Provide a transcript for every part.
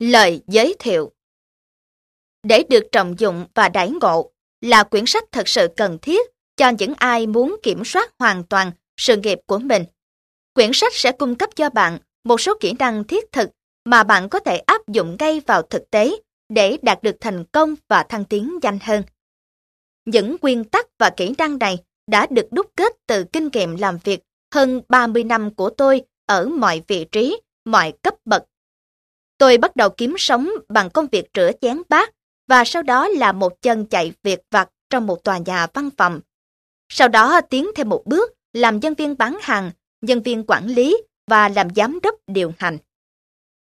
Lời giới thiệu Để được trọng dụng và đãi ngộ là quyển sách thật sự cần thiết cho những ai muốn kiểm soát hoàn toàn sự nghiệp của mình. Quyển sách sẽ cung cấp cho bạn một số kỹ năng thiết thực mà bạn có thể áp dụng ngay vào thực tế để đạt được thành công và thăng tiến nhanh hơn. Những nguyên tắc và kỹ năng này đã được đúc kết từ kinh nghiệm làm việc hơn 30 năm của tôi ở mọi vị trí, mọi cấp bậc. Tôi bắt đầu kiếm sống bằng công việc rửa chén bát và sau đó là một chân chạy việc vặt trong một tòa nhà văn phòng. Sau đó tiến thêm một bước làm nhân viên bán hàng, nhân viên quản lý và làm giám đốc điều hành.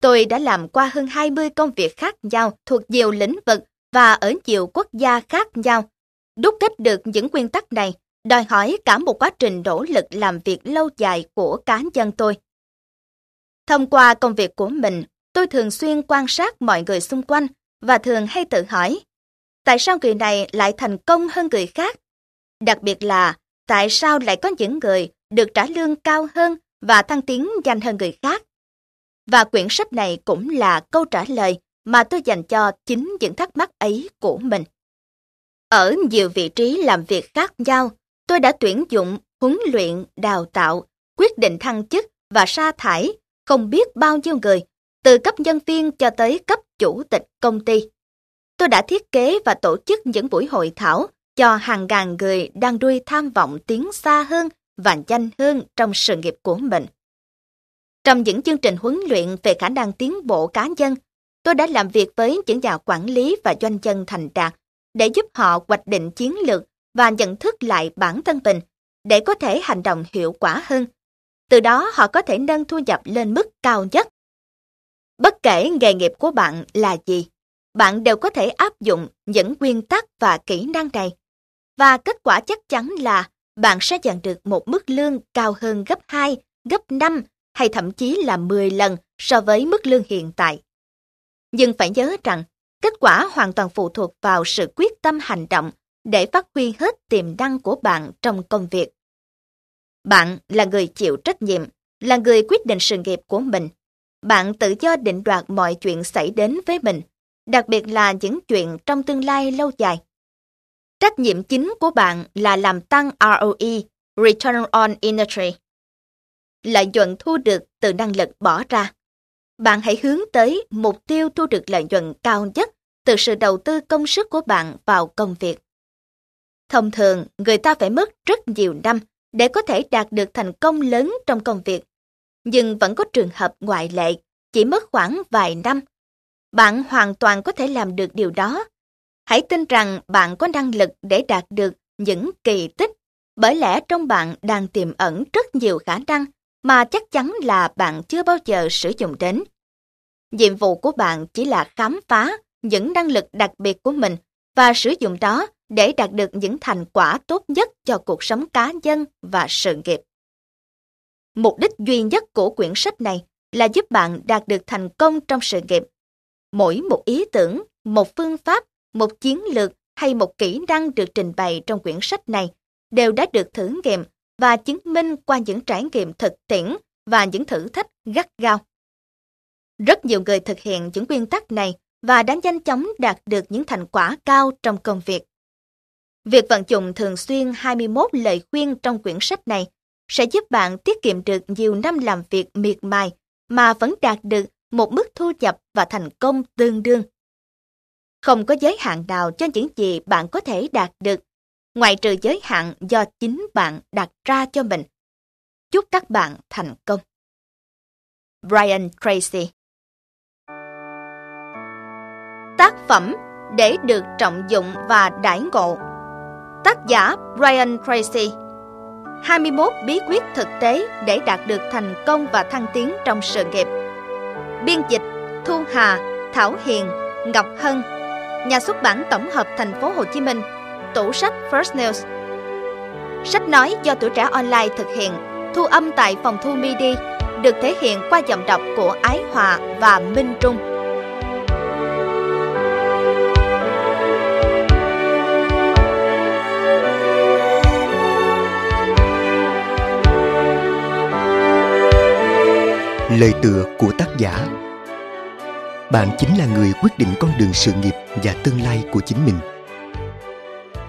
Tôi đã làm qua hơn 20 công việc khác nhau thuộc nhiều lĩnh vực và ở nhiều quốc gia khác nhau. Đúc kết được những nguyên tắc này đòi hỏi cả một quá trình nỗ lực làm việc lâu dài của cá nhân tôi. Thông qua công việc của mình, tôi thường xuyên quan sát mọi người xung quanh và thường hay tự hỏi, tại sao người này lại thành công hơn người khác? Đặc biệt là, tại sao lại có những người được trả lương cao hơn và thăng tiến nhanh hơn người khác? Và quyển sách này cũng là câu trả lời mà tôi dành cho chính những thắc mắc ấy của mình. Ở nhiều vị trí làm việc khác nhau, tôi đã tuyển dụng, huấn luyện, đào tạo, quyết định thăng chức và sa thải không biết bao nhiêu người, từ cấp nhân viên cho tới cấp chủ tịch công ty. Tôi đã thiết kế và tổ chức những buổi hội thảo cho hàng ngàn người đang đuôi tham vọng tiến xa hơn và nhanh hơn trong sự nghiệp của mình. Trong những chương trình huấn luyện về khả năng tiến bộ cá nhân, tôi đã làm việc với những nhà quản lý và doanh nhân thành đạt để giúp họ hoạch định chiến lược và nhận thức lại bản thân mình để có thể hành động hiệu quả hơn. Từ đó họ có thể nâng thu nhập lên mức cao nhất. Bất kể nghề nghiệp của bạn là gì, bạn đều có thể áp dụng những nguyên tắc và kỹ năng này. Và kết quả chắc chắn là bạn sẽ nhận được một mức lương cao hơn gấp 2, gấp 5 hay thậm chí là 10 lần so với mức lương hiện tại. Nhưng phải nhớ rằng, kết quả hoàn toàn phụ thuộc vào sự quyết tâm hành động để phát huy hết tiềm năng của bạn trong công việc. Bạn là người chịu trách nhiệm, là người quyết định sự nghiệp của mình. Bạn tự do định đoạt mọi chuyện xảy đến với mình, đặc biệt là những chuyện trong tương lai lâu dài. Trách nhiệm chính của bạn là làm tăng ROE, Return on Energy, lợi nhuận thu được từ năng lực bỏ ra. Bạn hãy hướng tới mục tiêu thu được lợi nhuận cao nhất từ sự đầu tư công sức của bạn vào công việc. Thông thường, người ta phải mất rất nhiều năm để có thể đạt được thành công lớn trong công việc. Nhưng vẫn có trường hợp ngoại lệ, chỉ mất khoảng vài năm. Bạn hoàn toàn có thể làm được điều đó. Hãy tin rằng bạn có năng lực để đạt được những kỳ tích, bởi lẽ trong bạn đang tiềm ẩn rất nhiều khả năng mà chắc chắn là bạn chưa bao giờ sử dụng đến. Nhiệm vụ của bạn chỉ là khám phá những năng lực đặc biệt của mình và sử dụng đó để đạt được những thành quả tốt nhất cho cuộc sống cá nhân và sự nghiệp. Mục đích duy nhất của quyển sách này là giúp bạn đạt được thành công trong sự nghiệp. Mỗi một ý tưởng, một phương pháp, một chiến lược hay một kỹ năng được trình bày trong quyển sách này đều đã được thử nghiệm và chứng minh qua những trải nghiệm thực tiễn và những thử thách gắt gao. Rất nhiều người thực hiện những nguyên tắc này và đã nhanh chóng đạt được những thành quả cao trong công việc. Việc vận dụng thường xuyên 21 lời khuyên trong quyển sách này sẽ giúp bạn tiết kiệm được nhiều năm làm việc miệt mài mà vẫn đạt được một mức thu nhập và thành công tương đương. Không có giới hạn nào cho những gì bạn có thể đạt được, ngoại trừ giới hạn do chính bạn đặt ra cho mình. Chúc các bạn thành công. Brian Tracy Tác phẩm để được trọng dụng và đãi ngộ Tác giả Brian Tracy 21 bí quyết thực tế để đạt được thành công và thăng tiến trong sự nghiệp Biên dịch Thu Hà, Thảo Hiền, Ngọc Hân Nhà xuất bản tổng hợp thành phố Hồ Chí Minh tủ sách First News. Sách nói do tuổi trẻ online thực hiện, thu âm tại phòng thu MIDI, được thể hiện qua giọng đọc của Ái Hòa và Minh Trung. Lời tựa của tác giả. Bạn chính là người quyết định con đường sự nghiệp và tương lai của chính mình.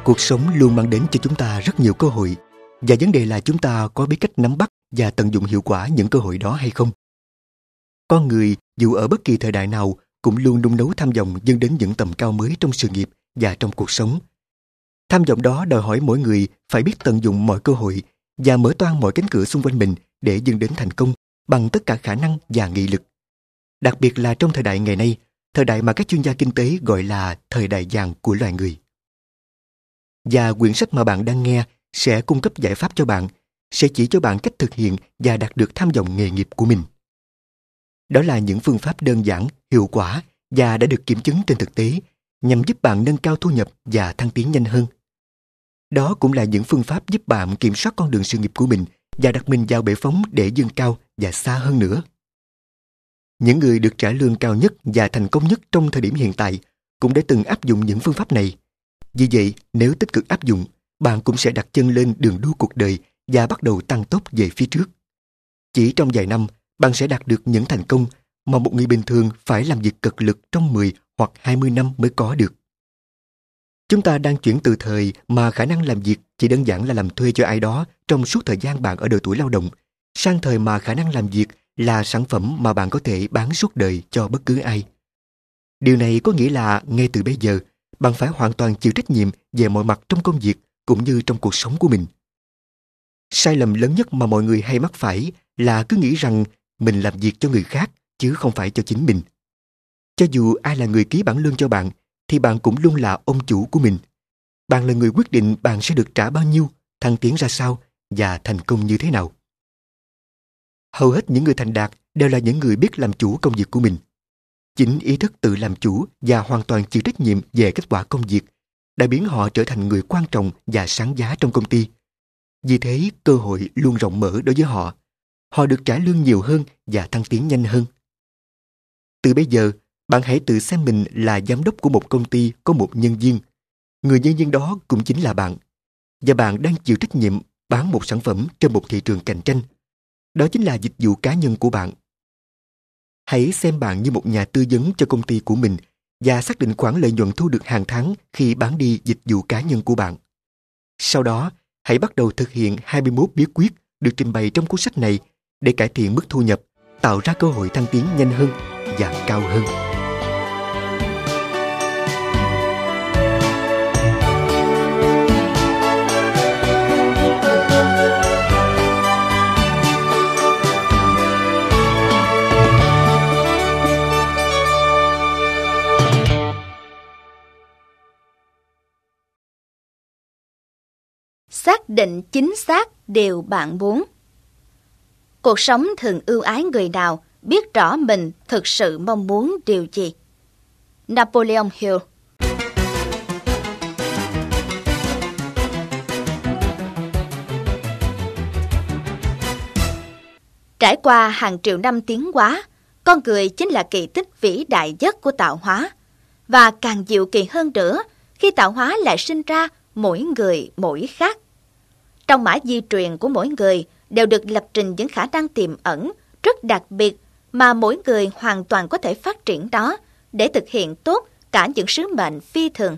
Cuộc sống luôn mang đến cho chúng ta rất nhiều cơ hội, và vấn đề là chúng ta có biết cách nắm bắt và tận dụng hiệu quả những cơ hội đó hay không. Con người, dù ở bất kỳ thời đại nào, cũng luôn nung nấu tham vọng dâng đến những tầm cao mới trong sự nghiệp và trong cuộc sống. Tham vọng đó đòi hỏi mỗi người phải biết tận dụng mọi cơ hội và mở toang mọi cánh cửa xung quanh mình để dâng đến thành công bằng tất cả khả năng và nghị lực đặc biệt là trong thời đại ngày nay thời đại mà các chuyên gia kinh tế gọi là thời đại vàng của loài người và quyển sách mà bạn đang nghe sẽ cung cấp giải pháp cho bạn, sẽ chỉ cho bạn cách thực hiện và đạt được tham vọng nghề nghiệp của mình. Đó là những phương pháp đơn giản, hiệu quả và đã được kiểm chứng trên thực tế nhằm giúp bạn nâng cao thu nhập và thăng tiến nhanh hơn. Đó cũng là những phương pháp giúp bạn kiểm soát con đường sự nghiệp của mình và đặt mình vào bệ phóng để dương cao và xa hơn nữa. Những người được trả lương cao nhất và thành công nhất trong thời điểm hiện tại cũng đã từng áp dụng những phương pháp này vì vậy, nếu tích cực áp dụng, bạn cũng sẽ đặt chân lên đường đua cuộc đời và bắt đầu tăng tốc về phía trước. Chỉ trong vài năm, bạn sẽ đạt được những thành công mà một người bình thường phải làm việc cực lực trong 10 hoặc 20 năm mới có được. Chúng ta đang chuyển từ thời mà khả năng làm việc chỉ đơn giản là làm thuê cho ai đó trong suốt thời gian bạn ở độ tuổi lao động, sang thời mà khả năng làm việc là sản phẩm mà bạn có thể bán suốt đời cho bất cứ ai. Điều này có nghĩa là ngay từ bây giờ, bạn phải hoàn toàn chịu trách nhiệm về mọi mặt trong công việc cũng như trong cuộc sống của mình. Sai lầm lớn nhất mà mọi người hay mắc phải là cứ nghĩ rằng mình làm việc cho người khác chứ không phải cho chính mình. Cho dù ai là người ký bản lương cho bạn thì bạn cũng luôn là ông chủ của mình. Bạn là người quyết định bạn sẽ được trả bao nhiêu, thăng tiến ra sao và thành công như thế nào. Hầu hết những người thành đạt đều là những người biết làm chủ công việc của mình. Chính ý thức tự làm chủ và hoàn toàn chịu trách nhiệm về kết quả công việc đã biến họ trở thành người quan trọng và sáng giá trong công ty. Vì thế, cơ hội luôn rộng mở đối với họ. Họ được trả lương nhiều hơn và thăng tiến nhanh hơn. Từ bây giờ, bạn hãy tự xem mình là giám đốc của một công ty có một nhân viên. Người nhân viên đó cũng chính là bạn. Và bạn đang chịu trách nhiệm bán một sản phẩm trên một thị trường cạnh tranh. Đó chính là dịch vụ cá nhân của bạn Hãy xem bạn như một nhà tư vấn cho công ty của mình và xác định khoản lợi nhuận thu được hàng tháng khi bán đi dịch vụ cá nhân của bạn. Sau đó, hãy bắt đầu thực hiện 21 bí quyết được trình bày trong cuốn sách này để cải thiện mức thu nhập, tạo ra cơ hội thăng tiến nhanh hơn và cao hơn. Xác định chính xác điều bạn muốn. Cuộc sống thường ưu ái người nào biết rõ mình thực sự mong muốn điều gì. Napoleon Hill Trải qua hàng triệu năm tiến hóa, con người chính là kỳ tích vĩ đại nhất của tạo hóa. Và càng diệu kỳ hơn nữa khi tạo hóa lại sinh ra mỗi người mỗi khác. Trong mã di truyền của mỗi người đều được lập trình những khả năng tiềm ẩn rất đặc biệt mà mỗi người hoàn toàn có thể phát triển đó để thực hiện tốt cả những sứ mệnh phi thường.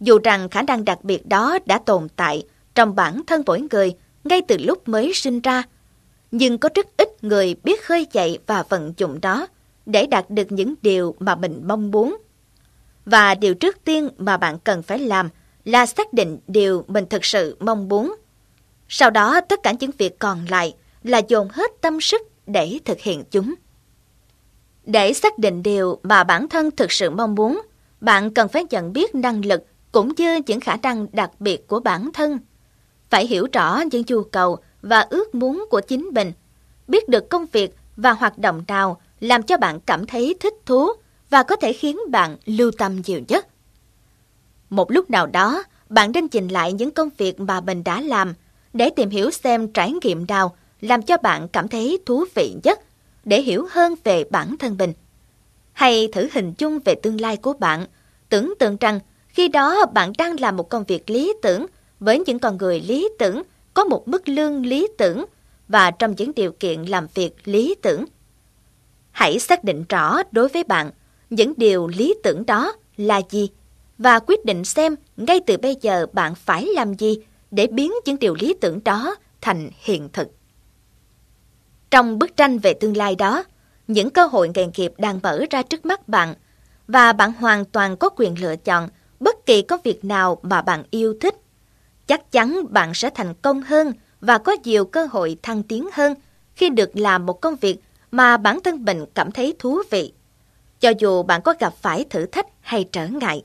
Dù rằng khả năng đặc biệt đó đã tồn tại trong bản thân mỗi người ngay từ lúc mới sinh ra, nhưng có rất ít người biết khơi dậy và vận dụng đó để đạt được những điều mà mình mong muốn. Và điều trước tiên mà bạn cần phải làm là xác định điều mình thực sự mong muốn. Sau đó tất cả những việc còn lại là dồn hết tâm sức để thực hiện chúng. Để xác định điều mà bản thân thực sự mong muốn, bạn cần phải nhận biết năng lực cũng như những khả năng đặc biệt của bản thân. Phải hiểu rõ những nhu cầu và ước muốn của chính mình, biết được công việc và hoạt động nào làm cho bạn cảm thấy thích thú và có thể khiến bạn lưu tâm nhiều nhất. Một lúc nào đó, bạn nên nhìn lại những công việc mà mình đã làm để tìm hiểu xem trải nghiệm nào làm cho bạn cảm thấy thú vị nhất để hiểu hơn về bản thân mình. Hay thử hình dung về tương lai của bạn, tưởng tượng rằng khi đó bạn đang làm một công việc lý tưởng với những con người lý tưởng, có một mức lương lý tưởng và trong những điều kiện làm việc lý tưởng. Hãy xác định rõ đối với bạn những điều lý tưởng đó là gì và quyết định xem ngay từ bây giờ bạn phải làm gì để biến những điều lý tưởng đó thành hiện thực. Trong bức tranh về tương lai đó, những cơ hội nghề nghiệp đang mở ra trước mắt bạn và bạn hoàn toàn có quyền lựa chọn bất kỳ công việc nào mà bạn yêu thích. Chắc chắn bạn sẽ thành công hơn và có nhiều cơ hội thăng tiến hơn khi được làm một công việc mà bản thân mình cảm thấy thú vị, cho dù bạn có gặp phải thử thách hay trở ngại.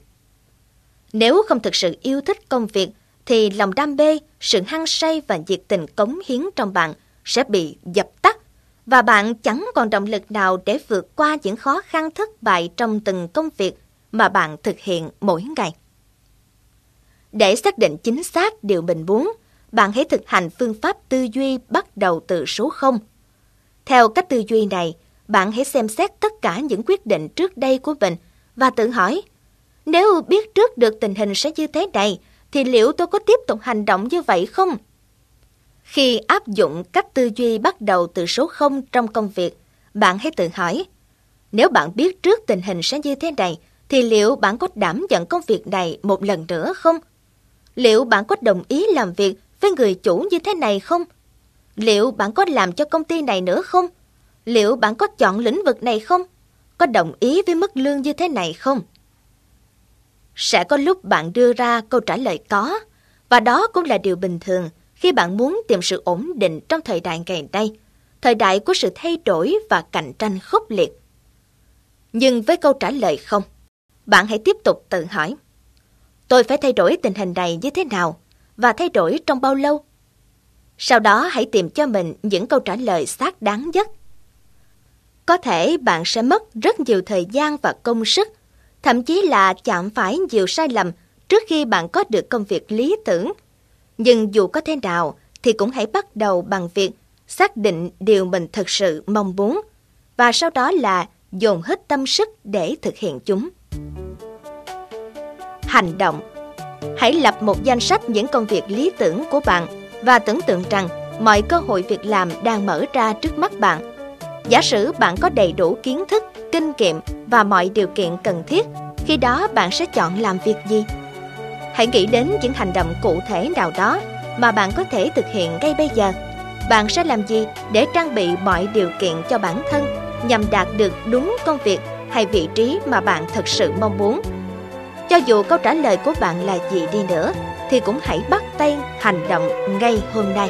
Nếu không thực sự yêu thích công việc, thì lòng đam mê, sự hăng say và nhiệt tình cống hiến trong bạn sẽ bị dập tắt và bạn chẳng còn động lực nào để vượt qua những khó khăn thất bại trong từng công việc mà bạn thực hiện mỗi ngày. Để xác định chính xác điều mình muốn, bạn hãy thực hành phương pháp tư duy bắt đầu từ số 0. Theo cách tư duy này, bạn hãy xem xét tất cả những quyết định trước đây của mình và tự hỏi, nếu biết trước được tình hình sẽ như thế này, thì liệu tôi có tiếp tục hành động như vậy không? Khi áp dụng cách tư duy bắt đầu từ số 0 trong công việc, bạn hãy tự hỏi, nếu bạn biết trước tình hình sẽ như thế này, thì liệu bạn có đảm nhận công việc này một lần nữa không? Liệu bạn có đồng ý làm việc với người chủ như thế này không? Liệu bạn có làm cho công ty này nữa không? Liệu bạn có chọn lĩnh vực này không? Có đồng ý với mức lương như thế này không? Sẽ có lúc bạn đưa ra câu trả lời có, và đó cũng là điều bình thường khi bạn muốn tìm sự ổn định trong thời đại ngày nay, thời đại của sự thay đổi và cạnh tranh khốc liệt. Nhưng với câu trả lời không, bạn hãy tiếp tục tự hỏi. Tôi phải thay đổi tình hình này như thế nào và thay đổi trong bao lâu? Sau đó hãy tìm cho mình những câu trả lời xác đáng nhất. Có thể bạn sẽ mất rất nhiều thời gian và công sức, thậm chí là chạm phải nhiều sai lầm trước khi bạn có được công việc lý tưởng. Nhưng dù có thế nào thì cũng hãy bắt đầu bằng việc xác định điều mình thực sự mong muốn và sau đó là dồn hết tâm sức để thực hiện chúng. Hành động Hãy lập một danh sách những công việc lý tưởng của bạn và tưởng tượng rằng mọi cơ hội việc làm đang mở ra trước mắt bạn. Giả sử bạn có đầy đủ kiến thức, kinh nghiệm và mọi điều kiện cần thiết, khi đó bạn sẽ chọn làm việc gì? Hãy nghĩ đến những hành động cụ thể nào đó mà bạn có thể thực hiện ngay bây giờ. Bạn sẽ làm gì để trang bị mọi điều kiện cho bản thân nhằm đạt được đúng công việc hay vị trí mà bạn thật sự mong muốn? Cho dù câu trả lời của bạn là gì đi nữa, thì cũng hãy bắt tay hành động ngay hôm nay.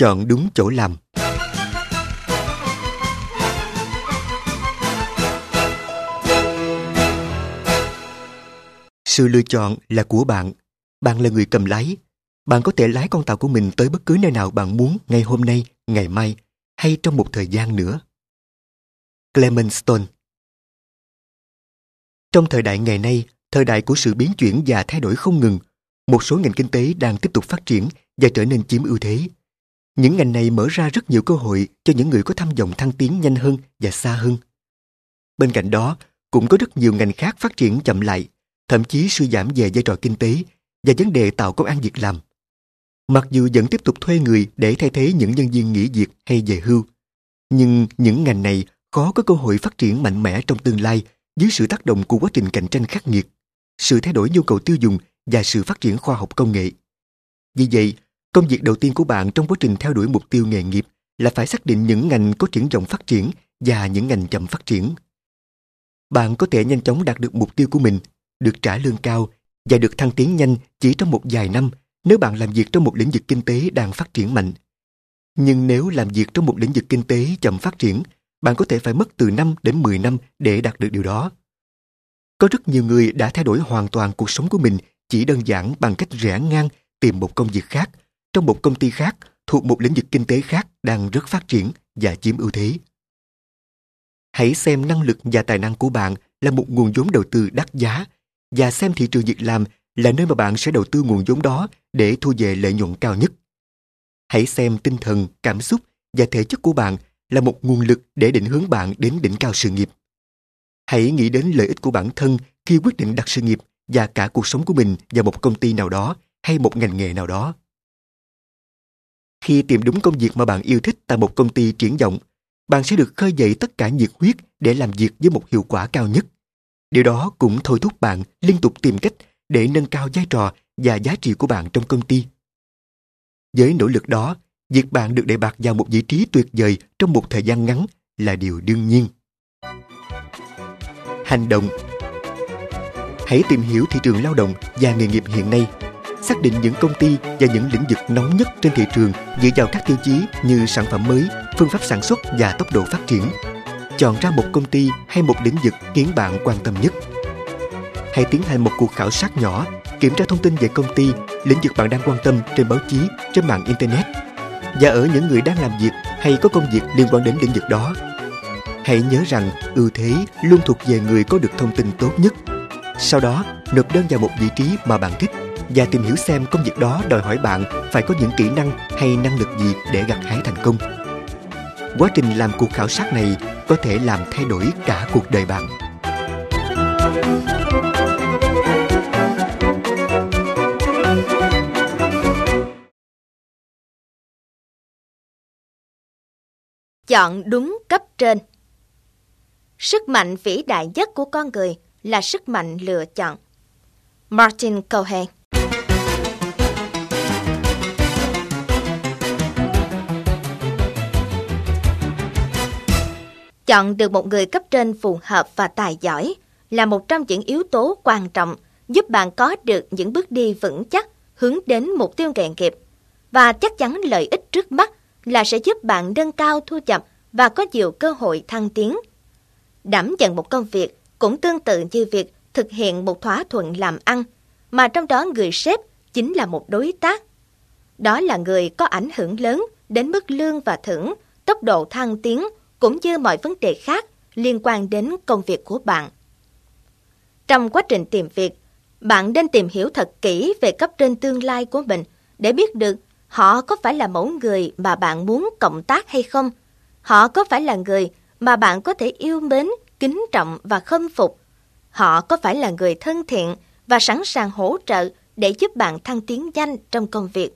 Chọn đúng chỗ làm Sự lựa chọn là của bạn. Bạn là người cầm lái. Bạn có thể lái con tàu của mình tới bất cứ nơi nào bạn muốn ngày hôm nay, ngày mai hay trong một thời gian nữa. Clement Stone Trong thời đại ngày nay, thời đại của sự biến chuyển và thay đổi không ngừng, một số ngành kinh tế đang tiếp tục phát triển và trở nên chiếm ưu thế. Những ngành này mở ra rất nhiều cơ hội cho những người có tham vọng thăng tiến nhanh hơn và xa hơn. Bên cạnh đó, cũng có rất nhiều ngành khác phát triển chậm lại thậm chí suy giảm về vai trò kinh tế và vấn đề tạo công an việc làm. Mặc dù vẫn tiếp tục thuê người để thay thế những nhân viên nghỉ việc hay về hưu, nhưng những ngành này khó có cơ hội phát triển mạnh mẽ trong tương lai dưới sự tác động của quá trình cạnh tranh khắc nghiệt, sự thay đổi nhu cầu tiêu dùng và sự phát triển khoa học công nghệ. Vì vậy, công việc đầu tiên của bạn trong quá trình theo đuổi mục tiêu nghề nghiệp là phải xác định những ngành có triển vọng phát triển và những ngành chậm phát triển. Bạn có thể nhanh chóng đạt được mục tiêu của mình được trả lương cao và được thăng tiến nhanh chỉ trong một vài năm nếu bạn làm việc trong một lĩnh vực kinh tế đang phát triển mạnh. Nhưng nếu làm việc trong một lĩnh vực kinh tế chậm phát triển, bạn có thể phải mất từ 5 đến 10 năm để đạt được điều đó. Có rất nhiều người đã thay đổi hoàn toàn cuộc sống của mình chỉ đơn giản bằng cách rẽ ngang tìm một công việc khác trong một công ty khác thuộc một lĩnh vực kinh tế khác đang rất phát triển và chiếm ưu thế. Hãy xem năng lực và tài năng của bạn là một nguồn vốn đầu tư đắt giá và xem thị trường việc làm là nơi mà bạn sẽ đầu tư nguồn vốn đó để thu về lợi nhuận cao nhất. Hãy xem tinh thần, cảm xúc và thể chất của bạn là một nguồn lực để định hướng bạn đến đỉnh cao sự nghiệp. Hãy nghĩ đến lợi ích của bản thân khi quyết định đặt sự nghiệp và cả cuộc sống của mình vào một công ty nào đó hay một ngành nghề nào đó. Khi tìm đúng công việc mà bạn yêu thích tại một công ty triển vọng, bạn sẽ được khơi dậy tất cả nhiệt huyết để làm việc với một hiệu quả cao nhất. Điều đó cũng thôi thúc bạn liên tục tìm cách để nâng cao vai trò và giá trị của bạn trong công ty. Với nỗ lực đó, việc bạn được đề bạt vào một vị trí tuyệt vời trong một thời gian ngắn là điều đương nhiên. Hành động Hãy tìm hiểu thị trường lao động và nghề nghiệp hiện nay xác định những công ty và những lĩnh vực nóng nhất trên thị trường dựa vào các tiêu chí như sản phẩm mới, phương pháp sản xuất và tốc độ phát triển. Chọn ra một công ty hay một lĩnh vực khiến bạn quan tâm nhất. Hãy tiến hành một cuộc khảo sát nhỏ, kiểm tra thông tin về công ty, lĩnh vực bạn đang quan tâm trên báo chí, trên mạng internet và ở những người đang làm việc hay có công việc liên quan đến lĩnh vực đó. Hãy nhớ rằng ưu thế luôn thuộc về người có được thông tin tốt nhất. Sau đó, nộp đơn vào một vị trí mà bạn thích và tìm hiểu xem công việc đó đòi hỏi bạn phải có những kỹ năng hay năng lực gì để gặt hái thành công. Quá trình làm cuộc khảo sát này có thể làm thay đổi cả cuộc đời bạn. Chọn đúng cấp trên Sức mạnh vĩ đại nhất của con người là sức mạnh lựa chọn. Martin Cohen Chọn được một người cấp trên phù hợp và tài giỏi là một trong những yếu tố quan trọng giúp bạn có được những bước đi vững chắc hướng đến mục tiêu nghề nghiệp. Và chắc chắn lợi ích trước mắt là sẽ giúp bạn nâng cao thu nhập và có nhiều cơ hội thăng tiến. Đảm nhận một công việc cũng tương tự như việc thực hiện một thỏa thuận làm ăn, mà trong đó người sếp chính là một đối tác. Đó là người có ảnh hưởng lớn đến mức lương và thưởng, tốc độ thăng tiến cũng như mọi vấn đề khác liên quan đến công việc của bạn. Trong quá trình tìm việc, bạn nên tìm hiểu thật kỹ về cấp trên tương lai của mình để biết được họ có phải là mẫu người mà bạn muốn cộng tác hay không. Họ có phải là người mà bạn có thể yêu mến, kính trọng và khâm phục. Họ có phải là người thân thiện và sẵn sàng hỗ trợ để giúp bạn thăng tiến nhanh trong công việc.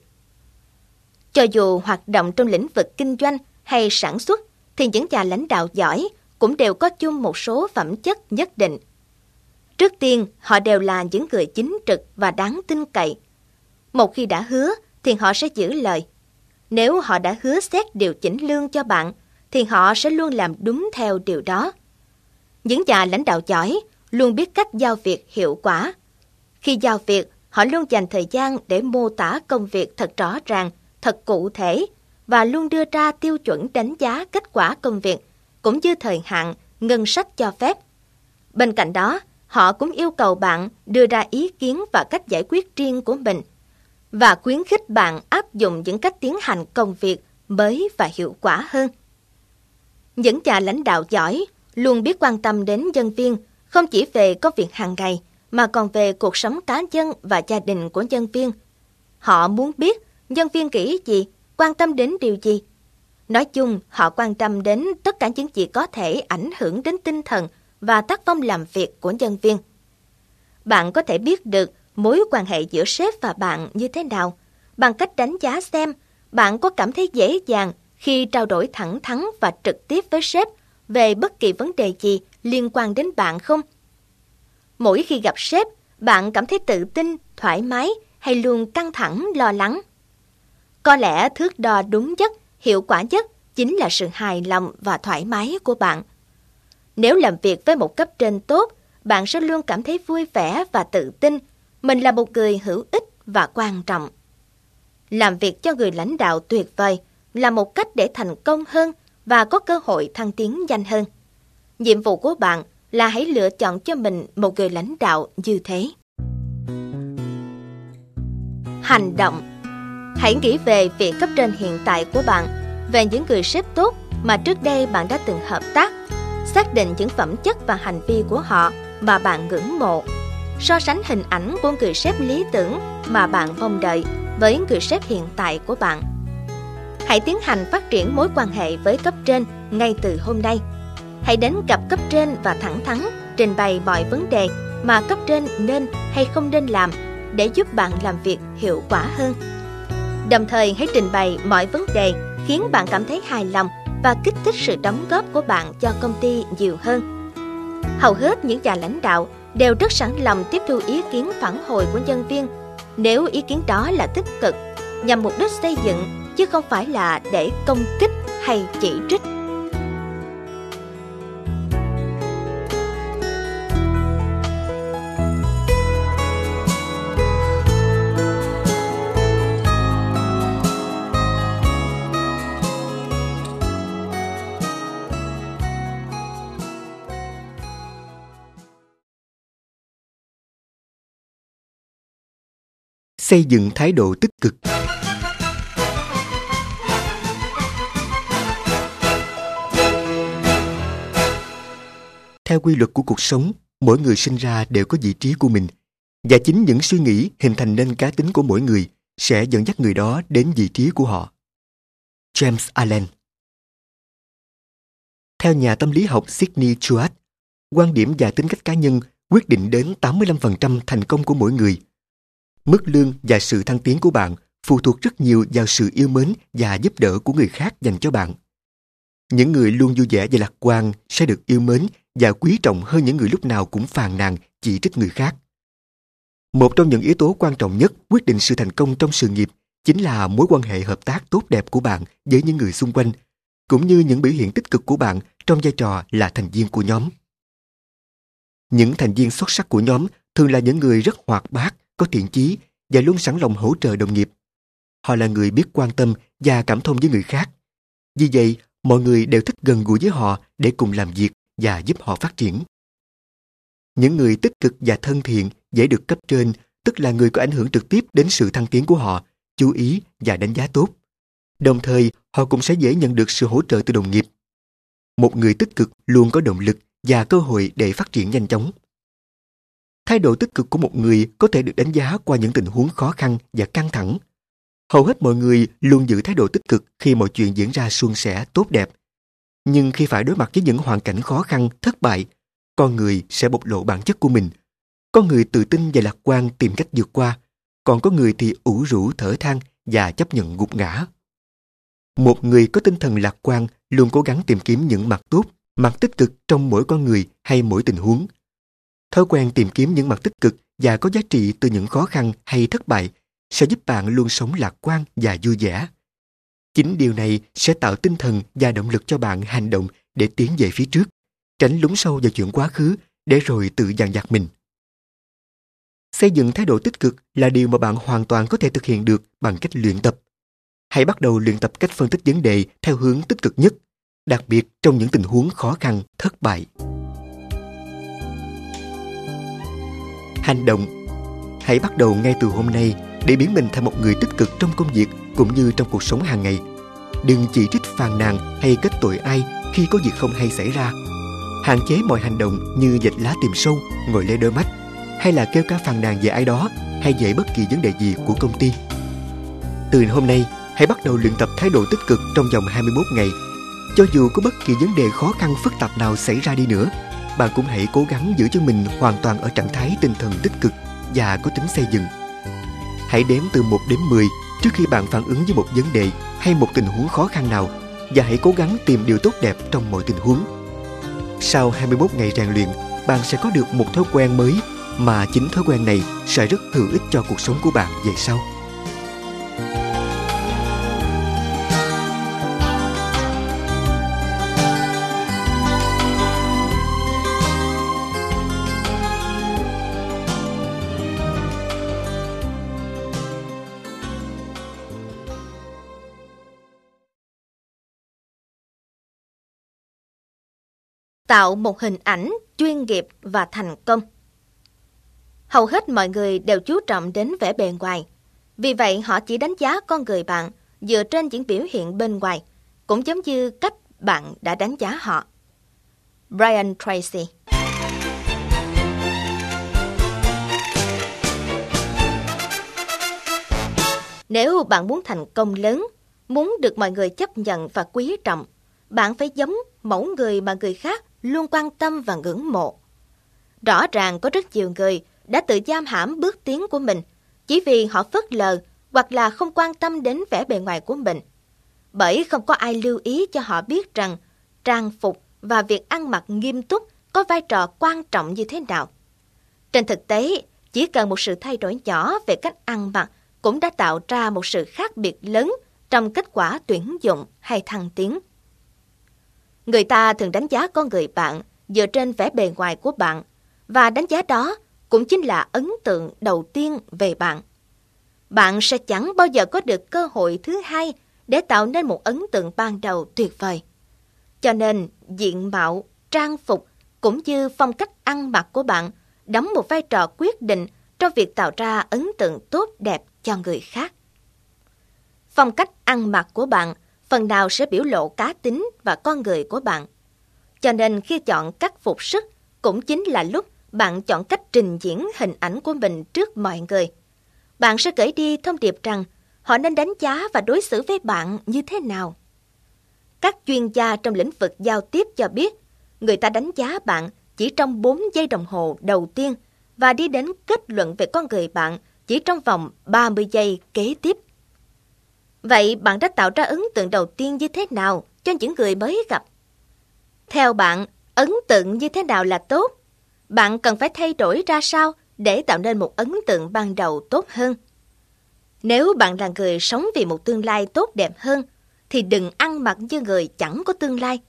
Cho dù hoạt động trong lĩnh vực kinh doanh hay sản xuất, thì những nhà lãnh đạo giỏi cũng đều có chung một số phẩm chất nhất định. Trước tiên, họ đều là những người chính trực và đáng tin cậy. Một khi đã hứa, thì họ sẽ giữ lời. Nếu họ đã hứa xét điều chỉnh lương cho bạn, thì họ sẽ luôn làm đúng theo điều đó. Những nhà lãnh đạo giỏi luôn biết cách giao việc hiệu quả. Khi giao việc, họ luôn dành thời gian để mô tả công việc thật rõ ràng, thật cụ thể và luôn đưa ra tiêu chuẩn đánh giá kết quả công việc, cũng như thời hạn, ngân sách cho phép. Bên cạnh đó, họ cũng yêu cầu bạn đưa ra ý kiến và cách giải quyết riêng của mình và khuyến khích bạn áp dụng những cách tiến hành công việc mới và hiệu quả hơn. Những nhà lãnh đạo giỏi luôn biết quan tâm đến nhân viên không chỉ về công việc hàng ngày mà còn về cuộc sống cá nhân và gia đình của nhân viên. Họ muốn biết nhân viên nghĩ gì quan tâm đến điều gì? Nói chung, họ quan tâm đến tất cả những gì có thể ảnh hưởng đến tinh thần và tác phong làm việc của nhân viên. Bạn có thể biết được mối quan hệ giữa sếp và bạn như thế nào bằng cách đánh giá xem bạn có cảm thấy dễ dàng khi trao đổi thẳng thắn và trực tiếp với sếp về bất kỳ vấn đề gì liên quan đến bạn không? Mỗi khi gặp sếp, bạn cảm thấy tự tin, thoải mái hay luôn căng thẳng, lo lắng? Có lẽ thước đo đúng nhất, hiệu quả nhất chính là sự hài lòng và thoải mái của bạn. Nếu làm việc với một cấp trên tốt, bạn sẽ luôn cảm thấy vui vẻ và tự tin. Mình là một người hữu ích và quan trọng. Làm việc cho người lãnh đạo tuyệt vời là một cách để thành công hơn và có cơ hội thăng tiến nhanh hơn. Nhiệm vụ của bạn là hãy lựa chọn cho mình một người lãnh đạo như thế. Hành động Hãy nghĩ về vị cấp trên hiện tại của bạn, về những người sếp tốt mà trước đây bạn đã từng hợp tác, xác định những phẩm chất và hành vi của họ mà bạn ngưỡng mộ. so sánh hình ảnh của người sếp lý tưởng mà bạn mong đợi với người sếp hiện tại của bạn. Hãy tiến hành phát triển mối quan hệ với cấp trên ngay từ hôm nay. Hãy đến gặp cấp trên và thẳng thắn trình bày mọi vấn đề mà cấp trên nên hay không nên làm để giúp bạn làm việc hiệu quả hơn. Đồng thời hãy trình bày mọi vấn đề khiến bạn cảm thấy hài lòng và kích thích sự đóng góp của bạn cho công ty nhiều hơn. Hầu hết những nhà lãnh đạo đều rất sẵn lòng tiếp thu ý kiến phản hồi của nhân viên nếu ý kiến đó là tích cực, nhằm mục đích xây dựng, chứ không phải là để công kích hay chỉ trích xây dựng thái độ tích cực. Theo quy luật của cuộc sống mỗi người sinh ra đều có vị trí của mình và chính những suy nghĩ hình thành nên cá tính của mỗi người sẽ dẫn dắt người đó đến vị trí của họ. James allen. Theo nhà tâm lý học Sidney Chuat, quan điểm và tính cách cá nhân quyết định đến 85% thành công của mỗi người. Mức lương và sự thăng tiến của bạn phụ thuộc rất nhiều vào sự yêu mến và giúp đỡ của người khác dành cho bạn. Những người luôn vui vẻ và lạc quan sẽ được yêu mến và quý trọng hơn những người lúc nào cũng phàn nàn, chỉ trích người khác. Một trong những yếu tố quan trọng nhất quyết định sự thành công trong sự nghiệp chính là mối quan hệ hợp tác tốt đẹp của bạn với những người xung quanh, cũng như những biểu hiện tích cực của bạn trong vai trò là thành viên của nhóm. Những thành viên xuất sắc của nhóm thường là những người rất hoạt bát, có thiện chí và luôn sẵn lòng hỗ trợ đồng nghiệp. Họ là người biết quan tâm và cảm thông với người khác. Vì vậy, mọi người đều thích gần gũi với họ để cùng làm việc và giúp họ phát triển. Những người tích cực và thân thiện dễ được cấp trên, tức là người có ảnh hưởng trực tiếp đến sự thăng tiến của họ, chú ý và đánh giá tốt. Đồng thời, họ cũng sẽ dễ nhận được sự hỗ trợ từ đồng nghiệp. Một người tích cực luôn có động lực và cơ hội để phát triển nhanh chóng. Thái độ tích cực của một người có thể được đánh giá qua những tình huống khó khăn và căng thẳng. Hầu hết mọi người luôn giữ thái độ tích cực khi mọi chuyện diễn ra suôn sẻ, tốt đẹp. Nhưng khi phải đối mặt với những hoàn cảnh khó khăn, thất bại, con người sẽ bộc lộ bản chất của mình. Có người tự tin và lạc quan tìm cách vượt qua, còn có người thì ủ rũ thở than và chấp nhận gục ngã. Một người có tinh thần lạc quan luôn cố gắng tìm kiếm những mặt tốt, mặt tích cực trong mỗi con người hay mỗi tình huống – Thói quen tìm kiếm những mặt tích cực và có giá trị từ những khó khăn hay thất bại sẽ giúp bạn luôn sống lạc quan và vui vẻ. Chính điều này sẽ tạo tinh thần và động lực cho bạn hành động để tiến về phía trước, tránh lún sâu vào chuyện quá khứ để rồi tự dằn vặt mình. Xây dựng thái độ tích cực là điều mà bạn hoàn toàn có thể thực hiện được bằng cách luyện tập. Hãy bắt đầu luyện tập cách phân tích vấn đề theo hướng tích cực nhất, đặc biệt trong những tình huống khó khăn, thất bại. Hành động. Hãy bắt đầu ngay từ hôm nay để biến mình thành một người tích cực trong công việc cũng như trong cuộc sống hàng ngày. Đừng chỉ trích phàn nàn hay kết tội ai khi có việc không hay xảy ra. Hạn chế mọi hành động như dịch lá tìm sâu, ngồi lê đôi mắt hay là kêu ca phàn nàn về ai đó hay về bất kỳ vấn đề gì của công ty. Từ hôm nay, hãy bắt đầu luyện tập thái độ tích cực trong vòng 21 ngày. Cho dù có bất kỳ vấn đề khó khăn phức tạp nào xảy ra đi nữa, bạn cũng hãy cố gắng giữ cho mình hoàn toàn ở trạng thái tinh thần tích cực và có tính xây dựng. Hãy đếm từ 1 đến 10 trước khi bạn phản ứng với một vấn đề hay một tình huống khó khăn nào và hãy cố gắng tìm điều tốt đẹp trong mọi tình huống. Sau 21 ngày rèn luyện, bạn sẽ có được một thói quen mới mà chính thói quen này sẽ rất hữu ích cho cuộc sống của bạn về sau. tạo một hình ảnh chuyên nghiệp và thành công. Hầu hết mọi người đều chú trọng đến vẻ bề ngoài. Vì vậy họ chỉ đánh giá con người bạn dựa trên những biểu hiện bên ngoài, cũng giống như cách bạn đã đánh giá họ. Brian Tracy Nếu bạn muốn thành công lớn, muốn được mọi người chấp nhận và quý trọng, bạn phải giống mẫu người mà người khác luôn quan tâm và ngưỡng mộ. Rõ ràng có rất nhiều người đã tự giam hãm bước tiến của mình chỉ vì họ phớt lờ hoặc là không quan tâm đến vẻ bề ngoài của mình. Bởi không có ai lưu ý cho họ biết rằng trang phục và việc ăn mặc nghiêm túc có vai trò quan trọng như thế nào. Trên thực tế, chỉ cần một sự thay đổi nhỏ về cách ăn mặc cũng đã tạo ra một sự khác biệt lớn trong kết quả tuyển dụng hay thăng tiến. Người ta thường đánh giá con người bạn dựa trên vẻ bề ngoài của bạn và đánh giá đó cũng chính là ấn tượng đầu tiên về bạn. Bạn sẽ chẳng bao giờ có được cơ hội thứ hai để tạo nên một ấn tượng ban đầu tuyệt vời. Cho nên, diện mạo, trang phục cũng như phong cách ăn mặc của bạn đóng một vai trò quyết định trong việc tạo ra ấn tượng tốt đẹp cho người khác. Phong cách ăn mặc của bạn phần nào sẽ biểu lộ cá tính và con người của bạn. Cho nên khi chọn cách phục sức cũng chính là lúc bạn chọn cách trình diễn hình ảnh của mình trước mọi người. Bạn sẽ gửi đi thông điệp rằng họ nên đánh giá và đối xử với bạn như thế nào. Các chuyên gia trong lĩnh vực giao tiếp cho biết, người ta đánh giá bạn chỉ trong 4 giây đồng hồ đầu tiên và đi đến kết luận về con người bạn chỉ trong vòng 30 giây kế tiếp. Vậy bạn đã tạo ra ấn tượng đầu tiên như thế nào cho những người mới gặp? Theo bạn, ấn tượng như thế nào là tốt? Bạn cần phải thay đổi ra sao để tạo nên một ấn tượng ban đầu tốt hơn? Nếu bạn là người sống vì một tương lai tốt đẹp hơn, thì đừng ăn mặc như người chẳng có tương lai.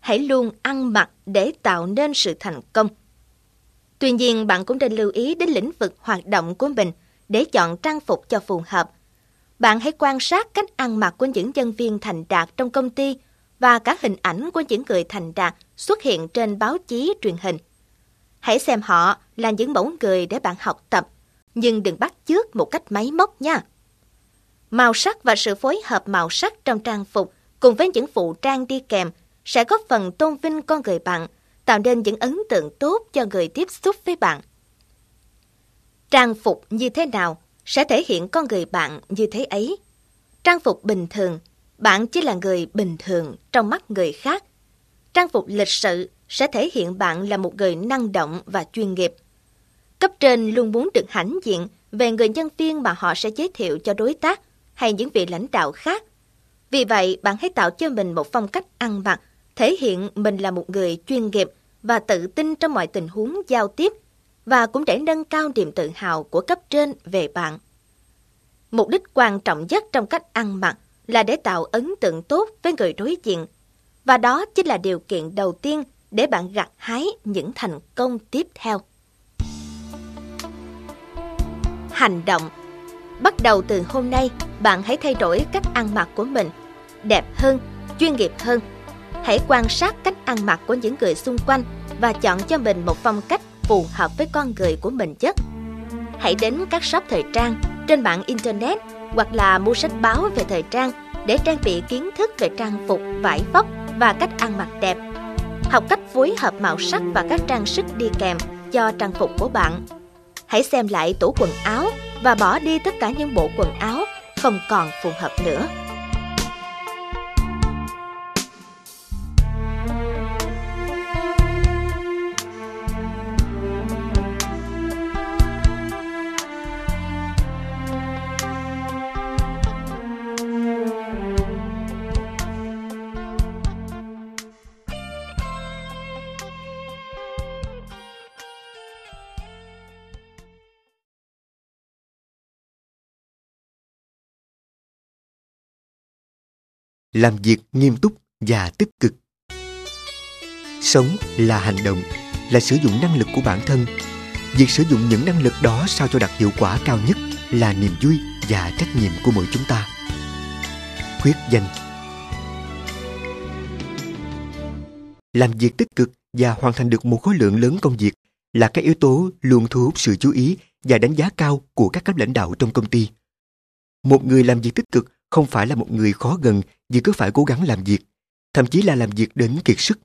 Hãy luôn ăn mặc để tạo nên sự thành công. Tuy nhiên, bạn cũng nên lưu ý đến lĩnh vực hoạt động của mình để chọn trang phục cho phù hợp. Bạn hãy quan sát cách ăn mặc của những nhân viên thành đạt trong công ty và các hình ảnh của những người thành đạt xuất hiện trên báo chí truyền hình. Hãy xem họ là những mẫu người để bạn học tập, nhưng đừng bắt chước một cách máy móc nha. Màu sắc và sự phối hợp màu sắc trong trang phục cùng với những phụ trang đi kèm sẽ góp phần tôn vinh con người bạn, tạo nên những ấn tượng tốt cho người tiếp xúc với bạn. Trang phục như thế nào sẽ thể hiện con người bạn như thế ấy. Trang phục bình thường, bạn chỉ là người bình thường trong mắt người khác. Trang phục lịch sự sẽ thể hiện bạn là một người năng động và chuyên nghiệp. Cấp trên luôn muốn được hãnh diện về người nhân viên mà họ sẽ giới thiệu cho đối tác hay những vị lãnh đạo khác. Vì vậy, bạn hãy tạo cho mình một phong cách ăn mặc, thể hiện mình là một người chuyên nghiệp và tự tin trong mọi tình huống giao tiếp và cũng để nâng cao niềm tự hào của cấp trên về bạn. Mục đích quan trọng nhất trong cách ăn mặc là để tạo ấn tượng tốt với người đối diện. Và đó chính là điều kiện đầu tiên để bạn gặt hái những thành công tiếp theo. Hành động Bắt đầu từ hôm nay, bạn hãy thay đổi cách ăn mặc của mình, đẹp hơn, chuyên nghiệp hơn. Hãy quan sát cách ăn mặc của những người xung quanh và chọn cho mình một phong cách phù hợp với con người của mình nhất. Hãy đến các shop thời trang trên mạng Internet hoặc là mua sách báo về thời trang để trang bị kiến thức về trang phục, vải vóc và cách ăn mặc đẹp. Học cách phối hợp màu sắc và các trang sức đi kèm cho trang phục của bạn. Hãy xem lại tủ quần áo và bỏ đi tất cả những bộ quần áo không còn phù hợp nữa. Làm việc nghiêm túc và tích cực. Sống là hành động, là sử dụng năng lực của bản thân. Việc sử dụng những năng lực đó sao cho đạt hiệu quả cao nhất là niềm vui và trách nhiệm của mỗi chúng ta. Khuyết danh. Làm việc tích cực và hoàn thành được một khối lượng lớn công việc là các yếu tố luôn thu hút sự chú ý và đánh giá cao của các cấp lãnh đạo trong công ty. Một người làm việc tích cực không phải là một người khó gần vì cứ phải cố gắng làm việc, thậm chí là làm việc đến kiệt sức,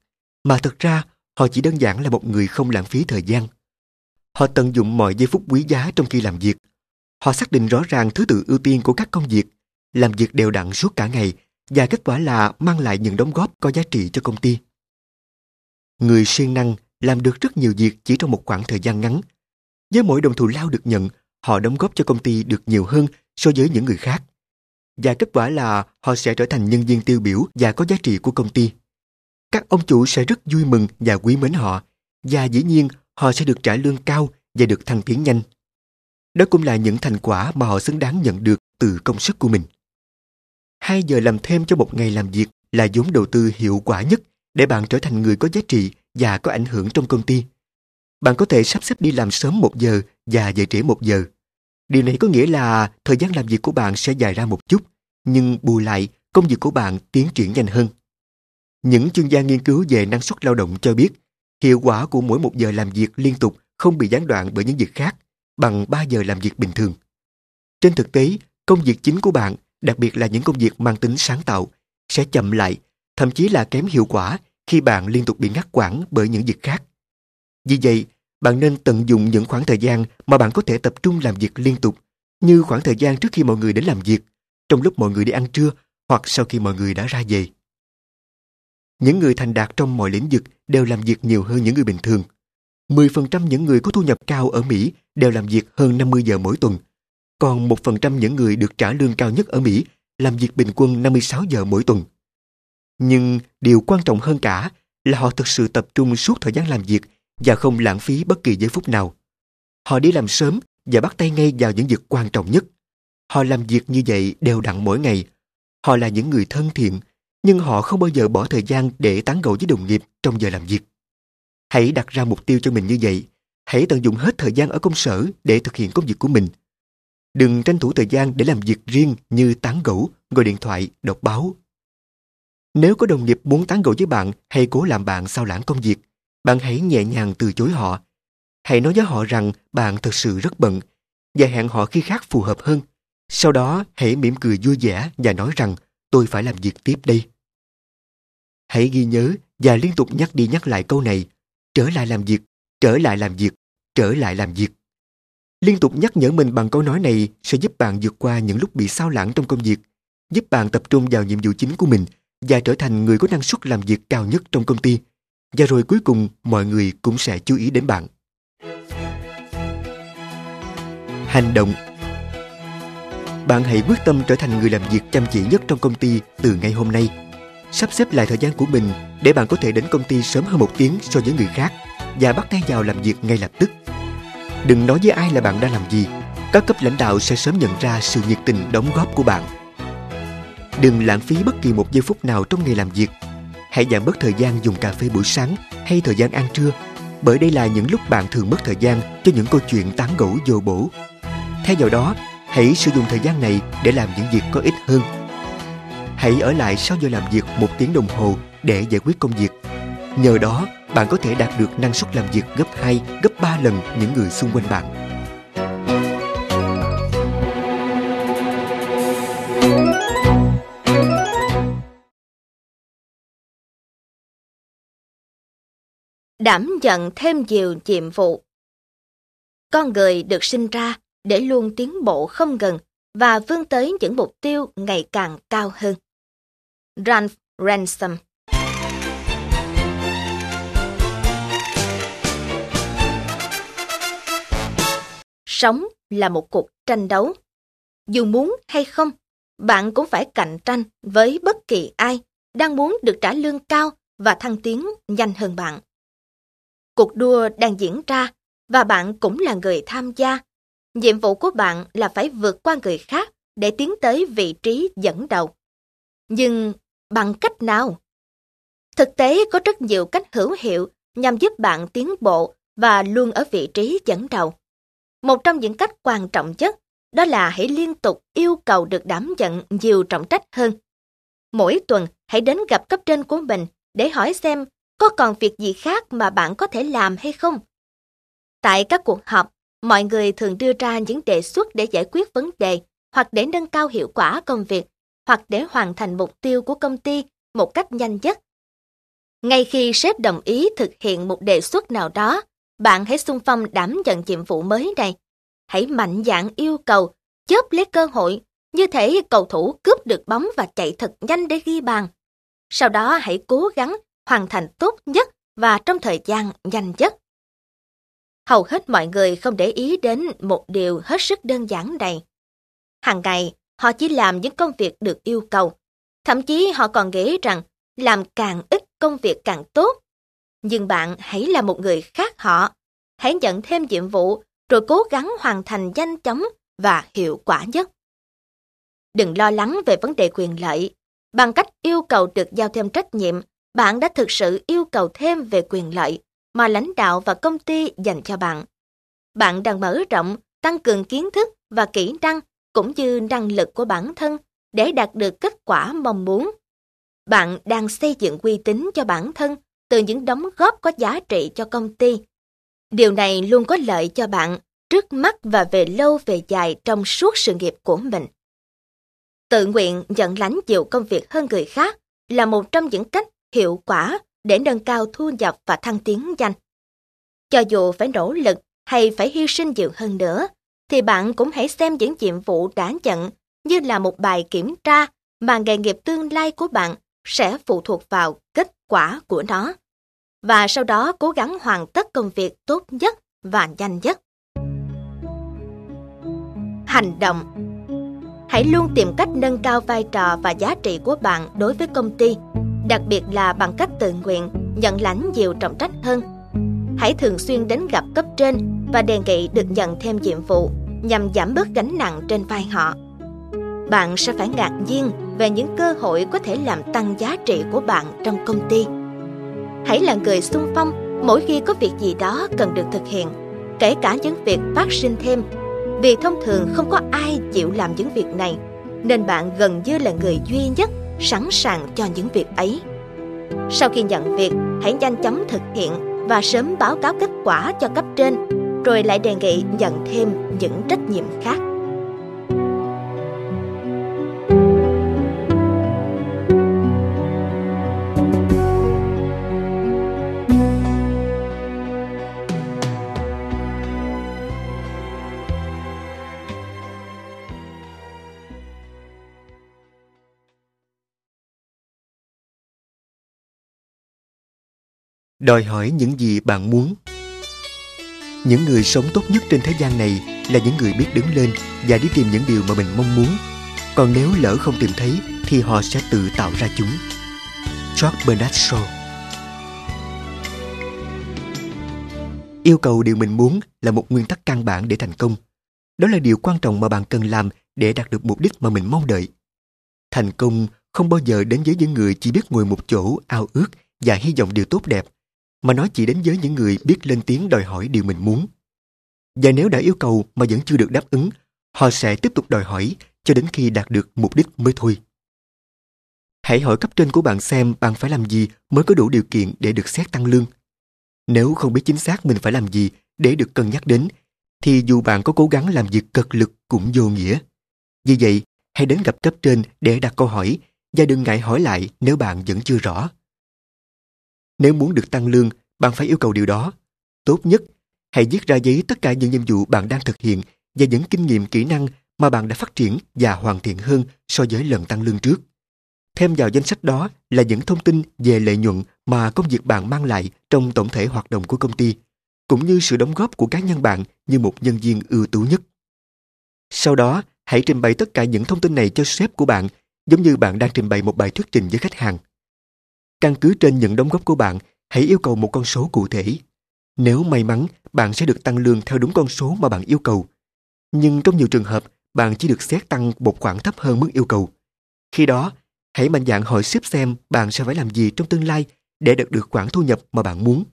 mà thật ra họ chỉ đơn giản là một người không lãng phí thời gian. Họ tận dụng mọi giây phút quý giá trong khi làm việc. Họ xác định rõ ràng thứ tự ưu tiên của các công việc, làm việc đều đặn suốt cả ngày và kết quả là mang lại những đóng góp có giá trị cho công ty. Người siêng năng làm được rất nhiều việc chỉ trong một khoảng thời gian ngắn. Với mỗi đồng thù lao được nhận, họ đóng góp cho công ty được nhiều hơn so với những người khác. Và kết quả là họ sẽ trở thành nhân viên tiêu biểu và có giá trị của công ty. Các ông chủ sẽ rất vui mừng và quý mến họ, và dĩ nhiên họ sẽ được trả lương cao và được thăng tiến nhanh. Đó cũng là những thành quả mà họ xứng đáng nhận được từ công sức của mình. Hai giờ làm thêm cho một ngày làm việc là vốn đầu tư hiệu quả nhất để bạn trở thành người có giá trị và có ảnh hưởng trong công ty. Bạn có thể sắp xếp đi làm sớm một giờ và về trễ một giờ. Điều này có nghĩa là thời gian làm việc của bạn sẽ dài ra một chút, nhưng bù lại công việc của bạn tiến triển nhanh hơn. Những chuyên gia nghiên cứu về năng suất lao động cho biết hiệu quả của mỗi một giờ làm việc liên tục không bị gián đoạn bởi những việc khác bằng 3 giờ làm việc bình thường. Trên thực tế, công việc chính của bạn, đặc biệt là những công việc mang tính sáng tạo, sẽ chậm lại, thậm chí là kém hiệu quả khi bạn liên tục bị ngắt quãng bởi những việc khác. Vì vậy, bạn nên tận dụng những khoảng thời gian mà bạn có thể tập trung làm việc liên tục, như khoảng thời gian trước khi mọi người đến làm việc, trong lúc mọi người đi ăn trưa hoặc sau khi mọi người đã ra về. Những người thành đạt trong mọi lĩnh vực đều làm việc nhiều hơn những người bình thường. 10% những người có thu nhập cao ở Mỹ đều làm việc hơn 50 giờ mỗi tuần. Còn 1% những người được trả lương cao nhất ở Mỹ làm việc bình quân 56 giờ mỗi tuần. Nhưng điều quan trọng hơn cả là họ thực sự tập trung suốt thời gian làm việc và không lãng phí bất kỳ giây phút nào. Họ đi làm sớm và bắt tay ngay vào những việc quan trọng nhất. Họ làm việc như vậy đều đặn mỗi ngày. Họ là những người thân thiện, nhưng họ không bao giờ bỏ thời gian để tán gẫu với đồng nghiệp trong giờ làm việc. Hãy đặt ra mục tiêu cho mình như vậy. Hãy tận dụng hết thời gian ở công sở để thực hiện công việc của mình. Đừng tranh thủ thời gian để làm việc riêng như tán gẫu, gọi điện thoại, đọc báo. Nếu có đồng nghiệp muốn tán gẫu với bạn hay cố làm bạn sao lãng công việc, bạn hãy nhẹ nhàng từ chối họ. Hãy nói với họ rằng bạn thật sự rất bận và hẹn họ khi khác phù hợp hơn. Sau đó hãy mỉm cười vui vẻ và nói rằng tôi phải làm việc tiếp đây. Hãy ghi nhớ và liên tục nhắc đi nhắc lại câu này. Trở lại làm việc, trở lại làm việc, trở lại làm việc. Liên tục nhắc nhở mình bằng câu nói này sẽ giúp bạn vượt qua những lúc bị sao lãng trong công việc, giúp bạn tập trung vào nhiệm vụ chính của mình và trở thành người có năng suất làm việc cao nhất trong công ty. Và rồi cuối cùng mọi người cũng sẽ chú ý đến bạn. Hành động Bạn hãy quyết tâm trở thành người làm việc chăm chỉ nhất trong công ty từ ngày hôm nay. Sắp xếp lại thời gian của mình để bạn có thể đến công ty sớm hơn một tiếng so với người khác và bắt tay vào làm việc ngay lập tức. Đừng nói với ai là bạn đang làm gì, các cấp lãnh đạo sẽ sớm nhận ra sự nhiệt tình đóng góp của bạn. Đừng lãng phí bất kỳ một giây phút nào trong ngày làm việc. Hãy giảm bớt thời gian dùng cà phê buổi sáng hay thời gian ăn trưa, bởi đây là những lúc bạn thường mất thời gian cho những câu chuyện tán gẫu vô bổ. Thay vào đó, hãy sử dụng thời gian này để làm những việc có ích hơn. Hãy ở lại sau giờ làm việc một tiếng đồng hồ để giải quyết công việc. Nhờ đó, bạn có thể đạt được năng suất làm việc gấp 2, gấp 3 lần những người xung quanh bạn. Đảm nhận thêm nhiều nhiệm vụ. Con người được sinh ra để luôn tiến bộ không ngừng và vươn tới những mục tiêu ngày càng cao hơn. Ralph Ransom Sống là một cuộc tranh đấu. Dù muốn hay không, bạn cũng phải cạnh tranh với bất kỳ ai đang muốn được trả lương cao và thăng tiến nhanh hơn bạn. Cuộc đua đang diễn ra và bạn cũng là người tham gia. Nhiệm vụ của bạn là phải vượt qua người khác để tiến tới vị trí dẫn đầu. Nhưng bằng cách nào? Thực tế có rất nhiều cách hữu hiệu nhằm giúp bạn tiến bộ và luôn ở vị trí dẫn đầu. Một trong những cách quan trọng nhất đó là hãy liên tục yêu cầu được đảm nhận nhiều trọng trách hơn. Mỗi tuần hãy đến gặp cấp trên của mình để hỏi xem có còn việc gì khác mà bạn có thể làm hay không? Tại các cuộc họp, mọi người thường đưa ra những đề xuất để giải quyết vấn đề hoặc để nâng cao hiệu quả công việc hoặc để hoàn thành mục tiêu của công ty một cách nhanh nhất. Ngay khi sếp đồng ý thực hiện một đề xuất nào đó, bạn hãy xung phong đảm nhận nhiệm vụ mới này. hãy mạnh dạn yêu cầu, chớp lấy cơ hội, như thể cầu thủ cướp được bóng và chạy thật nhanh để ghi bàn. Sau đó hãy cố gắng hoàn thành tốt nhất và trong thời gian nhanh nhất. Hầu hết mọi người không để ý đến một điều hết sức đơn giản này. Hàng ngày, họ chỉ làm những công việc được yêu cầu. Thậm chí họ còn nghĩ rằng làm càng ít công việc càng tốt. Nhưng bạn hãy là một người khác họ. Hãy nhận thêm nhiệm vụ rồi cố gắng hoàn thành nhanh chóng và hiệu quả nhất. Đừng lo lắng về vấn đề quyền lợi. Bằng cách yêu cầu được giao thêm trách nhiệm, bạn đã thực sự yêu cầu thêm về quyền lợi mà lãnh đạo và công ty dành cho bạn. Bạn đang mở rộng, tăng cường kiến thức và kỹ năng cũng như năng lực của bản thân để đạt được kết quả mong muốn. Bạn đang xây dựng uy tín cho bản thân từ những đóng góp có giá trị cho công ty. Điều này luôn có lợi cho bạn trước mắt và về lâu về dài trong suốt sự nghiệp của mình. Tự nguyện nhận lãnh chịu công việc hơn người khác là một trong những cách hiệu quả để nâng cao thu nhập và thăng tiến nhanh. Cho dù phải nỗ lực hay phải hy sinh nhiều hơn nữa, thì bạn cũng hãy xem những nhiệm vụ đã nhận như là một bài kiểm tra mà nghề nghiệp tương lai của bạn sẽ phụ thuộc vào kết quả của nó. Và sau đó cố gắng hoàn tất công việc tốt nhất và nhanh nhất. Hành động Hãy luôn tìm cách nâng cao vai trò và giá trị của bạn đối với công ty, đặc biệt là bằng cách tự nguyện, nhận lãnh nhiều trọng trách hơn. Hãy thường xuyên đến gặp cấp trên và đề nghị được nhận thêm nhiệm vụ nhằm giảm bớt gánh nặng trên vai họ. Bạn sẽ phải ngạc nhiên về những cơ hội có thể làm tăng giá trị của bạn trong công ty. Hãy là người xung phong mỗi khi có việc gì đó cần được thực hiện, kể cả những việc phát sinh thêm. Vì thông thường không có ai chịu làm những việc này, nên bạn gần như là người duy nhất sẵn sàng cho những việc ấy. Sau khi nhận việc, hãy nhanh chóng thực hiện và sớm báo cáo kết quả cho cấp trên, rồi lại đề nghị nhận thêm những trách nhiệm khác. Đòi hỏi những gì bạn muốn. Những người sống tốt nhất trên thế gian này là những người biết đứng lên và đi tìm những điều mà mình mong muốn. Còn nếu lỡ không tìm thấy, thì họ sẽ tự tạo ra chúng. George Bernard Shaw. Yêu cầu điều mình muốn là một nguyên tắc căn bản để thành công. Đó là điều quan trọng mà bạn cần làm để đạt được mục đích mà mình mong đợi. Thành công không bao giờ đến với những người chỉ biết ngồi một chỗ ao ước và hy vọng điều tốt đẹp mà nó chỉ đến với những người biết lên tiếng đòi hỏi điều mình muốn. Và nếu đã yêu cầu mà vẫn chưa được đáp ứng, họ sẽ tiếp tục đòi hỏi cho đến khi đạt được mục đích mới thôi. Hãy hỏi cấp trên của bạn xem bạn phải làm gì mới có đủ điều kiện để được xét tăng lương. Nếu không biết chính xác mình phải làm gì để được cân nhắc đến, thì dù bạn có cố gắng làm việc cật lực cũng vô nghĩa. Vì vậy, hãy đến gặp cấp trên để đặt câu hỏi và đừng ngại hỏi lại nếu bạn vẫn chưa rõ. Nếu muốn được tăng lương, bạn phải yêu cầu điều đó. Tốt nhất, hãy viết ra giấy tất cả những nhiệm vụ bạn đang thực hiện và những kinh nghiệm kỹ năng mà bạn đã phát triển và hoàn thiện hơn so với lần tăng lương trước. Thêm vào danh sách đó là những thông tin về lợi nhuận mà công việc bạn mang lại trong tổng thể hoạt động của công ty, cũng như sự đóng góp của cá nhân bạn như một nhân viên ưu tú nhất. Sau đó, hãy trình bày tất cả những thông tin này cho sếp của bạn, giống như bạn đang trình bày một bài thuyết trình với khách hàng. Căn cứ trên những đóng góp của bạn, hãy yêu cầu một con số cụ thể. Nếu may mắn, bạn sẽ được tăng lương theo đúng con số mà bạn yêu cầu. Nhưng trong nhiều trường hợp, bạn chỉ được xét tăng một khoản thấp hơn mức yêu cầu. Khi đó, hãy mạnh dạn hỏi sếp xem bạn sẽ phải làm gì trong tương lai để đạt được khoản thu nhập mà bạn muốn.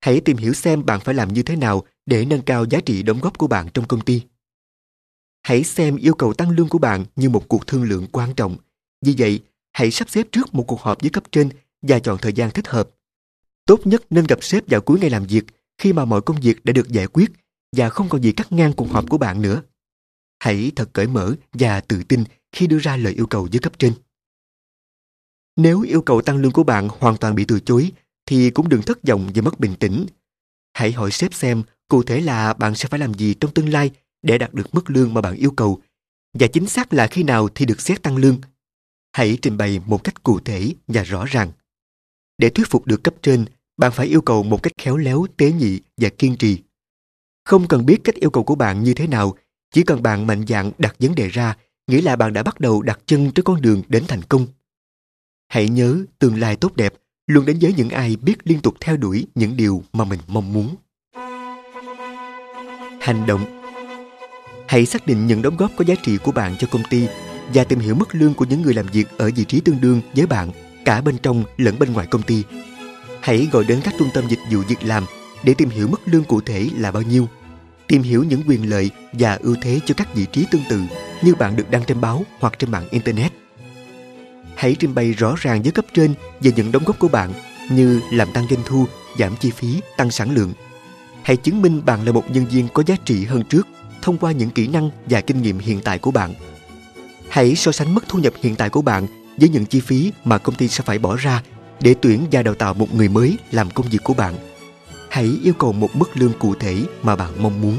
Hãy tìm hiểu xem bạn phải làm như thế nào để nâng cao giá trị đóng góp của bạn trong công ty. Hãy xem yêu cầu tăng lương của bạn như một cuộc thương lượng quan trọng. Vì vậy, hãy sắp xếp trước một cuộc họp với cấp trên và chọn thời gian thích hợp. Tốt nhất nên gặp sếp vào cuối ngày làm việc khi mà mọi công việc đã được giải quyết và không còn gì cắt ngang cuộc họp của bạn nữa. Hãy thật cởi mở và tự tin khi đưa ra lời yêu cầu với cấp trên. Nếu yêu cầu tăng lương của bạn hoàn toàn bị từ chối, thì cũng đừng thất vọng và mất bình tĩnh. Hãy hỏi sếp xem cụ thể là bạn sẽ phải làm gì trong tương lai để đạt được mức lương mà bạn yêu cầu và chính xác là khi nào thì được xét tăng lương. Hãy trình bày một cách cụ thể và rõ ràng. Để thuyết phục được cấp trên, bạn phải yêu cầu một cách khéo léo, tế nhị và kiên trì. Không cần biết cách yêu cầu của bạn như thế nào, chỉ cần bạn mạnh dạn đặt vấn đề ra, nghĩa là bạn đã bắt đầu đặt chân trên con đường đến thành công. Hãy nhớ, tương lai tốt đẹp luôn đến với những ai biết liên tục theo đuổi những điều mà mình mong muốn. Hành động Hãy xác định những đóng góp có giá trị của bạn cho công ty và tìm hiểu mức lương của những người làm việc ở vị trí tương đương với bạn cả bên trong lẫn bên ngoài công ty. Hãy gọi đến các trung tâm dịch vụ việc làm để tìm hiểu mức lương cụ thể là bao nhiêu. Tìm hiểu những quyền lợi và ưu thế cho các vị trí tương tự như bạn được đăng trên báo hoặc trên mạng Internet. Hãy trình bày rõ ràng với cấp trên về những đóng góp của bạn như làm tăng doanh thu, giảm chi phí, tăng sản lượng. Hãy chứng minh bạn là một nhân viên có giá trị hơn trước thông qua những kỹ năng và kinh nghiệm hiện tại của bạn. Hãy so sánh mức thu nhập hiện tại của bạn với những chi phí mà công ty sẽ phải bỏ ra để tuyển và đào tạo một người mới làm công việc của bạn. Hãy yêu cầu một mức lương cụ thể mà bạn mong muốn.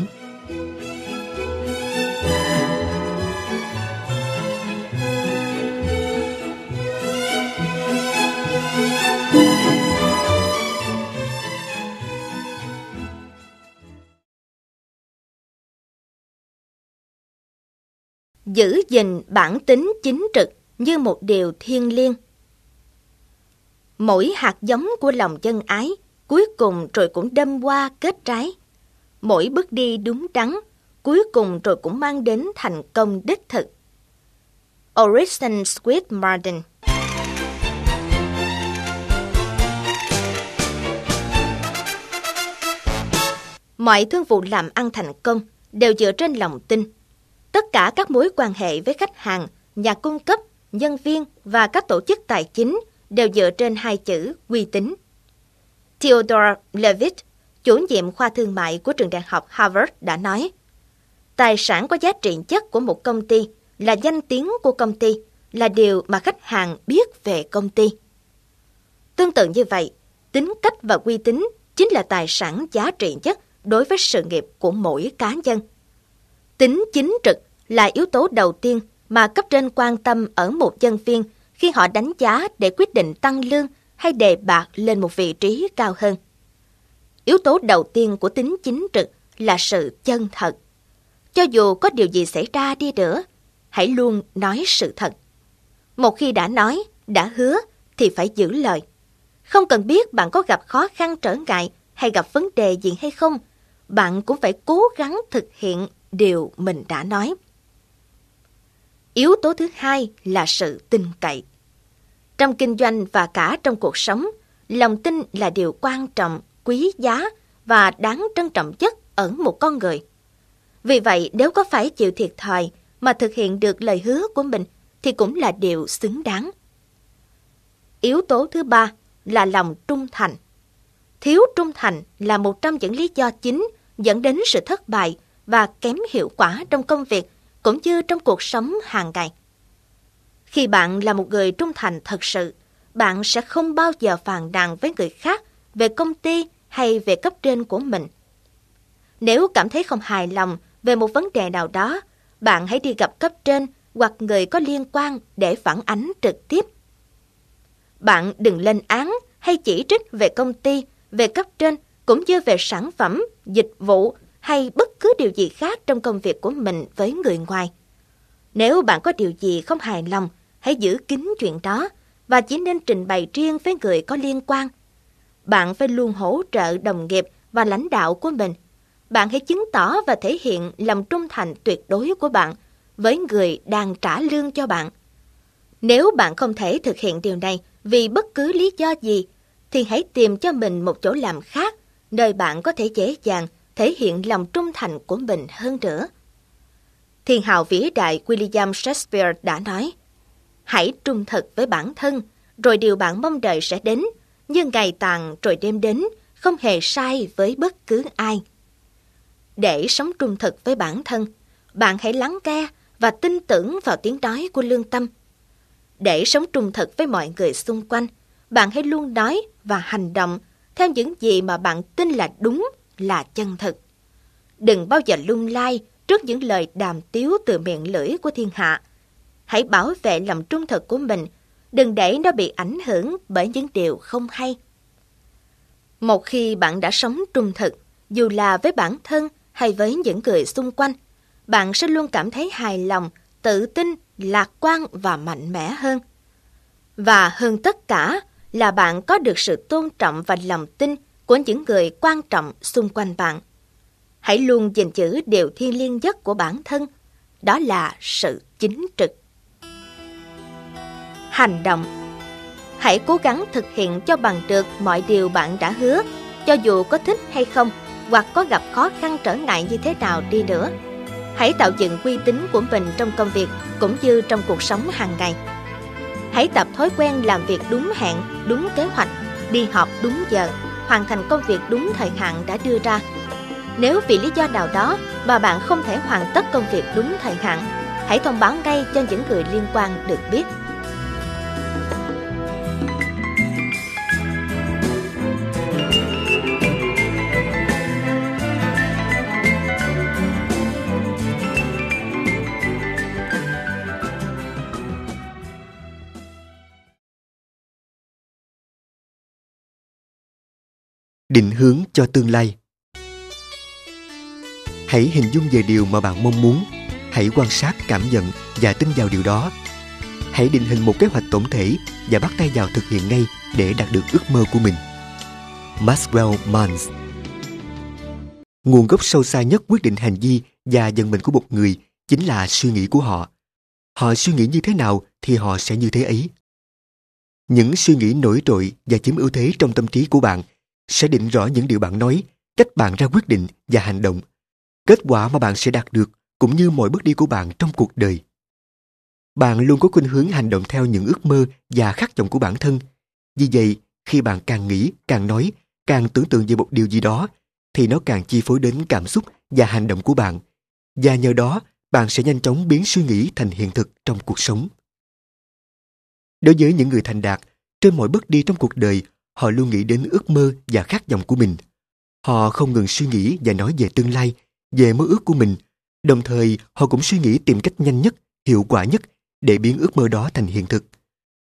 giữ gìn bản tính chính trực như một điều thiêng liêng. Mỗi hạt giống của lòng chân ái cuối cùng rồi cũng đâm qua kết trái. Mỗi bước đi đúng đắn cuối cùng rồi cũng mang đến thành công đích thực. Orison Squid Martin Mọi thương vụ làm ăn thành công đều dựa trên lòng tin Tất cả các mối quan hệ với khách hàng, nhà cung cấp, nhân viên và các tổ chức tài chính đều dựa trên hai chữ uy tín. Theodore Levitt, chủ nhiệm khoa thương mại của trường đại học Harvard đã nói, tài sản có giá trị nhất của một công ty là danh tiếng của công ty, là điều mà khách hàng biết về công ty. Tương tự như vậy, tính cách và uy tín chính là tài sản giá trị nhất đối với sự nghiệp của mỗi cá nhân. Tính chính trực là yếu tố đầu tiên mà cấp trên quan tâm ở một nhân viên khi họ đánh giá để quyết định tăng lương hay đề bạt lên một vị trí cao hơn. Yếu tố đầu tiên của tính chính trực là sự chân thật. Cho dù có điều gì xảy ra đi nữa, hãy luôn nói sự thật. Một khi đã nói, đã hứa thì phải giữ lời. Không cần biết bạn có gặp khó khăn trở ngại hay gặp vấn đề gì hay không, bạn cũng phải cố gắng thực hiện điều mình đã nói. Yếu tố thứ hai là sự tin cậy. Trong kinh doanh và cả trong cuộc sống, lòng tin là điều quan trọng, quý giá và đáng trân trọng nhất ở một con người. Vì vậy, nếu có phải chịu thiệt thòi mà thực hiện được lời hứa của mình thì cũng là điều xứng đáng. Yếu tố thứ ba là lòng trung thành. Thiếu trung thành là một trong những lý do chính dẫn đến sự thất bại và kém hiệu quả trong công việc cũng như trong cuộc sống hàng ngày. Khi bạn là một người trung thành thật sự, bạn sẽ không bao giờ phàn nàn với người khác về công ty hay về cấp trên của mình. Nếu cảm thấy không hài lòng về một vấn đề nào đó, bạn hãy đi gặp cấp trên hoặc người có liên quan để phản ánh trực tiếp. Bạn đừng lên án hay chỉ trích về công ty, về cấp trên cũng như về sản phẩm, dịch vụ hay bất cứ điều gì khác trong công việc của mình với người ngoài. Nếu bạn có điều gì không hài lòng, hãy giữ kín chuyện đó và chỉ nên trình bày riêng với người có liên quan. Bạn phải luôn hỗ trợ đồng nghiệp và lãnh đạo của mình. Bạn hãy chứng tỏ và thể hiện lòng trung thành tuyệt đối của bạn với người đang trả lương cho bạn. Nếu bạn không thể thực hiện điều này vì bất cứ lý do gì, thì hãy tìm cho mình một chỗ làm khác nơi bạn có thể dễ dàng thể hiện lòng trung thành của mình hơn nữa. Thiên hào vĩ đại William Shakespeare đã nói, Hãy trung thực với bản thân, rồi điều bạn mong đợi sẽ đến, như ngày tàn rồi đêm đến, không hề sai với bất cứ ai. Để sống trung thực với bản thân, bạn hãy lắng nghe và tin tưởng vào tiếng nói của lương tâm. Để sống trung thực với mọi người xung quanh, bạn hãy luôn nói và hành động theo những gì mà bạn tin là đúng là chân thực. Đừng bao giờ lung lai trước những lời đàm tiếu từ miệng lưỡi của thiên hạ. Hãy bảo vệ lòng trung thực của mình, đừng để nó bị ảnh hưởng bởi những điều không hay. Một khi bạn đã sống trung thực, dù là với bản thân hay với những người xung quanh, bạn sẽ luôn cảm thấy hài lòng, tự tin, lạc quan và mạnh mẽ hơn. Và hơn tất cả là bạn có được sự tôn trọng và lòng tin của những người quan trọng xung quanh bạn. Hãy luôn gìn giữ điều thiêng liêng nhất của bản thân, đó là sự chính trực. Hành động Hãy cố gắng thực hiện cho bằng được mọi điều bạn đã hứa, cho dù có thích hay không, hoặc có gặp khó khăn trở ngại như thế nào đi nữa. Hãy tạo dựng uy tín của mình trong công việc cũng như trong cuộc sống hàng ngày. Hãy tập thói quen làm việc đúng hẹn, đúng kế hoạch, đi họp đúng giờ, hoàn thành công việc đúng thời hạn đã đưa ra. Nếu vì lý do nào đó mà bạn không thể hoàn tất công việc đúng thời hạn, hãy thông báo ngay cho những người liên quan được biết. Định hướng cho tương lai. Hãy hình dung về điều mà bạn mong muốn. Hãy quan sát cảm nhận và tin vào điều đó. Hãy định hình một kế hoạch tổng thể và bắt tay vào thực hiện ngay để đạt được ước mơ của mình. Maxwell Mans. Nguồn gốc sâu xa nhất quyết định hành vi và vận mệnh của một người chính là suy nghĩ của họ. Họ suy nghĩ như thế nào thì họ sẽ như thế ấy. Những suy nghĩ nổi trội và chiếm ưu thế trong tâm trí của bạn sẽ định rõ những điều bạn nói, cách bạn ra quyết định và hành động, kết quả mà bạn sẽ đạt được cũng như mọi bước đi của bạn trong cuộc đời. Bạn luôn có khuynh hướng hành động theo những ước mơ và khát vọng của bản thân. Vì vậy, khi bạn càng nghĩ, càng nói, càng tưởng tượng về một điều gì đó, thì nó càng chi phối đến cảm xúc và hành động của bạn. Và nhờ đó, bạn sẽ nhanh chóng biến suy nghĩ thành hiện thực trong cuộc sống. Đối với những người thành đạt, trên mọi bước đi trong cuộc đời, họ luôn nghĩ đến ước mơ và khát vọng của mình. Họ không ngừng suy nghĩ và nói về tương lai, về mơ ước của mình. Đồng thời, họ cũng suy nghĩ tìm cách nhanh nhất, hiệu quả nhất để biến ước mơ đó thành hiện thực.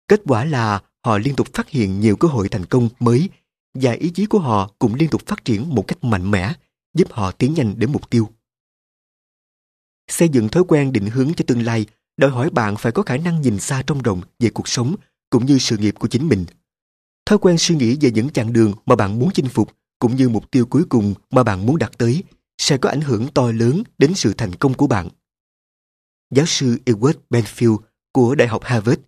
Kết quả là họ liên tục phát hiện nhiều cơ hội thành công mới và ý chí của họ cũng liên tục phát triển một cách mạnh mẽ, giúp họ tiến nhanh đến mục tiêu. Xây dựng thói quen định hướng cho tương lai đòi hỏi bạn phải có khả năng nhìn xa trong rộng về cuộc sống cũng như sự nghiệp của chính mình. Thói quen suy nghĩ về những chặng đường mà bạn muốn chinh phục cũng như mục tiêu cuối cùng mà bạn muốn đạt tới sẽ có ảnh hưởng to lớn đến sự thành công của bạn. Giáo sư Edward Benfield của Đại học Harvard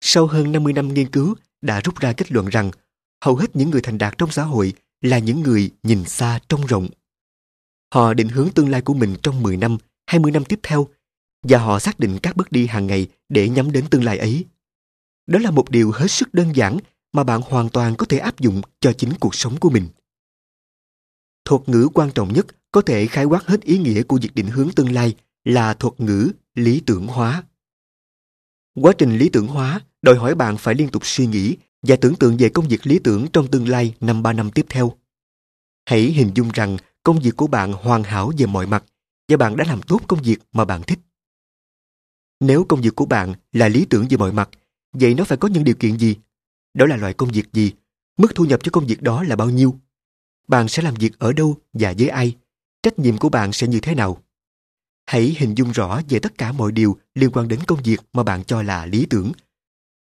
sau hơn 50 năm nghiên cứu đã rút ra kết luận rằng hầu hết những người thành đạt trong xã hội là những người nhìn xa trông rộng. Họ định hướng tương lai của mình trong 10 năm, 20 năm tiếp theo và họ xác định các bước đi hàng ngày để nhắm đến tương lai ấy. Đó là một điều hết sức đơn giản mà bạn hoàn toàn có thể áp dụng cho chính cuộc sống của mình. Thuật ngữ quan trọng nhất có thể khái quát hết ý nghĩa của việc định hướng tương lai là thuật ngữ lý tưởng hóa. Quá trình lý tưởng hóa đòi hỏi bạn phải liên tục suy nghĩ và tưởng tượng về công việc lý tưởng trong tương lai năm ba năm tiếp theo. Hãy hình dung rằng công việc của bạn hoàn hảo về mọi mặt và bạn đã làm tốt công việc mà bạn thích. Nếu công việc của bạn là lý tưởng về mọi mặt, vậy nó phải có những điều kiện gì đó là loại công việc gì? Mức thu nhập cho công việc đó là bao nhiêu? Bạn sẽ làm việc ở đâu và với ai? Trách nhiệm của bạn sẽ như thế nào? Hãy hình dung rõ về tất cả mọi điều liên quan đến công việc mà bạn cho là lý tưởng.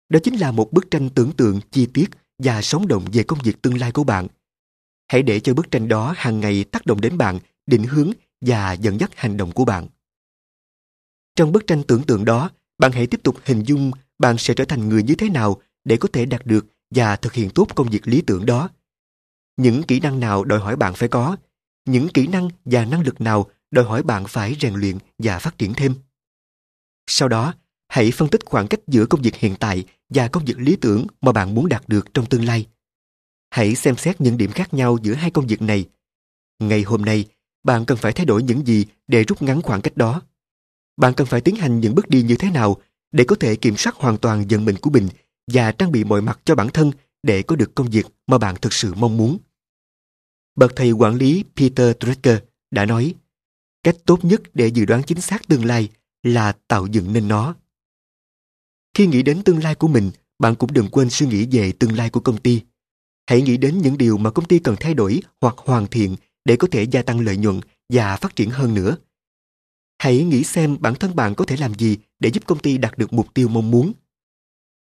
Đó chính là một bức tranh tưởng tượng chi tiết và sống động về công việc tương lai của bạn. Hãy để cho bức tranh đó hàng ngày tác động đến bạn, định hướng và dẫn dắt hành động của bạn. Trong bức tranh tưởng tượng đó, bạn hãy tiếp tục hình dung bạn sẽ trở thành người như thế nào để có thể đạt được và thực hiện tốt công việc lý tưởng đó. Những kỹ năng nào đòi hỏi bạn phải có, những kỹ năng và năng lực nào đòi hỏi bạn phải rèn luyện và phát triển thêm. Sau đó, hãy phân tích khoảng cách giữa công việc hiện tại và công việc lý tưởng mà bạn muốn đạt được trong tương lai. Hãy xem xét những điểm khác nhau giữa hai công việc này. Ngày hôm nay, bạn cần phải thay đổi những gì để rút ngắn khoảng cách đó. Bạn cần phải tiến hành những bước đi như thế nào để có thể kiểm soát hoàn toàn vận mệnh của mình và trang bị mọi mặt cho bản thân để có được công việc mà bạn thực sự mong muốn. Bậc thầy quản lý Peter Drucker đã nói, cách tốt nhất để dự đoán chính xác tương lai là tạo dựng nên nó. Khi nghĩ đến tương lai của mình, bạn cũng đừng quên suy nghĩ về tương lai của công ty. Hãy nghĩ đến những điều mà công ty cần thay đổi hoặc hoàn thiện để có thể gia tăng lợi nhuận và phát triển hơn nữa. Hãy nghĩ xem bản thân bạn có thể làm gì để giúp công ty đạt được mục tiêu mong muốn.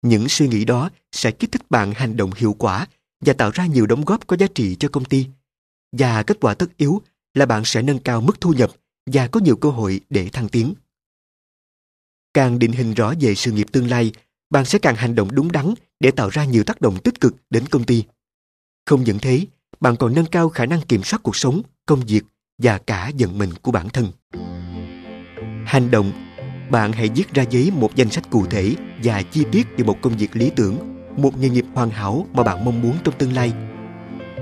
Những suy nghĩ đó sẽ kích thích bạn hành động hiệu quả và tạo ra nhiều đóng góp có giá trị cho công ty. Và kết quả tất yếu là bạn sẽ nâng cao mức thu nhập và có nhiều cơ hội để thăng tiến. Càng định hình rõ về sự nghiệp tương lai, bạn sẽ càng hành động đúng đắn để tạo ra nhiều tác động tích cực đến công ty. Không những thế, bạn còn nâng cao khả năng kiểm soát cuộc sống, công việc và cả vận mệnh của bản thân. Hành động bạn hãy viết ra giấy một danh sách cụ thể và chi tiết về một công việc lý tưởng, một nghề nghiệp hoàn hảo mà bạn mong muốn trong tương lai.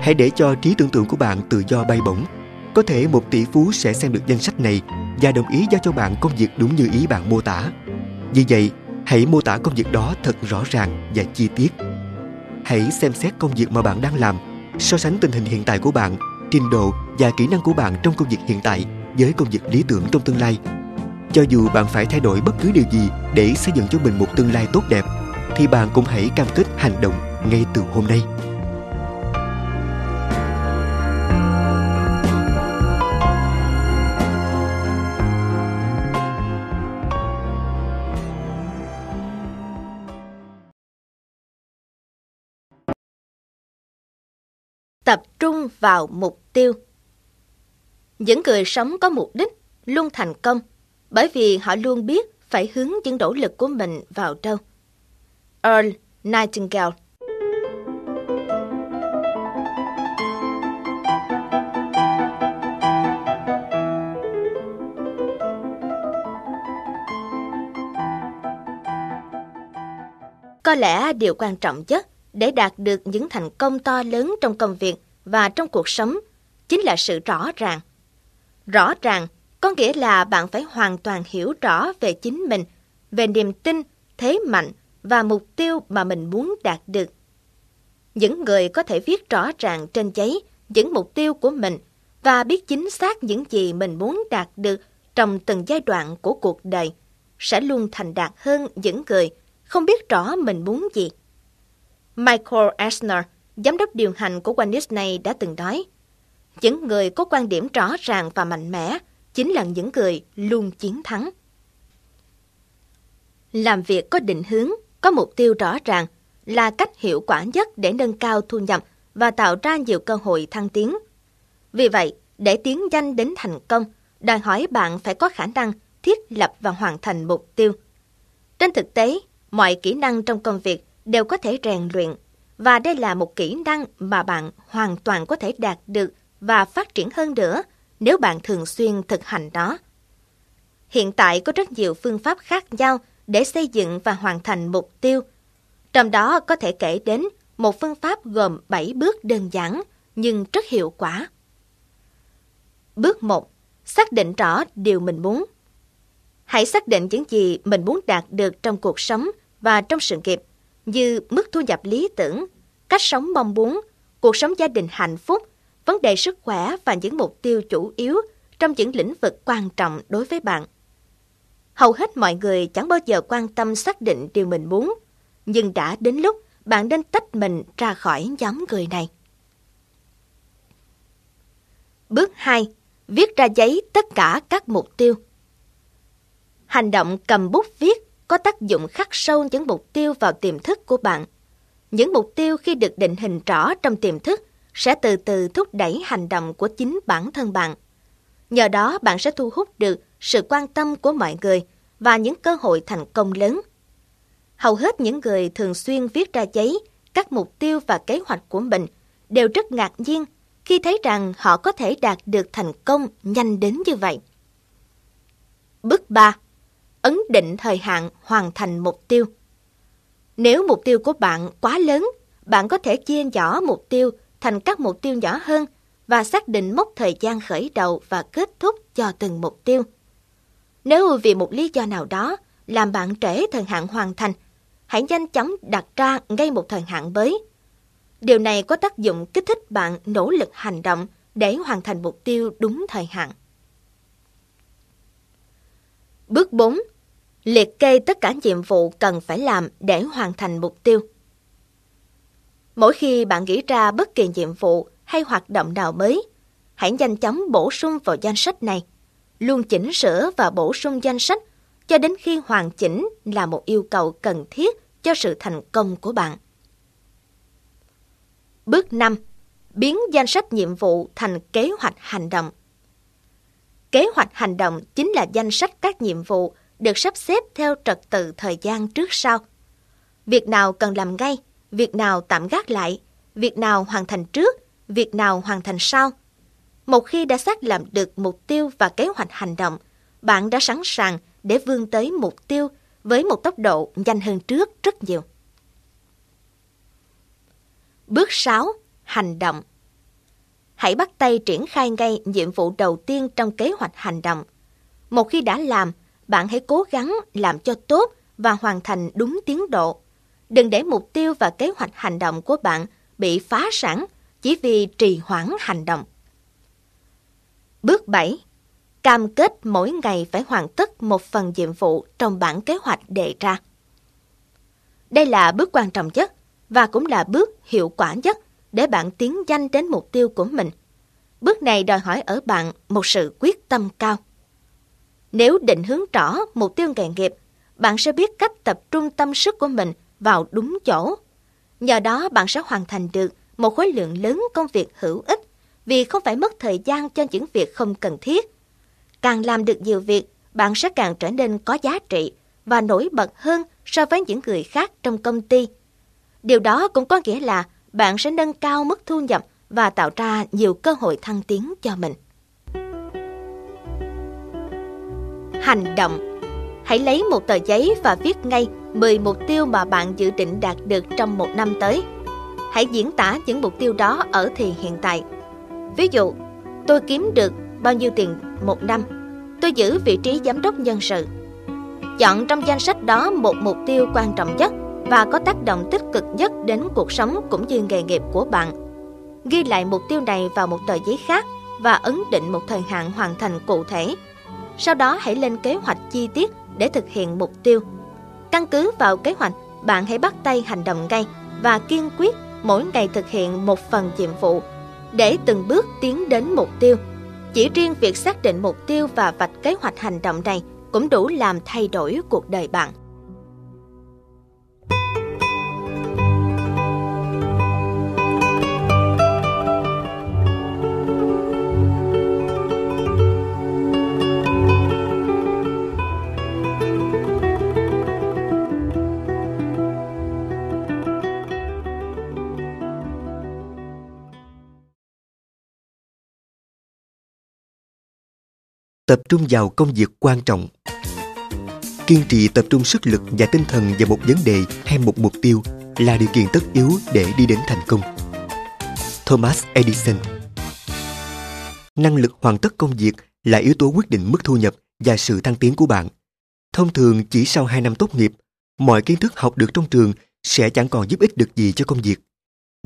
Hãy để cho trí tưởng tượng của bạn tự do bay bổng. Có thể một tỷ phú sẽ xem được danh sách này và đồng ý giao cho bạn công việc đúng như ý bạn mô tả. Vì vậy, hãy mô tả công việc đó thật rõ ràng và chi tiết. Hãy xem xét công việc mà bạn đang làm, so sánh tình hình hiện tại của bạn, trình độ và kỹ năng của bạn trong công việc hiện tại với công việc lý tưởng trong tương lai. Cho dù bạn phải thay đổi bất cứ điều gì để xây dựng cho mình một tương lai tốt đẹp, thì bạn cũng hãy cam kết hành động ngay từ hôm nay. tập trung vào mục tiêu. Những người sống có mục đích luôn thành công bởi vì họ luôn biết phải hướng những nỗ lực của mình vào đâu. Earl Nightingale Có lẽ điều quan trọng nhất để đạt được những thành công to lớn trong công việc và trong cuộc sống chính là sự rõ ràng. Rõ ràng có nghĩa là bạn phải hoàn toàn hiểu rõ về chính mình, về niềm tin, thế mạnh và mục tiêu mà mình muốn đạt được. Những người có thể viết rõ ràng trên giấy những mục tiêu của mình và biết chính xác những gì mình muốn đạt được trong từng giai đoạn của cuộc đời sẽ luôn thành đạt hơn những người không biết rõ mình muốn gì. Michael Eisner, giám đốc điều hành của Walt Disney đã từng nói, những người có quan điểm rõ ràng và mạnh mẽ chính là những người luôn chiến thắng. Làm việc có định hướng, có mục tiêu rõ ràng là cách hiệu quả nhất để nâng cao thu nhập và tạo ra nhiều cơ hội thăng tiến. Vì vậy, để tiến nhanh đến thành công, đòi hỏi bạn phải có khả năng thiết lập và hoàn thành mục tiêu. Trên thực tế, mọi kỹ năng trong công việc đều có thể rèn luyện và đây là một kỹ năng mà bạn hoàn toàn có thể đạt được và phát triển hơn nữa nếu bạn thường xuyên thực hành nó. Hiện tại có rất nhiều phương pháp khác nhau để xây dựng và hoàn thành mục tiêu. Trong đó có thể kể đến một phương pháp gồm 7 bước đơn giản nhưng rất hiệu quả. Bước 1. Xác định rõ điều mình muốn. Hãy xác định những gì mình muốn đạt được trong cuộc sống và trong sự nghiệp như mức thu nhập lý tưởng, cách sống mong muốn, cuộc sống gia đình hạnh phúc, vấn đề sức khỏe và những mục tiêu chủ yếu trong những lĩnh vực quan trọng đối với bạn. Hầu hết mọi người chẳng bao giờ quan tâm xác định điều mình muốn, nhưng đã đến lúc bạn nên tách mình ra khỏi nhóm người này. Bước 2. Viết ra giấy tất cả các mục tiêu. Hành động cầm bút viết có tác dụng khắc sâu những mục tiêu vào tiềm thức của bạn. Những mục tiêu khi được định hình rõ trong tiềm thức sẽ từ từ thúc đẩy hành động của chính bản thân bạn. Nhờ đó bạn sẽ thu hút được sự quan tâm của mọi người và những cơ hội thành công lớn. Hầu hết những người thường xuyên viết ra giấy các mục tiêu và kế hoạch của mình đều rất ngạc nhiên khi thấy rằng họ có thể đạt được thành công nhanh đến như vậy. Bước 3 ấn định thời hạn hoàn thành mục tiêu. Nếu mục tiêu của bạn quá lớn, bạn có thể chia nhỏ mục tiêu thành các mục tiêu nhỏ hơn và xác định mốc thời gian khởi đầu và kết thúc cho từng mục tiêu. Nếu vì một lý do nào đó làm bạn trễ thời hạn hoàn thành, hãy nhanh chóng đặt ra ngay một thời hạn mới. Điều này có tác dụng kích thích bạn nỗ lực hành động để hoàn thành mục tiêu đúng thời hạn. Bước 4. Liệt kê tất cả nhiệm vụ cần phải làm để hoàn thành mục tiêu. Mỗi khi bạn nghĩ ra bất kỳ nhiệm vụ hay hoạt động nào mới, hãy nhanh chóng bổ sung vào danh sách này. Luôn chỉnh sửa và bổ sung danh sách cho đến khi hoàn chỉnh là một yêu cầu cần thiết cho sự thành công của bạn. Bước 5. Biến danh sách nhiệm vụ thành kế hoạch hành động. Kế hoạch hành động chính là danh sách các nhiệm vụ được sắp xếp theo trật tự thời gian trước sau. Việc nào cần làm ngay, việc nào tạm gác lại, việc nào hoàn thành trước, việc nào hoàn thành sau. Một khi đã xác lập được mục tiêu và kế hoạch hành động, bạn đã sẵn sàng để vươn tới mục tiêu với một tốc độ nhanh hơn trước rất nhiều. Bước 6. Hành động Hãy bắt tay triển khai ngay nhiệm vụ đầu tiên trong kế hoạch hành động. Một khi đã làm, bạn hãy cố gắng làm cho tốt và hoàn thành đúng tiến độ. Đừng để mục tiêu và kế hoạch hành động của bạn bị phá sản chỉ vì trì hoãn hành động. Bước 7. Cam kết mỗi ngày phải hoàn tất một phần nhiệm vụ trong bản kế hoạch đề ra. Đây là bước quan trọng nhất và cũng là bước hiệu quả nhất để bạn tiến nhanh đến mục tiêu của mình. Bước này đòi hỏi ở bạn một sự quyết tâm cao. Nếu định hướng rõ mục tiêu nghề nghiệp, bạn sẽ biết cách tập trung tâm sức của mình vào đúng chỗ. Nhờ đó bạn sẽ hoàn thành được một khối lượng lớn công việc hữu ích vì không phải mất thời gian cho những việc không cần thiết. Càng làm được nhiều việc, bạn sẽ càng trở nên có giá trị và nổi bật hơn so với những người khác trong công ty. Điều đó cũng có nghĩa là bạn sẽ nâng cao mức thu nhập và tạo ra nhiều cơ hội thăng tiến cho mình. Hành động Hãy lấy một tờ giấy và viết ngay 10 mục tiêu mà bạn dự định đạt được trong một năm tới. Hãy diễn tả những mục tiêu đó ở thì hiện tại. Ví dụ, tôi kiếm được bao nhiêu tiền một năm. Tôi giữ vị trí giám đốc nhân sự. Chọn trong danh sách đó một mục tiêu quan trọng nhất và có tác động tích cực nhất đến cuộc sống cũng như nghề nghiệp của bạn. Ghi lại mục tiêu này vào một tờ giấy khác và ấn định một thời hạn hoàn thành cụ thể. Sau đó hãy lên kế hoạch chi tiết để thực hiện mục tiêu. Căn cứ vào kế hoạch, bạn hãy bắt tay hành động ngay và kiên quyết mỗi ngày thực hiện một phần nhiệm vụ để từng bước tiến đến mục tiêu. Chỉ riêng việc xác định mục tiêu và vạch kế hoạch hành động này cũng đủ làm thay đổi cuộc đời bạn. Tập trung vào công việc quan trọng. Kiên trì tập trung sức lực và tinh thần vào một vấn đề hay một mục tiêu là điều kiện tất yếu để đi đến thành công. Thomas edison. Năng lực hoàn tất công việc là yếu tố quyết định mức thu nhập và sự thăng tiến của bạn. Thông thường, chỉ sau 2 năm tốt nghiệp, mọi kiến thức học được trong trường sẽ chẳng còn giúp ích được gì cho công việc.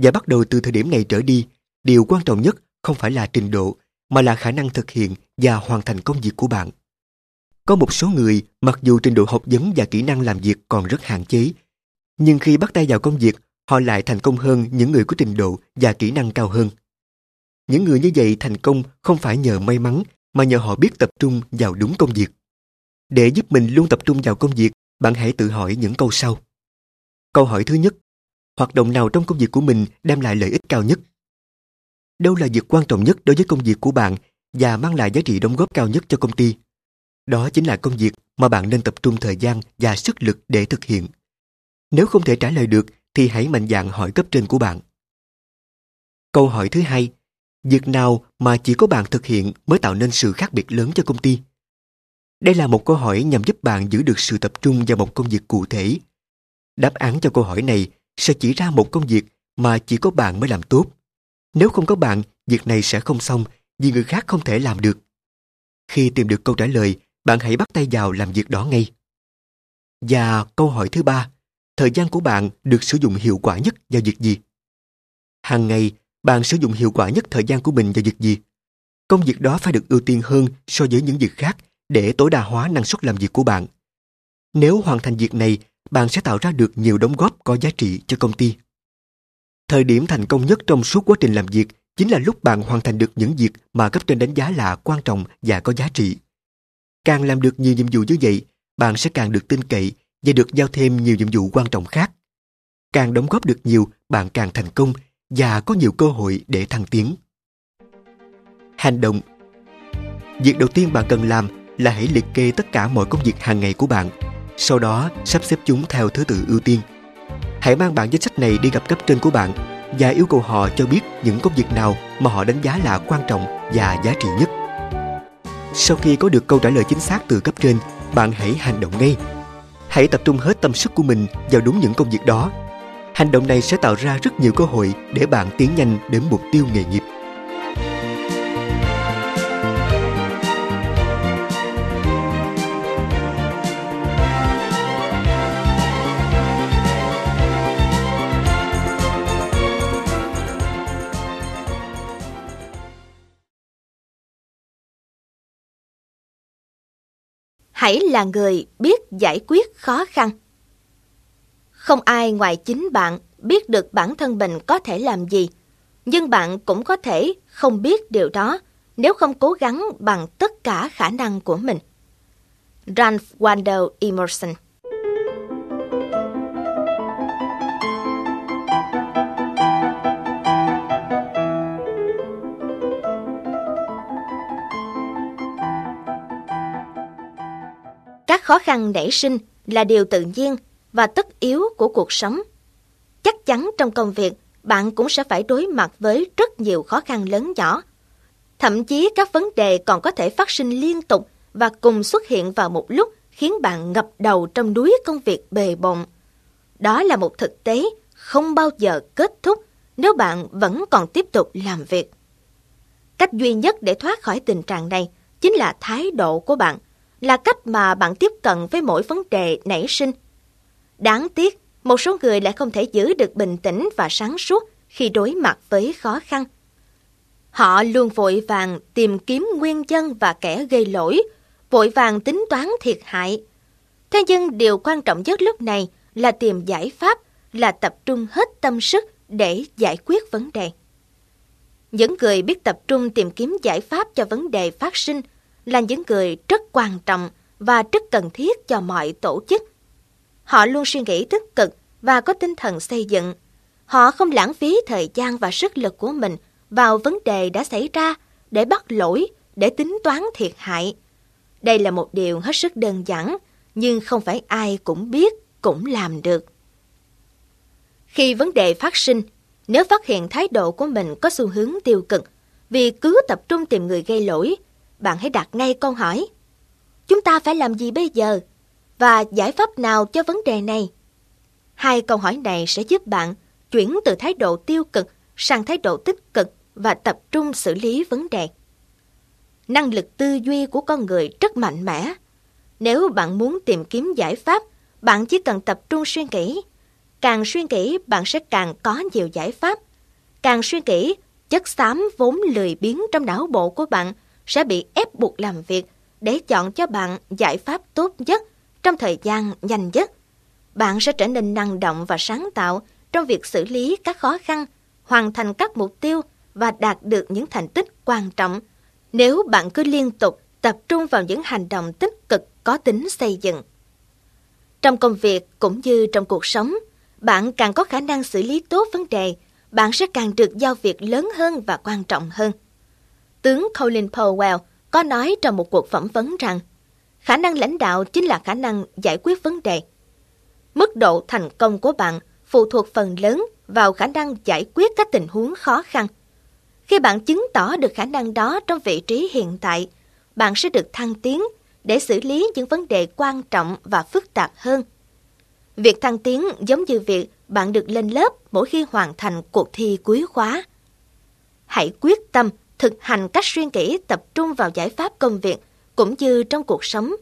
Và bắt đầu từ thời điểm này trở đi, điều quan trọng nhất không phải là trình độ mà là khả năng thực hiện và hoàn thành công việc của bạn. Có một số người, mặc dù trình độ học vấn và kỹ năng làm việc còn rất hạn chế, nhưng khi bắt tay vào công việc, họ lại thành công hơn những người có trình độ và kỹ năng cao hơn. Những người như vậy thành công không phải nhờ may mắn, mà nhờ họ biết tập trung vào đúng công việc. Để giúp mình luôn tập trung vào công việc, bạn hãy tự hỏi những câu sau. Câu hỏi thứ nhất, hoạt động nào trong công việc của mình đem lại lợi ích cao nhất? Đâu là việc quan trọng nhất đối với công việc của bạn và mang lại giá trị đóng góp cao nhất cho công ty. Đó chính là công việc mà bạn nên tập trung thời gian và sức lực để thực hiện. Nếu không thể trả lời được thì hãy mạnh dạn hỏi cấp trên của bạn. Câu hỏi thứ hai, việc nào mà chỉ có bạn thực hiện mới tạo nên sự khác biệt lớn cho công ty? Đây là một câu hỏi nhằm giúp bạn giữ được sự tập trung vào một công việc cụ thể. Đáp án cho câu hỏi này sẽ chỉ ra một công việc mà chỉ có bạn mới làm tốt nếu không có bạn, việc này sẽ không xong vì người khác không thể làm được. Khi tìm được câu trả lời, bạn hãy bắt tay vào làm việc đó ngay. Và câu hỏi thứ ba, thời gian của bạn được sử dụng hiệu quả nhất vào việc gì? Hàng ngày, bạn sử dụng hiệu quả nhất thời gian của mình vào việc gì? Công việc đó phải được ưu tiên hơn so với những việc khác để tối đa hóa năng suất làm việc của bạn. Nếu hoàn thành việc này, bạn sẽ tạo ra được nhiều đóng góp có giá trị cho công ty. Thời điểm thành công nhất trong suốt quá trình làm việc chính là lúc bạn hoàn thành được những việc mà cấp trên đánh giá là quan trọng và có giá trị. Càng làm được nhiều nhiệm vụ như vậy, bạn sẽ càng được tin cậy và được giao thêm nhiều nhiệm vụ quan trọng khác. Càng đóng góp được nhiều, bạn càng thành công và có nhiều cơ hội để thăng tiến. Hành động Việc đầu tiên bạn cần làm là hãy liệt kê tất cả mọi công việc hàng ngày của bạn, sau đó sắp xếp chúng theo thứ tự ưu tiên. Hãy mang bản danh sách này đi gặp cấp trên của bạn và yêu cầu họ cho biết những công việc nào mà họ đánh giá là quan trọng và giá trị nhất. Sau khi có được câu trả lời chính xác từ cấp trên, bạn hãy hành động ngay. Hãy tập trung hết tâm sức của mình vào đúng những công việc đó. Hành động này sẽ tạo ra rất nhiều cơ hội để bạn tiến nhanh đến mục tiêu nghề nghiệp. Hãy là người biết giải quyết khó khăn. Không ai ngoài chính bạn biết được bản thân mình có thể làm gì, nhưng bạn cũng có thể không biết điều đó nếu không cố gắng bằng tất cả khả năng của mình. Ralph Waldo Emerson khó khăn nảy sinh là điều tự nhiên và tất yếu của cuộc sống. Chắc chắn trong công việc, bạn cũng sẽ phải đối mặt với rất nhiều khó khăn lớn nhỏ. Thậm chí các vấn đề còn có thể phát sinh liên tục và cùng xuất hiện vào một lúc khiến bạn ngập đầu trong núi công việc bề bộn. Đó là một thực tế không bao giờ kết thúc nếu bạn vẫn còn tiếp tục làm việc. Cách duy nhất để thoát khỏi tình trạng này chính là thái độ của bạn là cách mà bạn tiếp cận với mỗi vấn đề nảy sinh. Đáng tiếc, một số người lại không thể giữ được bình tĩnh và sáng suốt khi đối mặt với khó khăn. Họ luôn vội vàng tìm kiếm nguyên nhân và kẻ gây lỗi, vội vàng tính toán thiệt hại. Thế nhưng điều quan trọng nhất lúc này là tìm giải pháp, là tập trung hết tâm sức để giải quyết vấn đề. Những người biết tập trung tìm kiếm giải pháp cho vấn đề phát sinh – là những người rất quan trọng và rất cần thiết cho mọi tổ chức. Họ luôn suy nghĩ tích cực và có tinh thần xây dựng. Họ không lãng phí thời gian và sức lực của mình vào vấn đề đã xảy ra để bắt lỗi, để tính toán thiệt hại. Đây là một điều hết sức đơn giản, nhưng không phải ai cũng biết, cũng làm được. Khi vấn đề phát sinh, nếu phát hiện thái độ của mình có xu hướng tiêu cực, vì cứ tập trung tìm người gây lỗi, bạn hãy đặt ngay câu hỏi. Chúng ta phải làm gì bây giờ? Và giải pháp nào cho vấn đề này? Hai câu hỏi này sẽ giúp bạn chuyển từ thái độ tiêu cực sang thái độ tích cực và tập trung xử lý vấn đề. Năng lực tư duy của con người rất mạnh mẽ. Nếu bạn muốn tìm kiếm giải pháp, bạn chỉ cần tập trung suy nghĩ. Càng suy nghĩ, bạn sẽ càng có nhiều giải pháp. Càng suy nghĩ, chất xám vốn lười biếng trong não bộ của bạn – sẽ bị ép buộc làm việc để chọn cho bạn giải pháp tốt nhất trong thời gian nhanh nhất. Bạn sẽ trở nên năng động và sáng tạo trong việc xử lý các khó khăn, hoàn thành các mục tiêu và đạt được những thành tích quan trọng nếu bạn cứ liên tục tập trung vào những hành động tích cực có tính xây dựng. Trong công việc cũng như trong cuộc sống, bạn càng có khả năng xử lý tốt vấn đề, bạn sẽ càng được giao việc lớn hơn và quan trọng hơn tướng Colin Powell có nói trong một cuộc phỏng vấn rằng khả năng lãnh đạo chính là khả năng giải quyết vấn đề. Mức độ thành công của bạn phụ thuộc phần lớn vào khả năng giải quyết các tình huống khó khăn. Khi bạn chứng tỏ được khả năng đó trong vị trí hiện tại, bạn sẽ được thăng tiến để xử lý những vấn đề quan trọng và phức tạp hơn. Việc thăng tiến giống như việc bạn được lên lớp mỗi khi hoàn thành cuộc thi cuối khóa. Hãy quyết tâm thực hành cách suy nghĩ tập trung vào giải pháp công việc cũng như trong cuộc sống.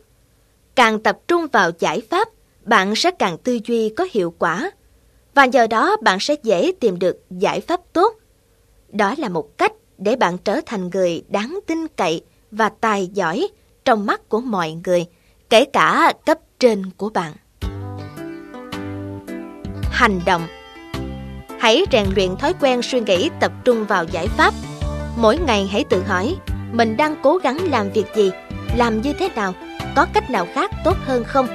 Càng tập trung vào giải pháp, bạn sẽ càng tư duy có hiệu quả và nhờ đó bạn sẽ dễ tìm được giải pháp tốt. Đó là một cách để bạn trở thành người đáng tin cậy và tài giỏi trong mắt của mọi người, kể cả cấp trên của bạn. Hành động Hãy rèn luyện thói quen suy nghĩ tập trung vào giải pháp. Mỗi ngày hãy tự hỏi, mình đang cố gắng làm việc gì, làm như thế nào, có cách nào khác tốt hơn không?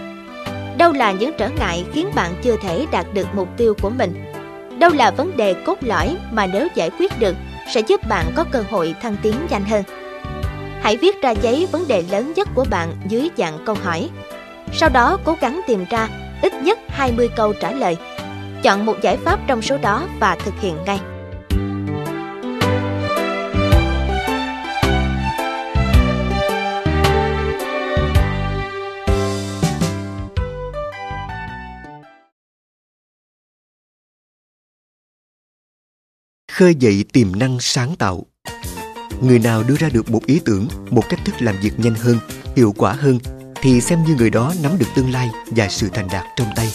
Đâu là những trở ngại khiến bạn chưa thể đạt được mục tiêu của mình? Đâu là vấn đề cốt lõi mà nếu giải quyết được sẽ giúp bạn có cơ hội thăng tiến nhanh hơn? Hãy viết ra giấy vấn đề lớn nhất của bạn dưới dạng câu hỏi. Sau đó cố gắng tìm ra ít nhất 20 câu trả lời. Chọn một giải pháp trong số đó và thực hiện ngay. Khơi dậy tiềm năng sáng tạo. Người nào đưa ra được một ý tưởng, một cách thức làm việc nhanh hơn, hiệu quả hơn, thì xem như người đó nắm được tương lai và sự thành đạt trong tay.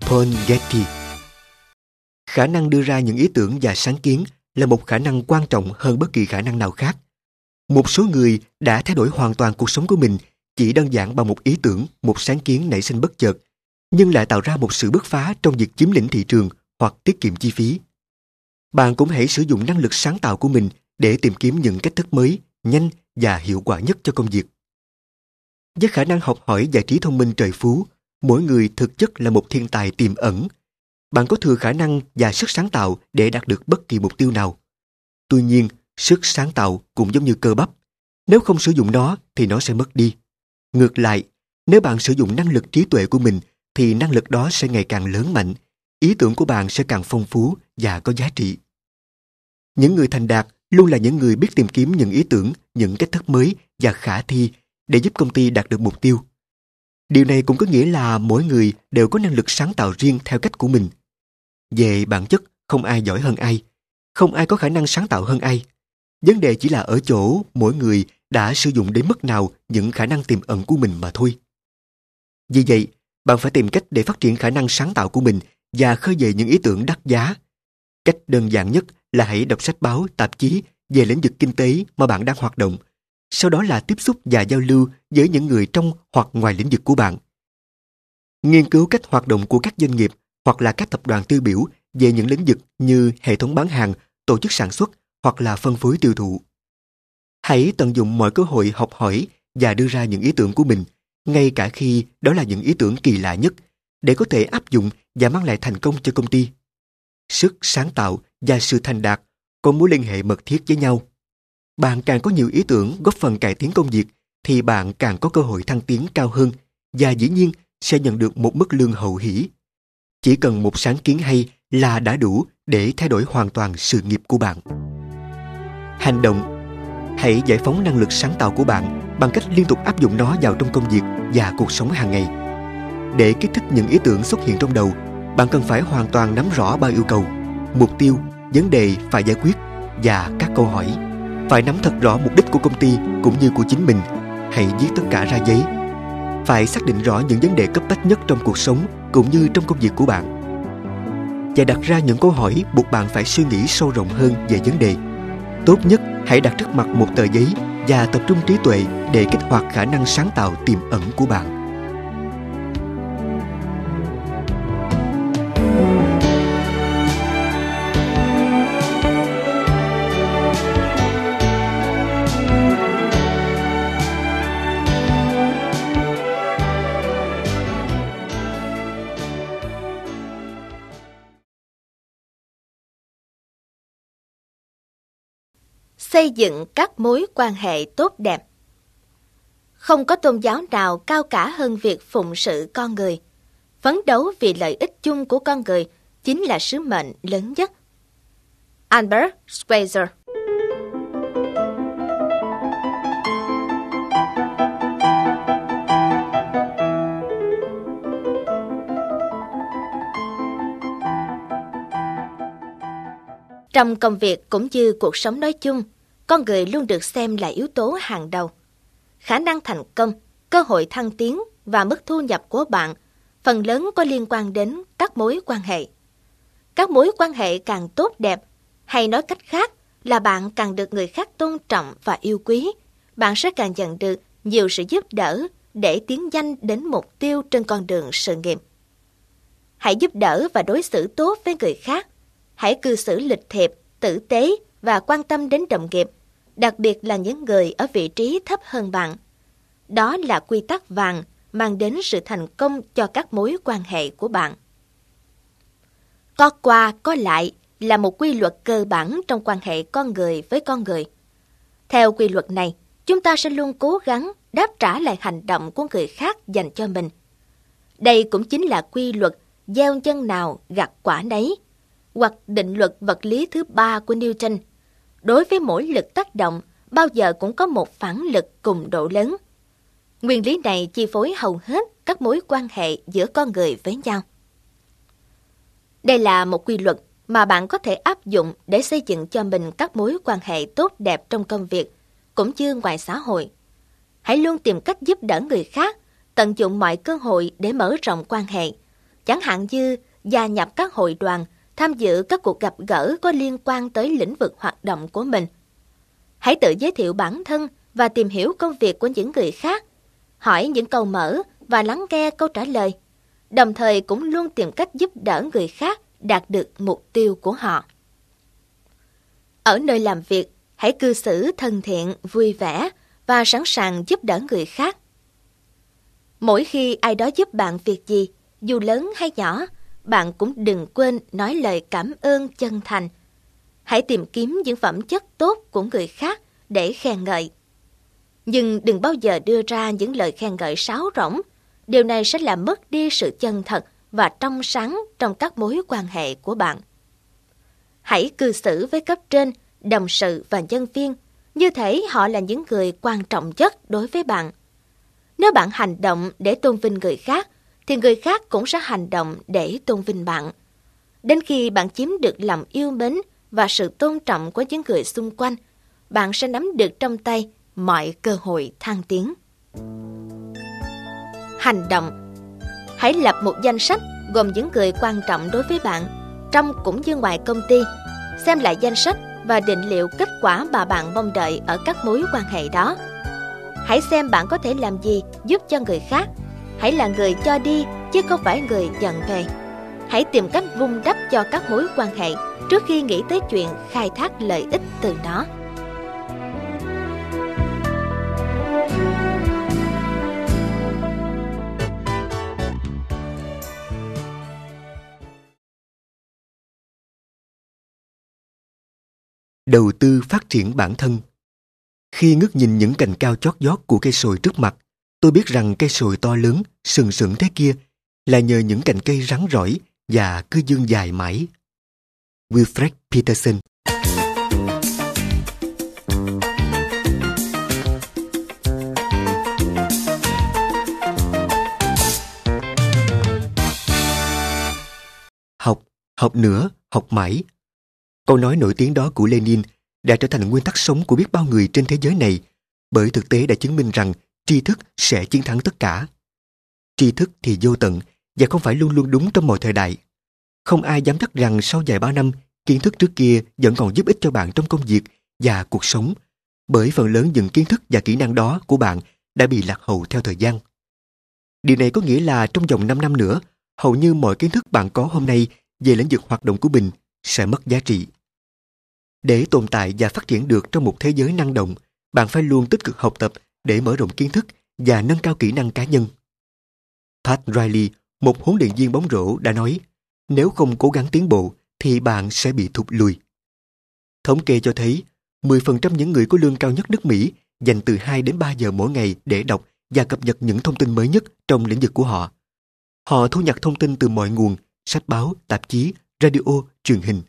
Paul getty. Khả năng đưa ra những ý tưởng và sáng kiến là một khả năng quan trọng hơn bất kỳ khả năng nào khác. Một số người đã thay đổi hoàn toàn cuộc sống của mình chỉ đơn giản bằng một ý tưởng, một sáng kiến nảy sinh bất chợt, nhưng lại tạo ra một sự bứt phá trong việc chiếm lĩnh thị trường hoặc tiết kiệm chi phí bạn cũng hãy sử dụng năng lực sáng tạo của mình để tìm kiếm những cách thức mới, nhanh và hiệu quả nhất cho công việc. Với khả năng học hỏi và trí thông minh trời phú, mỗi người thực chất là một thiên tài tiềm ẩn. Bạn có thừa khả năng và sức sáng tạo để đạt được bất kỳ mục tiêu nào. Tuy nhiên, sức sáng tạo cũng giống như cơ bắp. Nếu không sử dụng nó thì nó sẽ mất đi. Ngược lại, nếu bạn sử dụng năng lực trí tuệ của mình thì năng lực đó sẽ ngày càng lớn mạnh. Ý tưởng của bạn sẽ càng phong phú và có giá trị. Những người thành đạt luôn là những người biết tìm kiếm những ý tưởng, những cách thức mới và khả thi để giúp công ty đạt được mục tiêu. Điều này cũng có nghĩa là mỗi người đều có năng lực sáng tạo riêng theo cách của mình. Về bản chất, không ai giỏi hơn ai, không ai có khả năng sáng tạo hơn ai. Vấn đề chỉ là ở chỗ mỗi người đã sử dụng đến mức nào những khả năng tiềm ẩn của mình mà thôi. Vì vậy, bạn phải tìm cách để phát triển khả năng sáng tạo của mình và khơi dậy những ý tưởng đắt giá. Cách đơn giản nhất là hãy đọc sách báo, tạp chí về lĩnh vực kinh tế mà bạn đang hoạt động. Sau đó là tiếp xúc và giao lưu với những người trong hoặc ngoài lĩnh vực của bạn. Nghiên cứu cách hoạt động của các doanh nghiệp hoặc là các tập đoàn tiêu biểu về những lĩnh vực như hệ thống bán hàng, tổ chức sản xuất hoặc là phân phối tiêu thụ. Hãy tận dụng mọi cơ hội học hỏi và đưa ra những ý tưởng của mình, ngay cả khi đó là những ý tưởng kỳ lạ nhất, để có thể áp dụng và mang lại thành công cho công ty. Sức sáng tạo và sự thành đạt có mối liên hệ mật thiết với nhau. Bạn càng có nhiều ý tưởng góp phần cải tiến công việc thì bạn càng có cơ hội thăng tiến cao hơn và dĩ nhiên sẽ nhận được một mức lương hậu hỷ. Chỉ cần một sáng kiến hay là đã đủ để thay đổi hoàn toàn sự nghiệp của bạn. Hành động Hãy giải phóng năng lực sáng tạo của bạn bằng cách liên tục áp dụng nó vào trong công việc và cuộc sống hàng ngày. Để kích thích những ý tưởng xuất hiện trong đầu, bạn cần phải hoàn toàn nắm rõ ba yêu cầu, mục tiêu vấn đề phải giải quyết và các câu hỏi. Phải nắm thật rõ mục đích của công ty cũng như của chính mình. Hãy viết tất cả ra giấy. Phải xác định rõ những vấn đề cấp bách nhất trong cuộc sống cũng như trong công việc của bạn. Và đặt ra những câu hỏi buộc bạn phải suy nghĩ sâu rộng hơn về vấn đề. Tốt nhất, hãy đặt trước mặt một tờ giấy và tập trung trí tuệ để kích hoạt khả năng sáng tạo tiềm ẩn của bạn. Xây dựng các mối quan hệ tốt đẹp. Không có tôn giáo nào cao cả hơn việc phụng sự con người. Phấn đấu vì lợi ích chung của con người chính là sứ mệnh lớn nhất. Albert Schweitzer Trong công việc cũng như cuộc sống nói chung, con người luôn được xem là yếu tố hàng đầu. Khả năng thành công, cơ hội thăng tiến và mức thu nhập của bạn phần lớn có liên quan đến các mối quan hệ. Các mối quan hệ càng tốt đẹp, hay nói cách khác là bạn càng được người khác tôn trọng và yêu quý, bạn sẽ càng nhận được nhiều sự giúp đỡ để tiến nhanh đến mục tiêu trên con đường sự nghiệp. Hãy giúp đỡ và đối xử tốt với người khác. Hãy cư xử lịch thiệp, tử tế và quan tâm đến đồng nghiệp, đặc biệt là những người ở vị trí thấp hơn bạn. Đó là quy tắc vàng mang đến sự thành công cho các mối quan hệ của bạn. Có qua, có lại là một quy luật cơ bản trong quan hệ con người với con người. Theo quy luật này, chúng ta sẽ luôn cố gắng đáp trả lại hành động của người khác dành cho mình. Đây cũng chính là quy luật gieo chân nào gặt quả nấy, hoặc định luật vật lý thứ ba của Newton. Đối với mỗi lực tác động, bao giờ cũng có một phản lực cùng độ lớn. Nguyên lý này chi phối hầu hết các mối quan hệ giữa con người với nhau. Đây là một quy luật mà bạn có thể áp dụng để xây dựng cho mình các mối quan hệ tốt đẹp trong công việc, cũng như ngoài xã hội. Hãy luôn tìm cách giúp đỡ người khác, tận dụng mọi cơ hội để mở rộng quan hệ. Chẳng hạn như gia nhập các hội đoàn, tham dự các cuộc gặp gỡ có liên quan tới lĩnh vực hoạt động của mình. Hãy tự giới thiệu bản thân và tìm hiểu công việc của những người khác. Hỏi những câu mở và lắng nghe câu trả lời. Đồng thời cũng luôn tìm cách giúp đỡ người khác đạt được mục tiêu của họ. Ở nơi làm việc, hãy cư xử thân thiện, vui vẻ và sẵn sàng giúp đỡ người khác. Mỗi khi ai đó giúp bạn việc gì, dù lớn hay nhỏ, bạn cũng đừng quên nói lời cảm ơn chân thành. Hãy tìm kiếm những phẩm chất tốt của người khác để khen ngợi. Nhưng đừng bao giờ đưa ra những lời khen ngợi sáo rỗng. Điều này sẽ làm mất đi sự chân thật và trong sáng trong các mối quan hệ của bạn. Hãy cư xử với cấp trên, đồng sự và nhân viên như thể họ là những người quan trọng nhất đối với bạn. Nếu bạn hành động để tôn vinh người khác, thì người khác cũng sẽ hành động để tôn vinh bạn. Đến khi bạn chiếm được lòng yêu mến và sự tôn trọng của những người xung quanh, bạn sẽ nắm được trong tay mọi cơ hội thăng tiến. Hành động Hãy lập một danh sách gồm những người quan trọng đối với bạn, trong cũng như ngoài công ty. Xem lại danh sách và định liệu kết quả mà bạn mong đợi ở các mối quan hệ đó. Hãy xem bạn có thể làm gì giúp cho người khác. Hãy là người cho đi chứ không phải người nhận về. Hãy tìm cách vun đắp cho các mối quan hệ trước khi nghĩ tới chuyện khai thác lợi ích từ nó. Đầu tư phát triển bản thân Khi ngước nhìn những cành cao chót vót của cây sồi trước mặt, tôi biết rằng cây sồi to lớn, sừng sững thế kia là nhờ những cành cây rắn rỏi và cứ dương dài mãi. Wilfred Peterson Học, học nữa, học mãi, Câu nói nổi tiếng đó của Lenin đã trở thành nguyên tắc sống của biết bao người trên thế giới này bởi thực tế đã chứng minh rằng tri thức sẽ chiến thắng tất cả. Tri thức thì vô tận và không phải luôn luôn đúng trong mọi thời đại. Không ai dám chắc rằng sau vài ba năm, kiến thức trước kia vẫn còn giúp ích cho bạn trong công việc và cuộc sống bởi phần lớn những kiến thức và kỹ năng đó của bạn đã bị lạc hậu theo thời gian. Điều này có nghĩa là trong vòng 5 năm nữa, hầu như mọi kiến thức bạn có hôm nay về lĩnh vực hoạt động của mình sẽ mất giá trị. Để tồn tại và phát triển được trong một thế giới năng động, bạn phải luôn tích cực học tập để mở rộng kiến thức và nâng cao kỹ năng cá nhân. Pat Riley, một huấn luyện viên bóng rổ đã nói, nếu không cố gắng tiến bộ thì bạn sẽ bị thụt lùi. Thống kê cho thấy, 10% những người có lương cao nhất nước Mỹ dành từ 2 đến 3 giờ mỗi ngày để đọc và cập nhật những thông tin mới nhất trong lĩnh vực của họ. Họ thu nhặt thông tin từ mọi nguồn, sách báo, tạp chí, radio, truyền hình.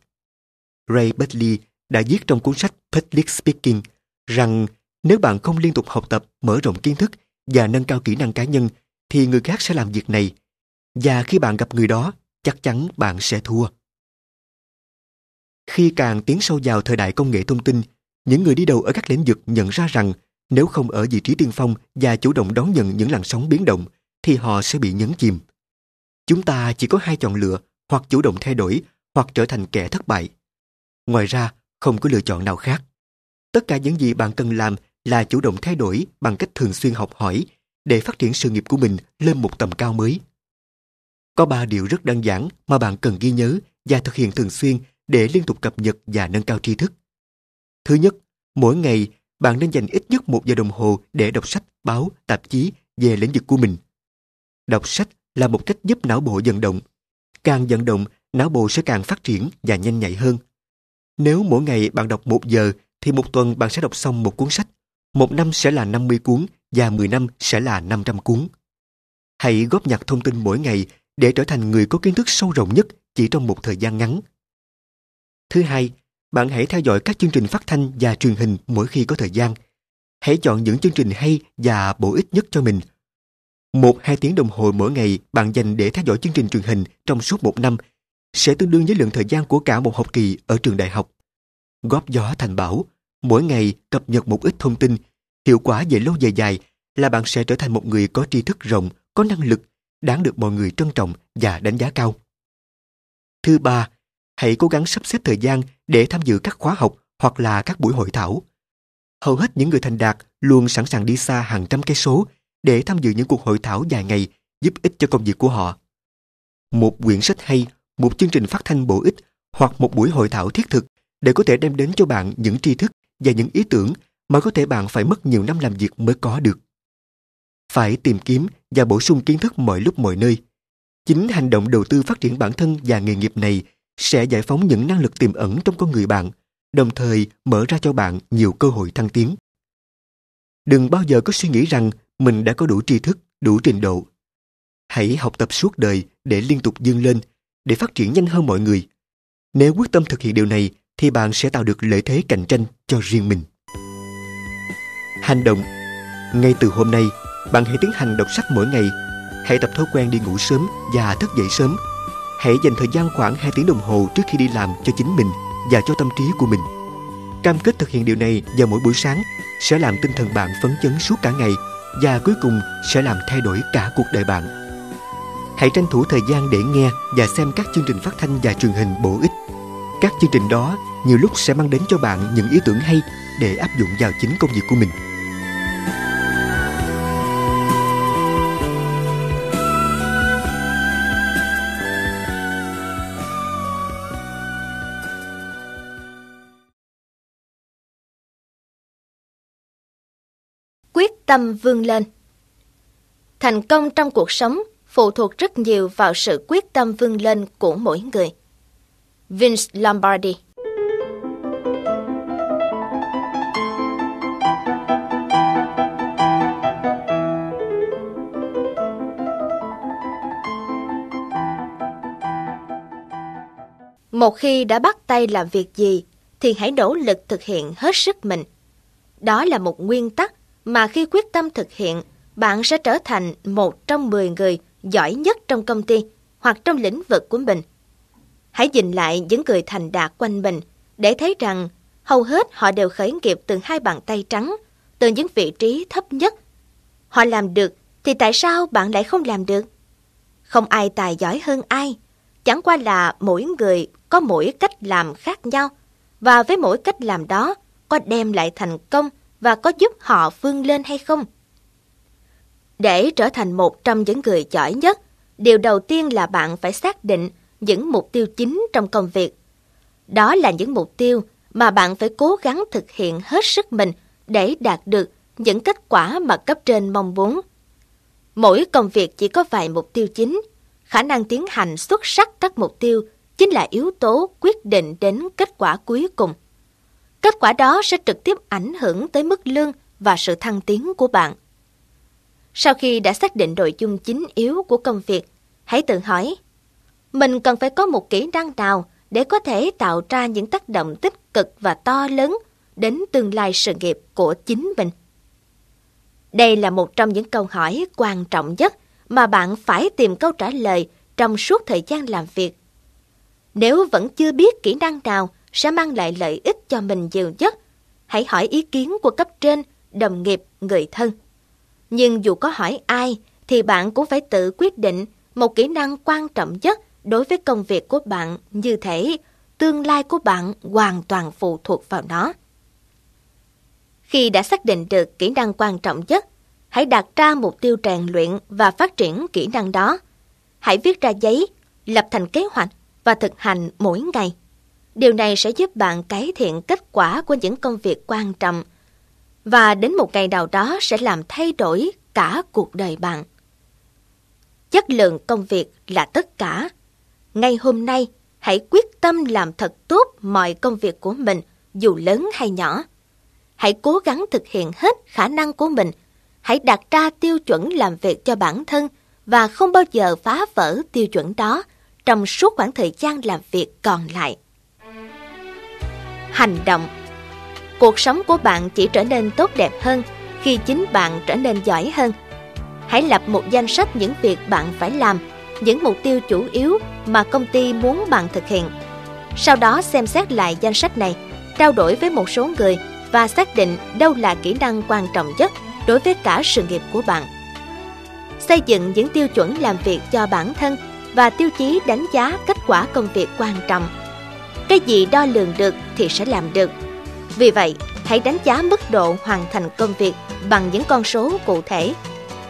Ray Bentley đã viết trong cuốn sách Public Speaking rằng nếu bạn không liên tục học tập, mở rộng kiến thức và nâng cao kỹ năng cá nhân thì người khác sẽ làm việc này. Và khi bạn gặp người đó, chắc chắn bạn sẽ thua. Khi càng tiến sâu vào thời đại công nghệ thông tin, những người đi đầu ở các lĩnh vực nhận ra rằng nếu không ở vị trí tiên phong và chủ động đón nhận những làn sóng biến động, thì họ sẽ bị nhấn chìm. Chúng ta chỉ có hai chọn lựa, hoặc chủ động thay đổi, hoặc trở thành kẻ thất bại. Ngoài ra, không có lựa chọn nào khác. Tất cả những gì bạn cần làm là chủ động thay đổi bằng cách thường xuyên học hỏi để phát triển sự nghiệp của mình lên một tầm cao mới. Có ba điều rất đơn giản mà bạn cần ghi nhớ và thực hiện thường xuyên để liên tục cập nhật và nâng cao tri thức. Thứ nhất, mỗi ngày bạn nên dành ít nhất một giờ đồng hồ để đọc sách, báo, tạp chí về lĩnh vực của mình. Đọc sách là một cách giúp não bộ vận động. Càng vận động, não bộ sẽ càng phát triển và nhanh nhạy hơn. Nếu mỗi ngày bạn đọc một giờ, thì một tuần bạn sẽ đọc xong một cuốn sách. Một năm sẽ là 50 cuốn và 10 năm sẽ là 500 cuốn. Hãy góp nhặt thông tin mỗi ngày để trở thành người có kiến thức sâu rộng nhất chỉ trong một thời gian ngắn. Thứ hai, bạn hãy theo dõi các chương trình phát thanh và truyền hình mỗi khi có thời gian. Hãy chọn những chương trình hay và bổ ích nhất cho mình. Một hai tiếng đồng hồ mỗi ngày bạn dành để theo dõi chương trình truyền hình trong suốt một năm sẽ tương đương với lượng thời gian của cả một học kỳ ở trường đại học. Góp gió thành bão, mỗi ngày cập nhật một ít thông tin, hiệu quả về lâu về dài là bạn sẽ trở thành một người có tri thức rộng, có năng lực, đáng được mọi người trân trọng và đánh giá cao. Thứ ba, hãy cố gắng sắp xếp thời gian để tham dự các khóa học hoặc là các buổi hội thảo. Hầu hết những người thành đạt luôn sẵn sàng đi xa hàng trăm cây số để tham dự những cuộc hội thảo dài ngày giúp ích cho công việc của họ. Một quyển sách hay, một chương trình phát thanh bổ ích hoặc một buổi hội thảo thiết thực để có thể đem đến cho bạn những tri thức và những ý tưởng mà có thể bạn phải mất nhiều năm làm việc mới có được. Phải tìm kiếm và bổ sung kiến thức mọi lúc mọi nơi. Chính hành động đầu tư phát triển bản thân và nghề nghiệp này sẽ giải phóng những năng lực tiềm ẩn trong con người bạn, đồng thời mở ra cho bạn nhiều cơ hội thăng tiến. Đừng bao giờ có suy nghĩ rằng mình đã có đủ tri thức, đủ trình độ. Hãy học tập suốt đời để liên tục dương lên, để phát triển nhanh hơn mọi người. Nếu quyết tâm thực hiện điều này thì bạn sẽ tạo được lợi thế cạnh tranh cho riêng mình. Hành động Ngay từ hôm nay, bạn hãy tiến hành đọc sách mỗi ngày. Hãy tập thói quen đi ngủ sớm và thức dậy sớm Hãy dành thời gian khoảng 2 tiếng đồng hồ trước khi đi làm cho chính mình và cho tâm trí của mình. Cam kết thực hiện điều này vào mỗi buổi sáng sẽ làm tinh thần bạn phấn chấn suốt cả ngày và cuối cùng sẽ làm thay đổi cả cuộc đời bạn. Hãy tranh thủ thời gian để nghe và xem các chương trình phát thanh và truyền hình bổ ích. Các chương trình đó nhiều lúc sẽ mang đến cho bạn những ý tưởng hay để áp dụng vào chính công việc của mình. quyết tâm vươn lên. Thành công trong cuộc sống phụ thuộc rất nhiều vào sự quyết tâm vươn lên của mỗi người. Vince Lombardi Một khi đã bắt tay làm việc gì, thì hãy nỗ lực thực hiện hết sức mình. Đó là một nguyên tắc mà khi quyết tâm thực hiện, bạn sẽ trở thành một trong 10 người giỏi nhất trong công ty hoặc trong lĩnh vực của mình. Hãy nhìn lại những người thành đạt quanh mình để thấy rằng hầu hết họ đều khởi nghiệp từ hai bàn tay trắng, từ những vị trí thấp nhất. Họ làm được thì tại sao bạn lại không làm được? Không ai tài giỏi hơn ai, chẳng qua là mỗi người có mỗi cách làm khác nhau và với mỗi cách làm đó có đem lại thành công và có giúp họ vươn lên hay không? Để trở thành một trong những người giỏi nhất, điều đầu tiên là bạn phải xác định những mục tiêu chính trong công việc. Đó là những mục tiêu mà bạn phải cố gắng thực hiện hết sức mình để đạt được những kết quả mà cấp trên mong muốn. Mỗi công việc chỉ có vài mục tiêu chính, khả năng tiến hành xuất sắc các mục tiêu chính là yếu tố quyết định đến kết quả cuối cùng. Kết quả đó sẽ trực tiếp ảnh hưởng tới mức lương và sự thăng tiến của bạn. Sau khi đã xác định nội dung chính yếu của công việc, hãy tự hỏi, mình cần phải có một kỹ năng nào để có thể tạo ra những tác động tích cực và to lớn đến tương lai sự nghiệp của chính mình? Đây là một trong những câu hỏi quan trọng nhất mà bạn phải tìm câu trả lời trong suốt thời gian làm việc. Nếu vẫn chưa biết kỹ năng nào sẽ mang lại lợi ích cho mình nhiều nhất. Hãy hỏi ý kiến của cấp trên, đồng nghiệp, người thân. Nhưng dù có hỏi ai, thì bạn cũng phải tự quyết định một kỹ năng quan trọng nhất đối với công việc của bạn như thể tương lai của bạn hoàn toàn phụ thuộc vào nó. Khi đã xác định được kỹ năng quan trọng nhất, hãy đặt ra mục tiêu rèn luyện và phát triển kỹ năng đó. Hãy viết ra giấy, lập thành kế hoạch và thực hành mỗi ngày. Điều này sẽ giúp bạn cải thiện kết quả của những công việc quan trọng và đến một ngày nào đó sẽ làm thay đổi cả cuộc đời bạn. Chất lượng công việc là tất cả. Ngay hôm nay, hãy quyết tâm làm thật tốt mọi công việc của mình, dù lớn hay nhỏ. Hãy cố gắng thực hiện hết khả năng của mình. Hãy đặt ra tiêu chuẩn làm việc cho bản thân và không bao giờ phá vỡ tiêu chuẩn đó trong suốt khoảng thời gian làm việc còn lại. Hành động Cuộc sống của bạn chỉ trở nên tốt đẹp hơn khi chính bạn trở nên giỏi hơn. Hãy lập một danh sách những việc bạn phải làm, những mục tiêu chủ yếu mà công ty muốn bạn thực hiện. Sau đó xem xét lại danh sách này, trao đổi với một số người và xác định đâu là kỹ năng quan trọng nhất đối với cả sự nghiệp của bạn. Xây dựng những tiêu chuẩn làm việc cho bản thân và tiêu chí đánh giá kết quả công việc quan trọng. Cái gì đo lường được thì sẽ làm được. Vì vậy, hãy đánh giá mức độ hoàn thành công việc bằng những con số cụ thể.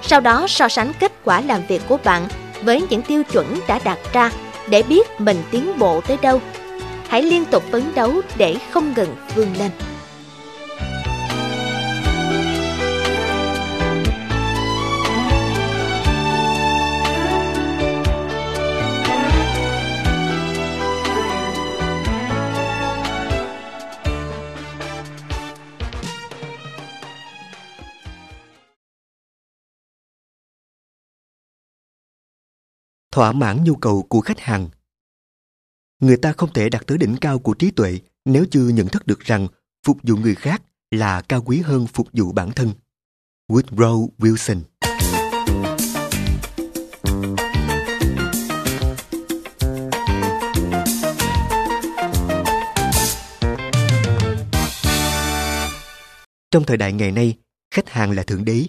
Sau đó so sánh kết quả làm việc của bạn với những tiêu chuẩn đã đặt ra để biết mình tiến bộ tới đâu. Hãy liên tục phấn đấu để không ngừng vươn lên. Thỏa mãn nhu cầu của khách hàng. Người ta không thể đạt tới đỉnh cao của trí tuệ nếu chưa nhận thức được rằng phục vụ người khác là cao quý hơn phục vụ bản thân. Woodrow Wilson Trong thời đại ngày nay, khách hàng là thượng đế.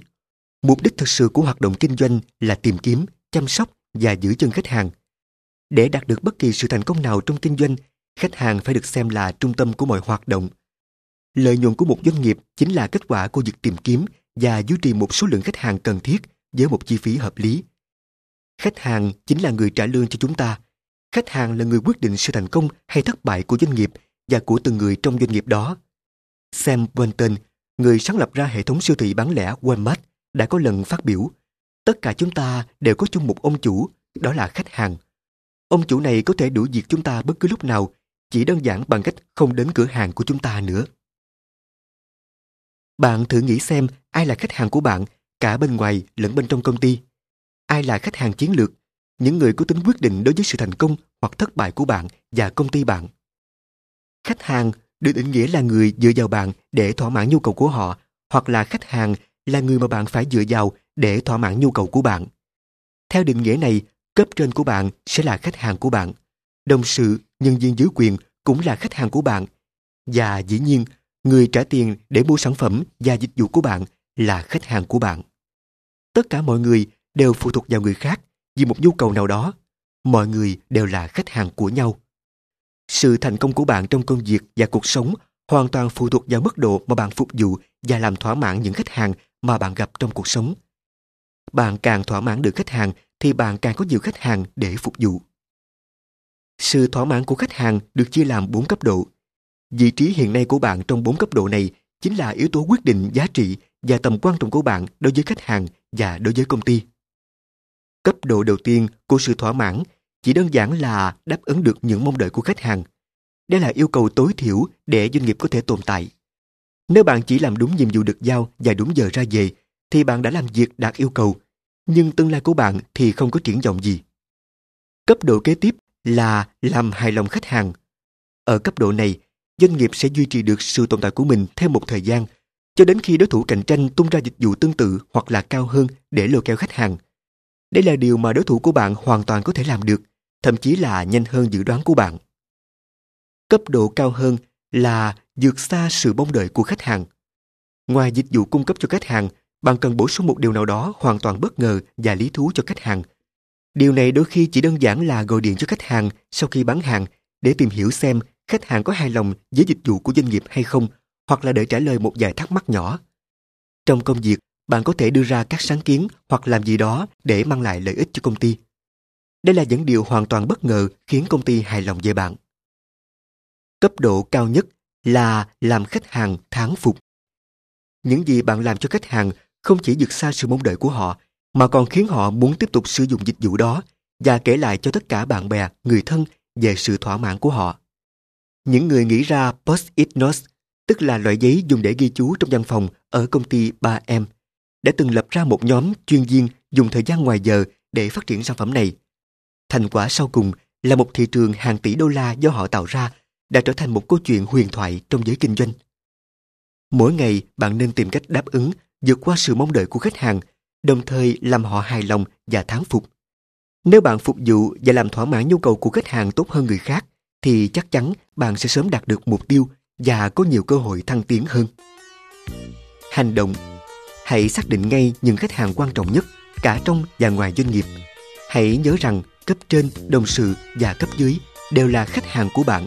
Mục đích thực sự của hoạt động kinh doanh là tìm kiếm, chăm sóc và giữ chân khách hàng. Để đạt được bất kỳ sự thành công nào trong kinh doanh, khách hàng phải được xem là trung tâm của mọi hoạt động. Lợi nhuận của một doanh nghiệp chính là kết quả của việc tìm kiếm và duy trì một số lượng khách hàng cần thiết với một chi phí hợp lý. Khách hàng chính là người trả lương cho chúng ta. Khách hàng là người quyết định sự thành công hay thất bại của doanh nghiệp và của từng người trong doanh nghiệp đó. Sam Walton, người sáng lập ra hệ thống siêu thị bán lẻ Walmart, đã có lần phát biểu Tất cả chúng ta đều có chung một ông chủ, đó là khách hàng. Ông chủ này có thể đuổi diệt chúng ta bất cứ lúc nào, chỉ đơn giản bằng cách không đến cửa hàng của chúng ta nữa. Bạn thử nghĩ xem ai là khách hàng của bạn, cả bên ngoài lẫn bên trong công ty. Ai là khách hàng chiến lược, những người có tính quyết định đối với sự thành công hoặc thất bại của bạn và công ty bạn. Khách hàng được định nghĩa là người dựa vào bạn để thỏa mãn nhu cầu của họ, hoặc là khách hàng là người mà bạn phải dựa vào để thỏa mãn nhu cầu của bạn. Theo định nghĩa này, cấp trên của bạn sẽ là khách hàng của bạn. Đồng sự, nhân viên dưới quyền cũng là khách hàng của bạn. Và dĩ nhiên, người trả tiền để mua sản phẩm và dịch vụ của bạn là khách hàng của bạn. Tất cả mọi người đều phụ thuộc vào người khác vì một nhu cầu nào đó. Mọi người đều là khách hàng của nhau. Sự thành công của bạn trong công việc và cuộc sống hoàn toàn phụ thuộc vào mức độ mà bạn phục vụ và làm thỏa mãn những khách hàng mà bạn gặp trong cuộc sống. Bạn càng thỏa mãn được khách hàng thì bạn càng có nhiều khách hàng để phục vụ. Sự thỏa mãn của khách hàng được chia làm 4 cấp độ. Vị trí hiện nay của bạn trong 4 cấp độ này chính là yếu tố quyết định giá trị và tầm quan trọng của bạn đối với khách hàng và đối với công ty. Cấp độ đầu tiên của sự thỏa mãn chỉ đơn giản là đáp ứng được những mong đợi của khách hàng. Đây là yêu cầu tối thiểu để doanh nghiệp có thể tồn tại. Nếu bạn chỉ làm đúng nhiệm vụ được giao và đúng giờ ra về, thì bạn đã làm việc đạt yêu cầu, nhưng tương lai của bạn thì không có triển vọng gì. Cấp độ kế tiếp là làm hài lòng khách hàng. Ở cấp độ này, doanh nghiệp sẽ duy trì được sự tồn tại của mình thêm một thời gian, cho đến khi đối thủ cạnh tranh tung ra dịch vụ tương tự hoặc là cao hơn để lôi kéo khách hàng. Đây là điều mà đối thủ của bạn hoàn toàn có thể làm được, thậm chí là nhanh hơn dự đoán của bạn. Cấp độ cao hơn là vượt xa sự mong đợi của khách hàng. Ngoài dịch vụ cung cấp cho khách hàng, bạn cần bổ sung một điều nào đó hoàn toàn bất ngờ và lý thú cho khách hàng. Điều này đôi khi chỉ đơn giản là gọi điện cho khách hàng sau khi bán hàng để tìm hiểu xem khách hàng có hài lòng với dịch vụ của doanh nghiệp hay không, hoặc là để trả lời một vài thắc mắc nhỏ. Trong công việc, bạn có thể đưa ra các sáng kiến hoặc làm gì đó để mang lại lợi ích cho công ty. Đây là những điều hoàn toàn bất ngờ khiến công ty hài lòng về bạn. Cấp độ cao nhất là làm khách hàng thán phục. Những gì bạn làm cho khách hàng không chỉ vượt xa sự mong đợi của họ, mà còn khiến họ muốn tiếp tục sử dụng dịch vụ đó và kể lại cho tất cả bạn bè, người thân về sự thỏa mãn của họ. Những người nghĩ ra Post-it Notes, tức là loại giấy dùng để ghi chú trong văn phòng ở công ty 3M, đã từng lập ra một nhóm chuyên viên dùng thời gian ngoài giờ để phát triển sản phẩm này. Thành quả sau cùng là một thị trường hàng tỷ đô la do họ tạo ra đã trở thành một câu chuyện huyền thoại trong giới kinh doanh. Mỗi ngày bạn nên tìm cách đáp ứng vượt qua sự mong đợi của khách hàng, đồng thời làm họ hài lòng và thán phục. Nếu bạn phục vụ và làm thỏa mãn nhu cầu của khách hàng tốt hơn người khác, thì chắc chắn bạn sẽ sớm đạt được mục tiêu và có nhiều cơ hội thăng tiến hơn. Hành động Hãy xác định ngay những khách hàng quan trọng nhất cả trong và ngoài doanh nghiệp. Hãy nhớ rằng cấp trên, đồng sự và cấp dưới đều là khách hàng của bạn.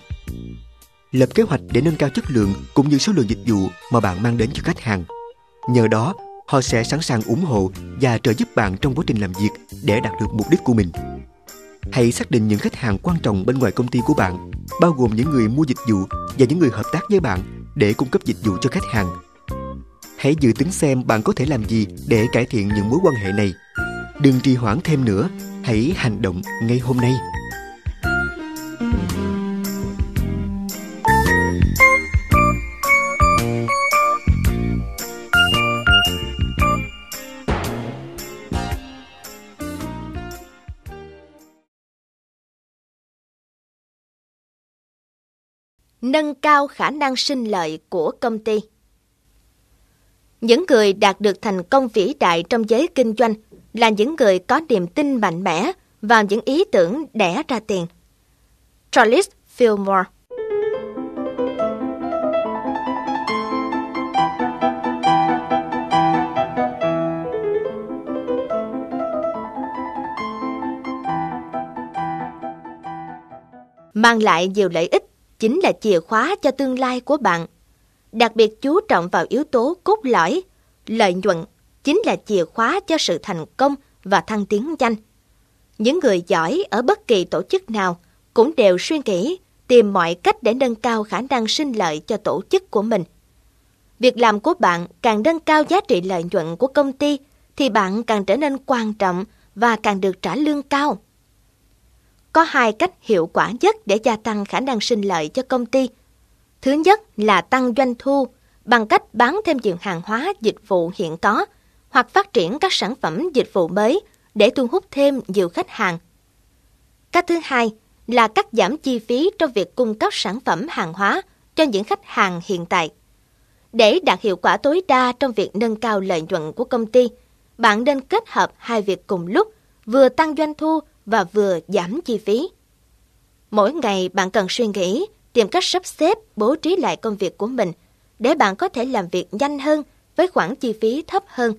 Lập kế hoạch để nâng cao chất lượng cũng như số lượng dịch vụ mà bạn mang đến cho khách hàng. Nhờ đó, họ sẽ sẵn sàng ủng hộ và trợ giúp bạn trong quá trình làm việc để đạt được mục đích của mình. Hãy xác định những khách hàng quan trọng bên ngoài công ty của bạn, bao gồm những người mua dịch vụ và những người hợp tác với bạn để cung cấp dịch vụ cho khách hàng. Hãy dự tính xem bạn có thể làm gì để cải thiện những mối quan hệ này. Đừng trì hoãn thêm nữa, hãy hành động ngay hôm nay. Nâng cao khả năng sinh lợi của công ty. Những người đạt được thành công vĩ đại trong giới kinh doanh là những người có niềm tin mạnh mẽ vào những ý tưởng đẻ ra tiền. Charles Fillmore mang lại nhiều lợi ích chính là chìa khóa cho tương lai của bạn. Đặc biệt chú trọng vào yếu tố cốt lõi, lợi nhuận chính là chìa khóa cho sự thành công và thăng tiến nhanh. Những người giỏi ở bất kỳ tổ chức nào cũng đều suy nghĩ tìm mọi cách để nâng cao khả năng sinh lợi cho tổ chức của mình. Việc làm của bạn càng nâng cao giá trị lợi nhuận của công ty thì bạn càng trở nên quan trọng và càng được trả lương cao. Có hai cách hiệu quả nhất để gia tăng khả năng sinh lợi cho công ty. Thứ nhất là tăng doanh thu bằng cách bán thêm nhiều hàng hóa dịch vụ hiện có hoặc phát triển các sản phẩm dịch vụ mới để thu hút thêm nhiều khách hàng. Cách thứ hai là cắt giảm chi phí trong việc cung cấp sản phẩm hàng hóa cho những khách hàng hiện tại. Để đạt hiệu quả tối đa trong việc nâng cao lợi nhuận của công ty, bạn nên kết hợp hai việc cùng lúc, vừa tăng doanh thu và vừa giảm chi phí. Mỗi ngày bạn cần suy nghĩ, tìm cách sắp xếp, bố trí lại công việc của mình để bạn có thể làm việc nhanh hơn với khoản chi phí thấp hơn.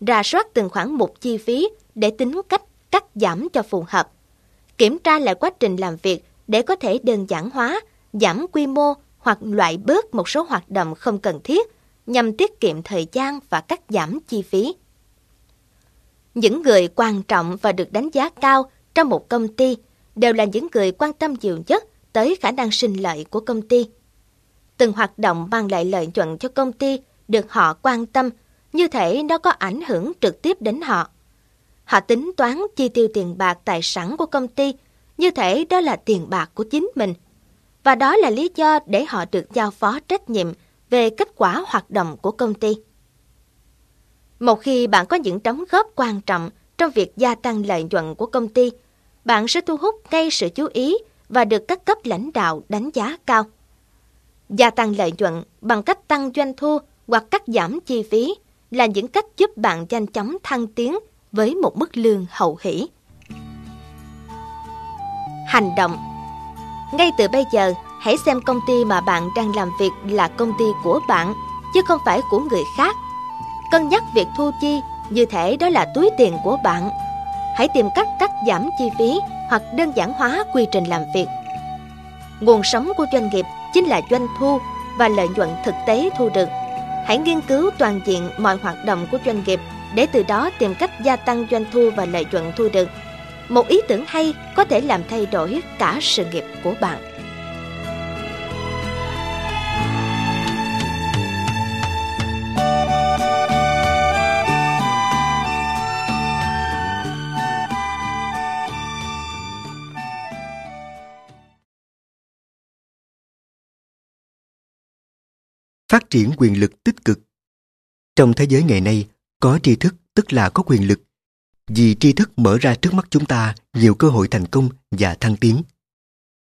Rà soát từng khoản mục chi phí để tính cách cắt giảm cho phù hợp. Kiểm tra lại quá trình làm việc để có thể đơn giản hóa, giảm quy mô hoặc loại bớt một số hoạt động không cần thiết nhằm tiết kiệm thời gian và cắt giảm chi phí. Những người quan trọng và được đánh giá cao trong một công ty đều là những người quan tâm nhiều nhất tới khả năng sinh lợi của công ty. Từng hoạt động mang lại lợi nhuận cho công ty được họ quan tâm, như thể nó có ảnh hưởng trực tiếp đến họ. Họ tính toán chi tiêu tiền bạc tài sản của công ty, như thể đó là tiền bạc của chính mình. Và đó là lý do để họ được giao phó trách nhiệm về kết quả hoạt động của công ty. Một khi bạn có những đóng góp quan trọng trong việc gia tăng lợi nhuận của công ty, bạn sẽ thu hút ngay sự chú ý và được các cấp lãnh đạo đánh giá cao. Gia tăng lợi nhuận bằng cách tăng doanh thu hoặc cắt giảm chi phí là những cách giúp bạn nhanh chóng thăng tiến với một mức lương hậu hỷ. Hành động Ngay từ bây giờ, hãy xem công ty mà bạn đang làm việc là công ty của bạn, chứ không phải của người khác Cân nhắc việc thu chi như thể đó là túi tiền của bạn. Hãy tìm cách cắt giảm chi phí hoặc đơn giản hóa quy trình làm việc. Nguồn sống của doanh nghiệp chính là doanh thu và lợi nhuận thực tế thu được. Hãy nghiên cứu toàn diện mọi hoạt động của doanh nghiệp để từ đó tìm cách gia tăng doanh thu và lợi nhuận thu được. Một ý tưởng hay có thể làm thay đổi cả sự nghiệp của bạn. Phát triển quyền lực tích cực Trong thế giới ngày nay, có tri thức tức là có quyền lực. Vì tri thức mở ra trước mắt chúng ta nhiều cơ hội thành công và thăng tiến.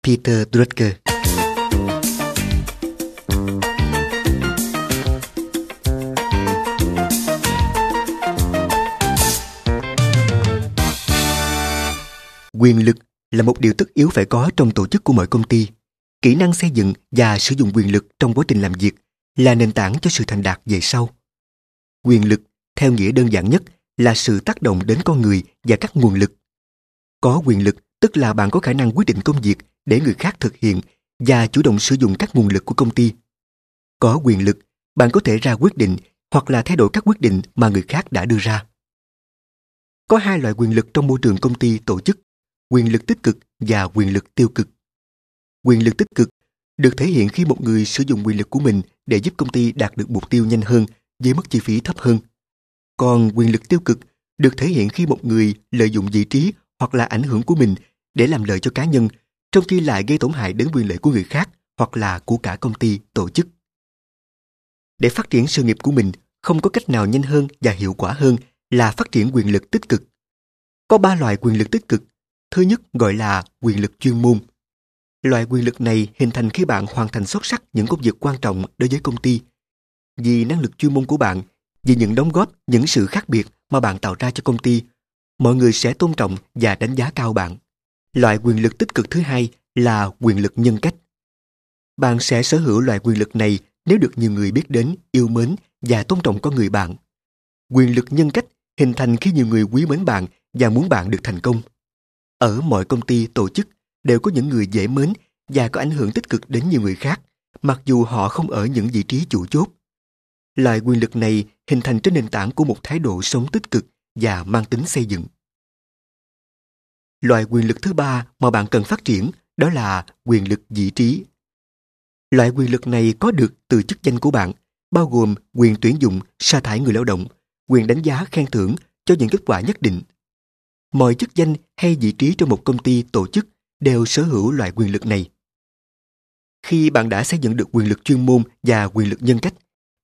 Peter Drucker Quyền lực là một điều tất yếu phải có trong tổ chức của mọi công ty. Kỹ năng xây dựng và sử dụng quyền lực trong quá trình làm việc là nền tảng cho sự thành đạt về sau. Quyền lực, theo nghĩa đơn giản nhất, là sự tác động đến con người và các nguồn lực. Có quyền lực tức là bạn có khả năng quyết định công việc để người khác thực hiện và chủ động sử dụng các nguồn lực của công ty. Có quyền lực, bạn có thể ra quyết định hoặc là thay đổi các quyết định mà người khác đã đưa ra. Có hai loại quyền lực trong môi trường công ty tổ chức, quyền lực tích cực và quyền lực tiêu cực. Quyền lực tích cực được thể hiện khi một người sử dụng quyền lực của mình để giúp công ty đạt được mục tiêu nhanh hơn với mức chi phí thấp hơn. Còn quyền lực tiêu cực được thể hiện khi một người lợi dụng vị trí hoặc là ảnh hưởng của mình để làm lợi cho cá nhân, trong khi lại gây tổn hại đến quyền lợi của người khác hoặc là của cả công ty, tổ chức. Để phát triển sự nghiệp của mình, không có cách nào nhanh hơn và hiệu quả hơn là phát triển quyền lực tích cực. Có ba loại quyền lực tích cực. Thứ nhất gọi là quyền lực chuyên môn. Loại quyền lực này hình thành khi bạn hoàn thành xuất sắc những công việc quan trọng đối với công ty. Vì năng lực chuyên môn của bạn, vì những đóng góp, những sự khác biệt mà bạn tạo ra cho công ty, mọi người sẽ tôn trọng và đánh giá cao bạn. Loại quyền lực tích cực thứ hai là quyền lực nhân cách. Bạn sẽ sở hữu loại quyền lực này nếu được nhiều người biết đến, yêu mến và tôn trọng con người bạn. Quyền lực nhân cách hình thành khi nhiều người quý mến bạn và muốn bạn được thành công. Ở mọi công ty, tổ chức, đều có những người dễ mến và có ảnh hưởng tích cực đến nhiều người khác, mặc dù họ không ở những vị trí chủ chốt. Loại quyền lực này hình thành trên nền tảng của một thái độ sống tích cực và mang tính xây dựng. Loại quyền lực thứ ba mà bạn cần phát triển đó là quyền lực vị trí. Loại quyền lực này có được từ chức danh của bạn, bao gồm quyền tuyển dụng, sa thải người lao động, quyền đánh giá khen thưởng cho những kết quả nhất định. Mọi chức danh hay vị trí trong một công ty tổ chức đều sở hữu loại quyền lực này. Khi bạn đã xây dựng được quyền lực chuyên môn và quyền lực nhân cách,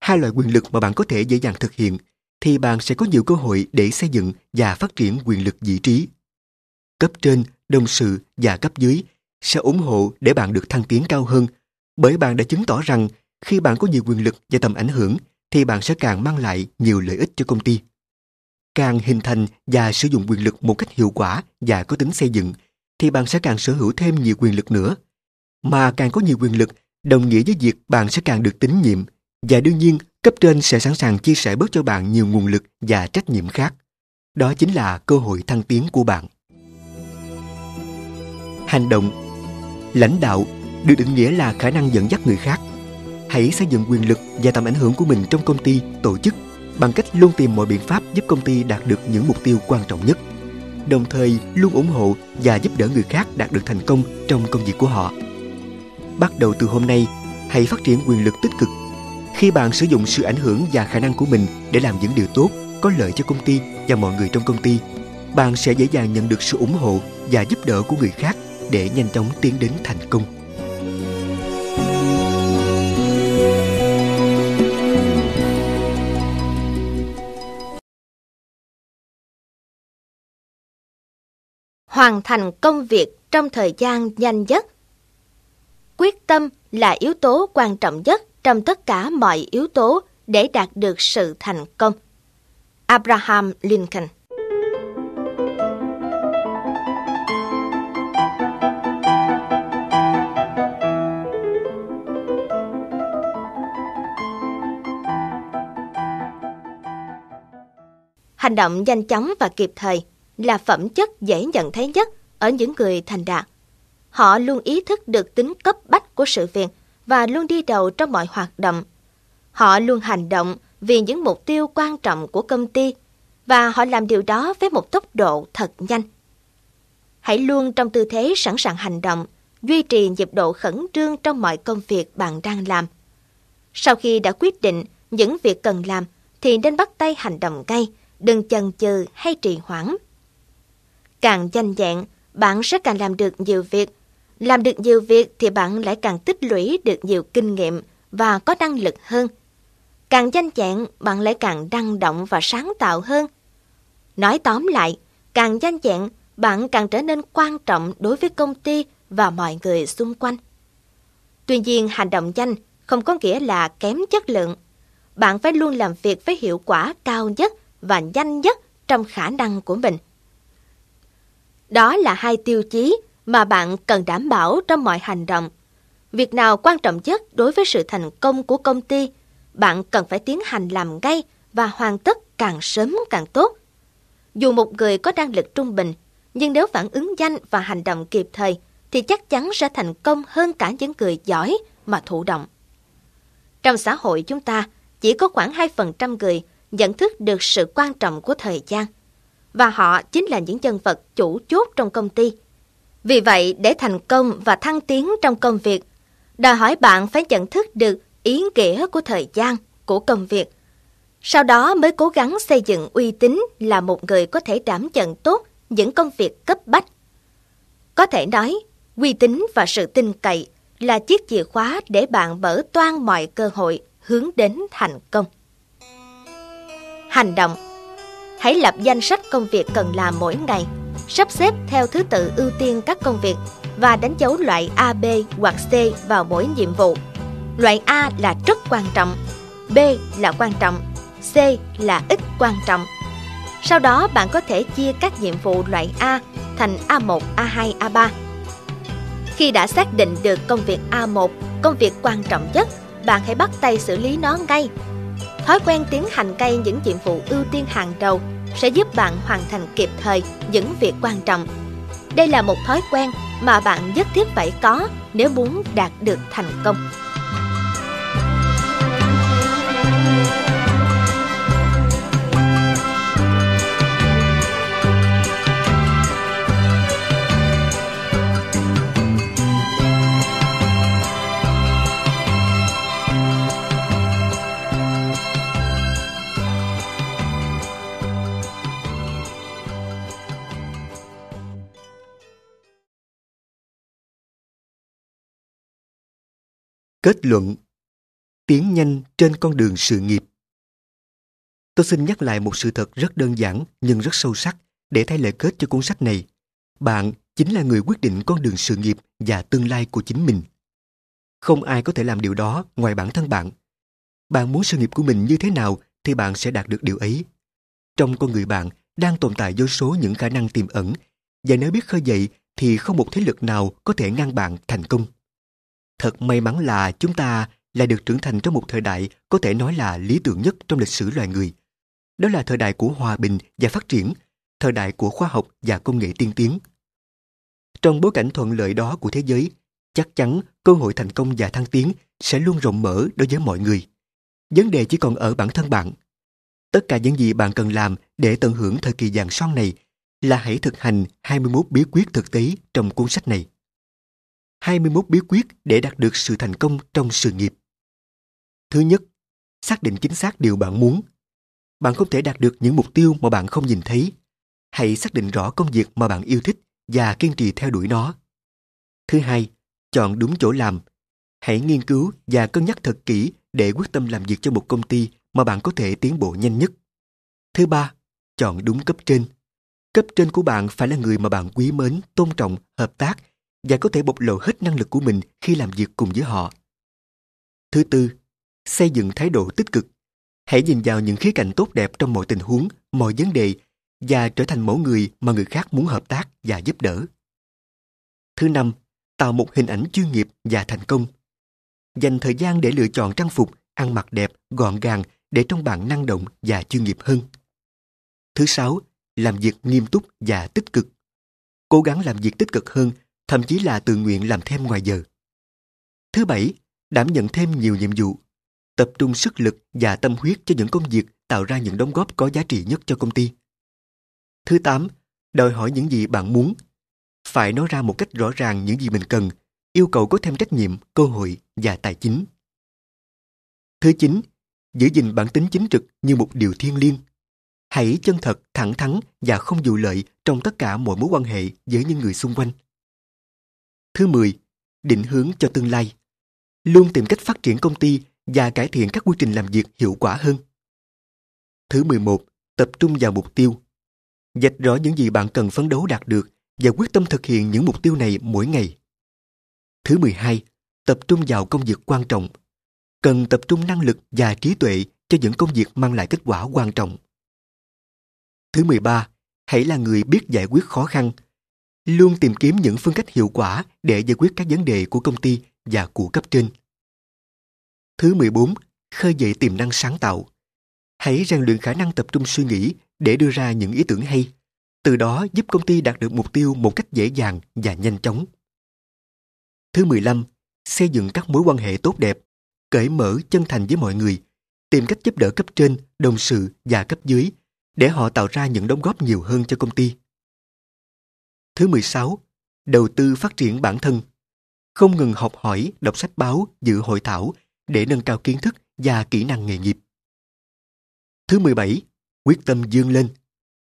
hai loại quyền lực mà bạn có thể dễ dàng thực hiện, thì bạn sẽ có nhiều cơ hội để xây dựng và phát triển quyền lực vị trí. Cấp trên, đồng sự và cấp dưới sẽ ủng hộ để bạn được thăng tiến cao hơn, bởi bạn đã chứng tỏ rằng khi bạn có nhiều quyền lực và tầm ảnh hưởng, thì bạn sẽ càng mang lại nhiều lợi ích cho công ty. Càng hình thành và sử dụng quyền lực một cách hiệu quả và có tính xây dựng, thì bạn sẽ càng sở hữu thêm nhiều quyền lực nữa. Mà càng có nhiều quyền lực, đồng nghĩa với việc bạn sẽ càng được tín nhiệm và đương nhiên cấp trên sẽ sẵn sàng chia sẻ bớt cho bạn nhiều nguồn lực và trách nhiệm khác. Đó chính là cơ hội thăng tiến của bạn. Hành động Lãnh đạo được định nghĩa là khả năng dẫn dắt người khác. Hãy xây dựng quyền lực và tầm ảnh hưởng của mình trong công ty, tổ chức bằng cách luôn tìm mọi biện pháp giúp công ty đạt được những mục tiêu quan trọng nhất đồng thời luôn ủng hộ và giúp đỡ người khác đạt được thành công trong công việc của họ. Bắt đầu từ hôm nay, hãy phát triển quyền lực tích cực. Khi bạn sử dụng sự ảnh hưởng và khả năng của mình để làm những điều tốt, có lợi cho công ty và mọi người trong công ty, bạn sẽ dễ dàng nhận được sự ủng hộ và giúp đỡ của người khác để nhanh chóng tiến đến thành công. Hoàn thành công việc trong thời gian nhanh nhất. Quyết tâm là yếu tố quan trọng nhất trong tất cả mọi yếu tố để đạt được sự thành công. Abraham Lincoln Hành động nhanh chóng và kịp thời là phẩm chất dễ nhận thấy nhất ở những người thành đạt. Họ luôn ý thức được tính cấp bách của sự việc và luôn đi đầu trong mọi hoạt động. Họ luôn hành động vì những mục tiêu quan trọng của công ty và họ làm điều đó với một tốc độ thật nhanh. Hãy luôn trong tư thế sẵn sàng hành động, duy trì nhịp độ khẩn trương trong mọi công việc bạn đang làm. Sau khi đã quyết định những việc cần làm thì nên bắt tay hành động ngay, đừng chần chừ hay trì hoãn. Càng nhanh dạng bạn sẽ càng làm được nhiều việc. Làm được nhiều việc thì bạn lại càng tích lũy được nhiều kinh nghiệm và có năng lực hơn. Càng nhanh dạng bạn lại càng năng động và sáng tạo hơn. Nói tóm lại, càng nhanh dạng bạn càng trở nên quan trọng đối với công ty và mọi người xung quanh. Tuy nhiên, hành động nhanh không có nghĩa là kém chất lượng. Bạn phải luôn làm việc với hiệu quả cao nhất và nhanh nhất trong khả năng của mình. Đó là hai tiêu chí mà bạn cần đảm bảo trong mọi hành động. Việc nào quan trọng nhất đối với sự thành công của công ty, bạn cần phải tiến hành làm ngay và hoàn tất càng sớm càng tốt. Dù một người có năng lực trung bình, nhưng nếu phản ứng nhanh và hành động kịp thời, thì chắc chắn sẽ thành công hơn cả những người giỏi mà thụ động. Trong xã hội chúng ta, chỉ có khoảng 2% người nhận thức được sự quan trọng của thời gian – và họ chính là những nhân vật chủ chốt trong công ty. Vì vậy, để thành công và thăng tiến trong công việc, đòi hỏi bạn phải nhận thức được ý nghĩa của thời gian, của công việc. Sau đó mới cố gắng xây dựng uy tín là một người có thể đảm nhận tốt những công việc cấp bách. Có thể nói, uy tín và sự tin cậy là chiếc chìa khóa để bạn mở toan mọi cơ hội hướng đến thành công. Hành động Hãy lập danh sách công việc cần làm mỗi ngày, sắp xếp theo thứ tự ưu tiên các công việc và đánh dấu loại A, B hoặc C vào mỗi nhiệm vụ. Loại A là rất quan trọng, B là quan trọng, C là ít quan trọng. Sau đó bạn có thể chia các nhiệm vụ loại A thành A1, A2, A3. Khi đã xác định được công việc A1, công việc quan trọng nhất, bạn hãy bắt tay xử lý nó ngay Thói quen tiến hành cây những nhiệm vụ ưu tiên hàng đầu sẽ giúp bạn hoàn thành kịp thời những việc quan trọng. Đây là một thói quen mà bạn nhất thiết phải có nếu muốn đạt được thành công. Kết luận Tiến nhanh trên con đường sự nghiệp Tôi xin nhắc lại một sự thật rất đơn giản nhưng rất sâu sắc để thay lời kết cho cuốn sách này. Bạn chính là người quyết định con đường sự nghiệp và tương lai của chính mình. Không ai có thể làm điều đó ngoài bản thân bạn. Bạn muốn sự nghiệp của mình như thế nào thì bạn sẽ đạt được điều ấy. Trong con người bạn đang tồn tại vô số những khả năng tiềm ẩn và nếu biết khơi dậy thì không một thế lực nào có thể ngăn bạn thành công. Thật may mắn là chúng ta lại được trưởng thành trong một thời đại có thể nói là lý tưởng nhất trong lịch sử loài người. Đó là thời đại của hòa bình và phát triển, thời đại của khoa học và công nghệ tiên tiến. Trong bối cảnh thuận lợi đó của thế giới, chắc chắn cơ hội thành công và thăng tiến sẽ luôn rộng mở đối với mọi người. Vấn đề chỉ còn ở bản thân bạn. Tất cả những gì bạn cần làm để tận hưởng thời kỳ vàng son này là hãy thực hành 21 bí quyết thực tế trong cuốn sách này. 21 bí quyết để đạt được sự thành công trong sự nghiệp. Thứ nhất, xác định chính xác điều bạn muốn. Bạn không thể đạt được những mục tiêu mà bạn không nhìn thấy. Hãy xác định rõ công việc mà bạn yêu thích và kiên trì theo đuổi nó. Thứ hai, chọn đúng chỗ làm. Hãy nghiên cứu và cân nhắc thật kỹ để quyết tâm làm việc cho một công ty mà bạn có thể tiến bộ nhanh nhất. Thứ ba, chọn đúng cấp trên. Cấp trên của bạn phải là người mà bạn quý mến, tôn trọng, hợp tác và có thể bộc lộ hết năng lực của mình khi làm việc cùng với họ. Thứ tư, xây dựng thái độ tích cực. Hãy nhìn vào những khía cạnh tốt đẹp trong mọi tình huống, mọi vấn đề và trở thành mẫu người mà người khác muốn hợp tác và giúp đỡ. Thứ năm, tạo một hình ảnh chuyên nghiệp và thành công. Dành thời gian để lựa chọn trang phục, ăn mặc đẹp, gọn gàng để trông bạn năng động và chuyên nghiệp hơn. Thứ sáu, làm việc nghiêm túc và tích cực. Cố gắng làm việc tích cực hơn thậm chí là tự nguyện làm thêm ngoài giờ. Thứ bảy, đảm nhận thêm nhiều nhiệm vụ, tập trung sức lực và tâm huyết cho những công việc tạo ra những đóng góp có giá trị nhất cho công ty. Thứ tám Đòi hỏi những gì bạn muốn. Phải nói ra một cách rõ ràng những gì mình cần, yêu cầu có thêm trách nhiệm, cơ hội và tài chính. Thứ chín Giữ gìn bản tính chính trực như một điều thiêng liêng. Hãy chân thật, thẳng thắn và không vụ lợi trong tất cả mọi mối quan hệ với những người xung quanh. Thứ 10. Định hướng cho tương lai. Luôn tìm cách phát triển công ty và cải thiện các quy trình làm việc hiệu quả hơn. Thứ 11. Tập trung vào mục tiêu. Dạch rõ những gì bạn cần phấn đấu đạt được và quyết tâm thực hiện những mục tiêu này mỗi ngày. Thứ 12. Tập trung vào công việc quan trọng. Cần tập trung năng lực và trí tuệ cho những công việc mang lại kết quả quan trọng. Thứ 13. Hãy là người biết giải quyết khó khăn. Luôn tìm kiếm những phương cách hiệu quả để giải quyết các vấn đề của công ty và của cấp trên. Thứ 14. Khơi dậy tiềm năng sáng tạo. Hãy rèn luyện khả năng tập trung suy nghĩ để đưa ra những ý tưởng hay. Từ đó giúp công ty đạt được mục tiêu một cách dễ dàng và nhanh chóng. Thứ 15. Xây dựng các mối quan hệ tốt đẹp, cởi mở chân thành với mọi người, tìm cách giúp đỡ cấp trên, đồng sự và cấp dưới để họ tạo ra những đóng góp nhiều hơn cho công ty. Thứ 16. Đầu tư phát triển bản thân. Không ngừng học hỏi, đọc sách báo, dự hội thảo để nâng cao kiến thức và kỹ năng nghề nghiệp. Thứ 17. Quyết tâm dương lên.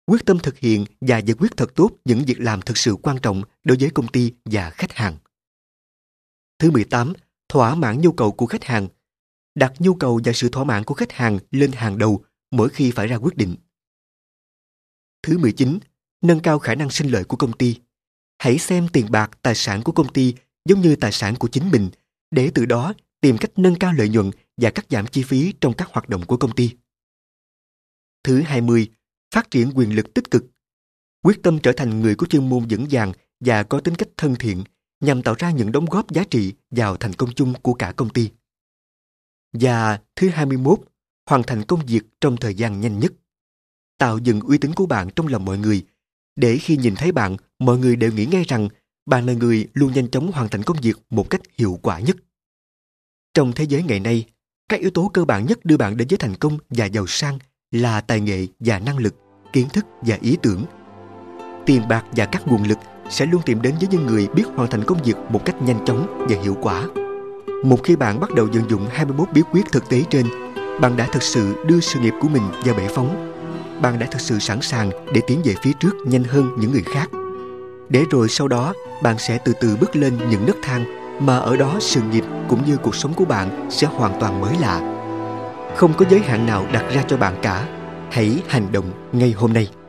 Quyết tâm thực hiện và giải quyết thật tốt những việc làm thực sự quan trọng đối với công ty và khách hàng. Thứ 18. Thỏa mãn nhu cầu của khách hàng. Đặt nhu cầu và sự thỏa mãn của khách hàng lên hàng đầu mỗi khi phải ra quyết định. Thứ 19. Nâng cao khả năng sinh lợi của công ty. Hãy xem tiền bạc, tài sản của công ty giống như tài sản của chính mình để từ đó tìm cách nâng cao lợi nhuận và cắt giảm chi phí trong các hoạt động của công ty. Thứ 20. Phát triển quyền lực tích cực. Quyết tâm trở thành người có chuyên môn vững vàng và có tính cách thân thiện nhằm tạo ra những đóng góp giá trị vào thành công chung của cả công ty. Và thứ 21. Hoàn thành công việc trong thời gian nhanh nhất. Tạo dựng uy tín của bạn trong lòng mọi người, để khi nhìn thấy bạn, mọi người đều nghĩ ngay rằng bạn là người luôn nhanh chóng hoàn thành công việc một cách hiệu quả nhất. Trong thế giới ngày nay, các yếu tố cơ bản nhất đưa bạn đến với thành công và giàu sang là tài nghệ và năng lực, kiến thức và ý tưởng. Tiền bạc và các nguồn lực sẽ luôn tìm đến với những người biết hoàn thành công việc một cách nhanh chóng và hiệu quả. Một khi bạn bắt đầu vận dụng 21 bí quyết thực tế trên, bạn đã thực sự đưa sự nghiệp của mình vào bể phóng. Bạn đã thực sự sẵn sàng để tiến về phía trước nhanh hơn những người khác. Để rồi sau đó, bạn sẽ từ từ bước lên những nấc thang mà ở đó sự nghiệp cũng như cuộc sống của bạn sẽ hoàn toàn mới lạ. Không có giới hạn nào đặt ra cho bạn cả. Hãy hành động ngay hôm nay.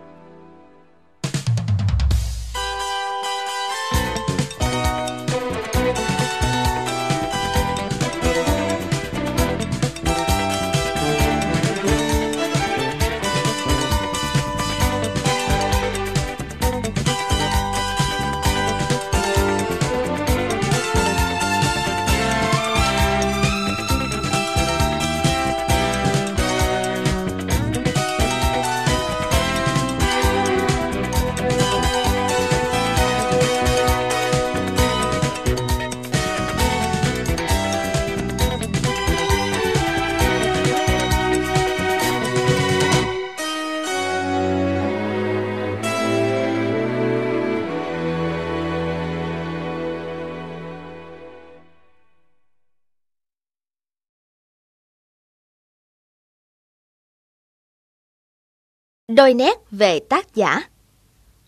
Đôi nét về tác giả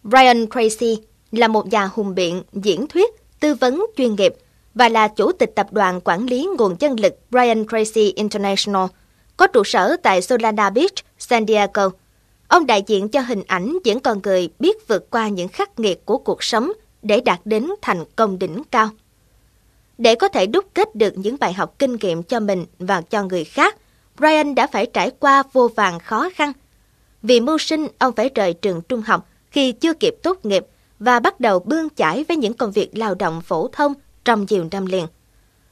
Brian Tracy là một nhà hùng biện, diễn thuyết, tư vấn chuyên nghiệp và là chủ tịch tập đoàn quản lý nguồn nhân lực Brian Tracy International, có trụ sở tại Solana Beach, San Diego. Ông đại diện cho hình ảnh những con người biết vượt qua những khắc nghiệt của cuộc sống để đạt đến thành công đỉnh cao. Để có thể đúc kết được những bài học kinh nghiệm cho mình và cho người khác, Brian đã phải trải qua vô vàng khó khăn – vì mưu sinh, ông phải rời trường trung học khi chưa kịp tốt nghiệp và bắt đầu bươn chải với những công việc lao động phổ thông trong nhiều năm liền.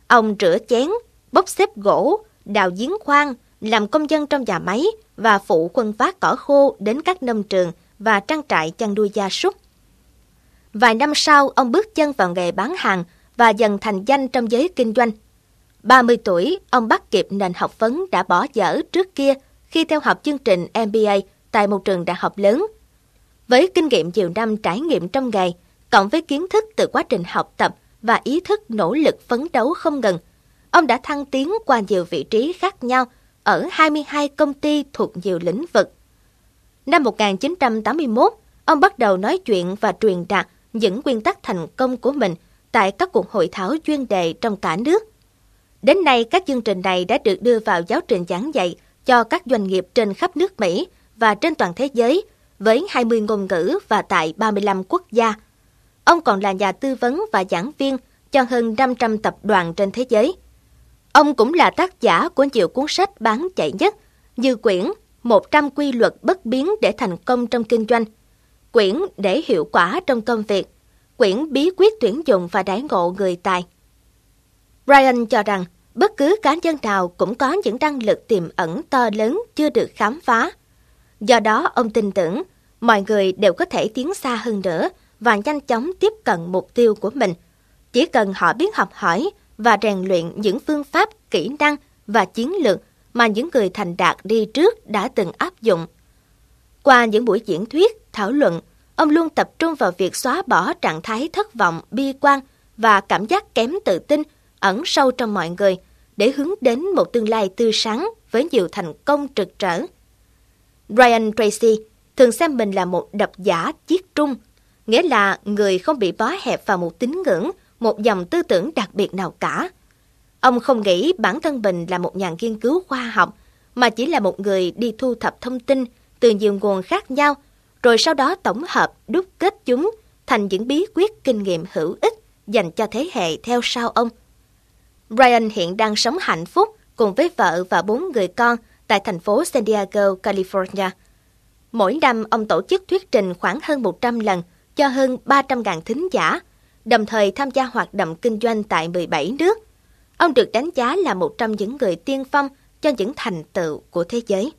Ông rửa chén, bốc xếp gỗ, đào giếng khoan, làm công dân trong nhà máy và phụ quân vác cỏ khô đến các nông trường và trang trại chăn nuôi gia súc. Vài năm sau, ông bước chân vào nghề bán hàng và dần thành danh trong giới kinh doanh. 30 tuổi, ông bắt kịp nền học vấn đã bỏ dở trước kia khi theo học chương trình MBA tại một trường đại học lớn. Với kinh nghiệm nhiều năm trải nghiệm trong nghề, cộng với kiến thức từ quá trình học tập và ý thức nỗ lực phấn đấu không ngừng, ông đã thăng tiến qua nhiều vị trí khác nhau ở 22 công ty thuộc nhiều lĩnh vực. Năm 1981, ông bắt đầu nói chuyện và truyền đạt những nguyên tắc thành công của mình tại các cuộc hội thảo chuyên đề trong cả nước. Đến nay, các chương trình này đã được đưa vào giáo trình giảng dạy cho các doanh nghiệp trên khắp nước Mỹ và trên toàn thế giới với 20 ngôn ngữ và tại 35 quốc gia. Ông còn là nhà tư vấn và giảng viên cho hơn 500 tập đoàn trên thế giới. Ông cũng là tác giả của nhiều cuốn sách bán chạy nhất như quyển 100 quy luật bất biến để thành công trong kinh doanh, quyển để hiệu quả trong công việc, quyển bí quyết tuyển dụng và đãi ngộ người tài. Brian cho rằng bất cứ cá nhân nào cũng có những năng lực tiềm ẩn to lớn chưa được khám phá. Do đó, ông tin tưởng mọi người đều có thể tiến xa hơn nữa và nhanh chóng tiếp cận mục tiêu của mình. Chỉ cần họ biết học hỏi và rèn luyện những phương pháp, kỹ năng và chiến lược mà những người thành đạt đi trước đã từng áp dụng. Qua những buổi diễn thuyết, thảo luận, ông luôn tập trung vào việc xóa bỏ trạng thái thất vọng, bi quan và cảm giác kém tự tin ẩn sâu trong mọi người để hướng đến một tương lai tươi sáng với nhiều thành công trực trở. Brian Tracy thường xem mình là một độc giả chiết trung, nghĩa là người không bị bó hẹp vào một tín ngưỡng, một dòng tư tưởng đặc biệt nào cả. Ông không nghĩ bản thân mình là một nhà nghiên cứu khoa học, mà chỉ là một người đi thu thập thông tin từ nhiều nguồn khác nhau, rồi sau đó tổng hợp đúc kết chúng thành những bí quyết kinh nghiệm hữu ích dành cho thế hệ theo sau ông. Brian hiện đang sống hạnh phúc cùng với vợ và bốn người con tại thành phố San Diego, California. Mỗi năm, ông tổ chức thuyết trình khoảng hơn 100 lần cho hơn 300.000 thính giả, đồng thời tham gia hoạt động kinh doanh tại 17 nước. Ông được đánh giá là một trong những người tiên phong cho những thành tựu của thế giới.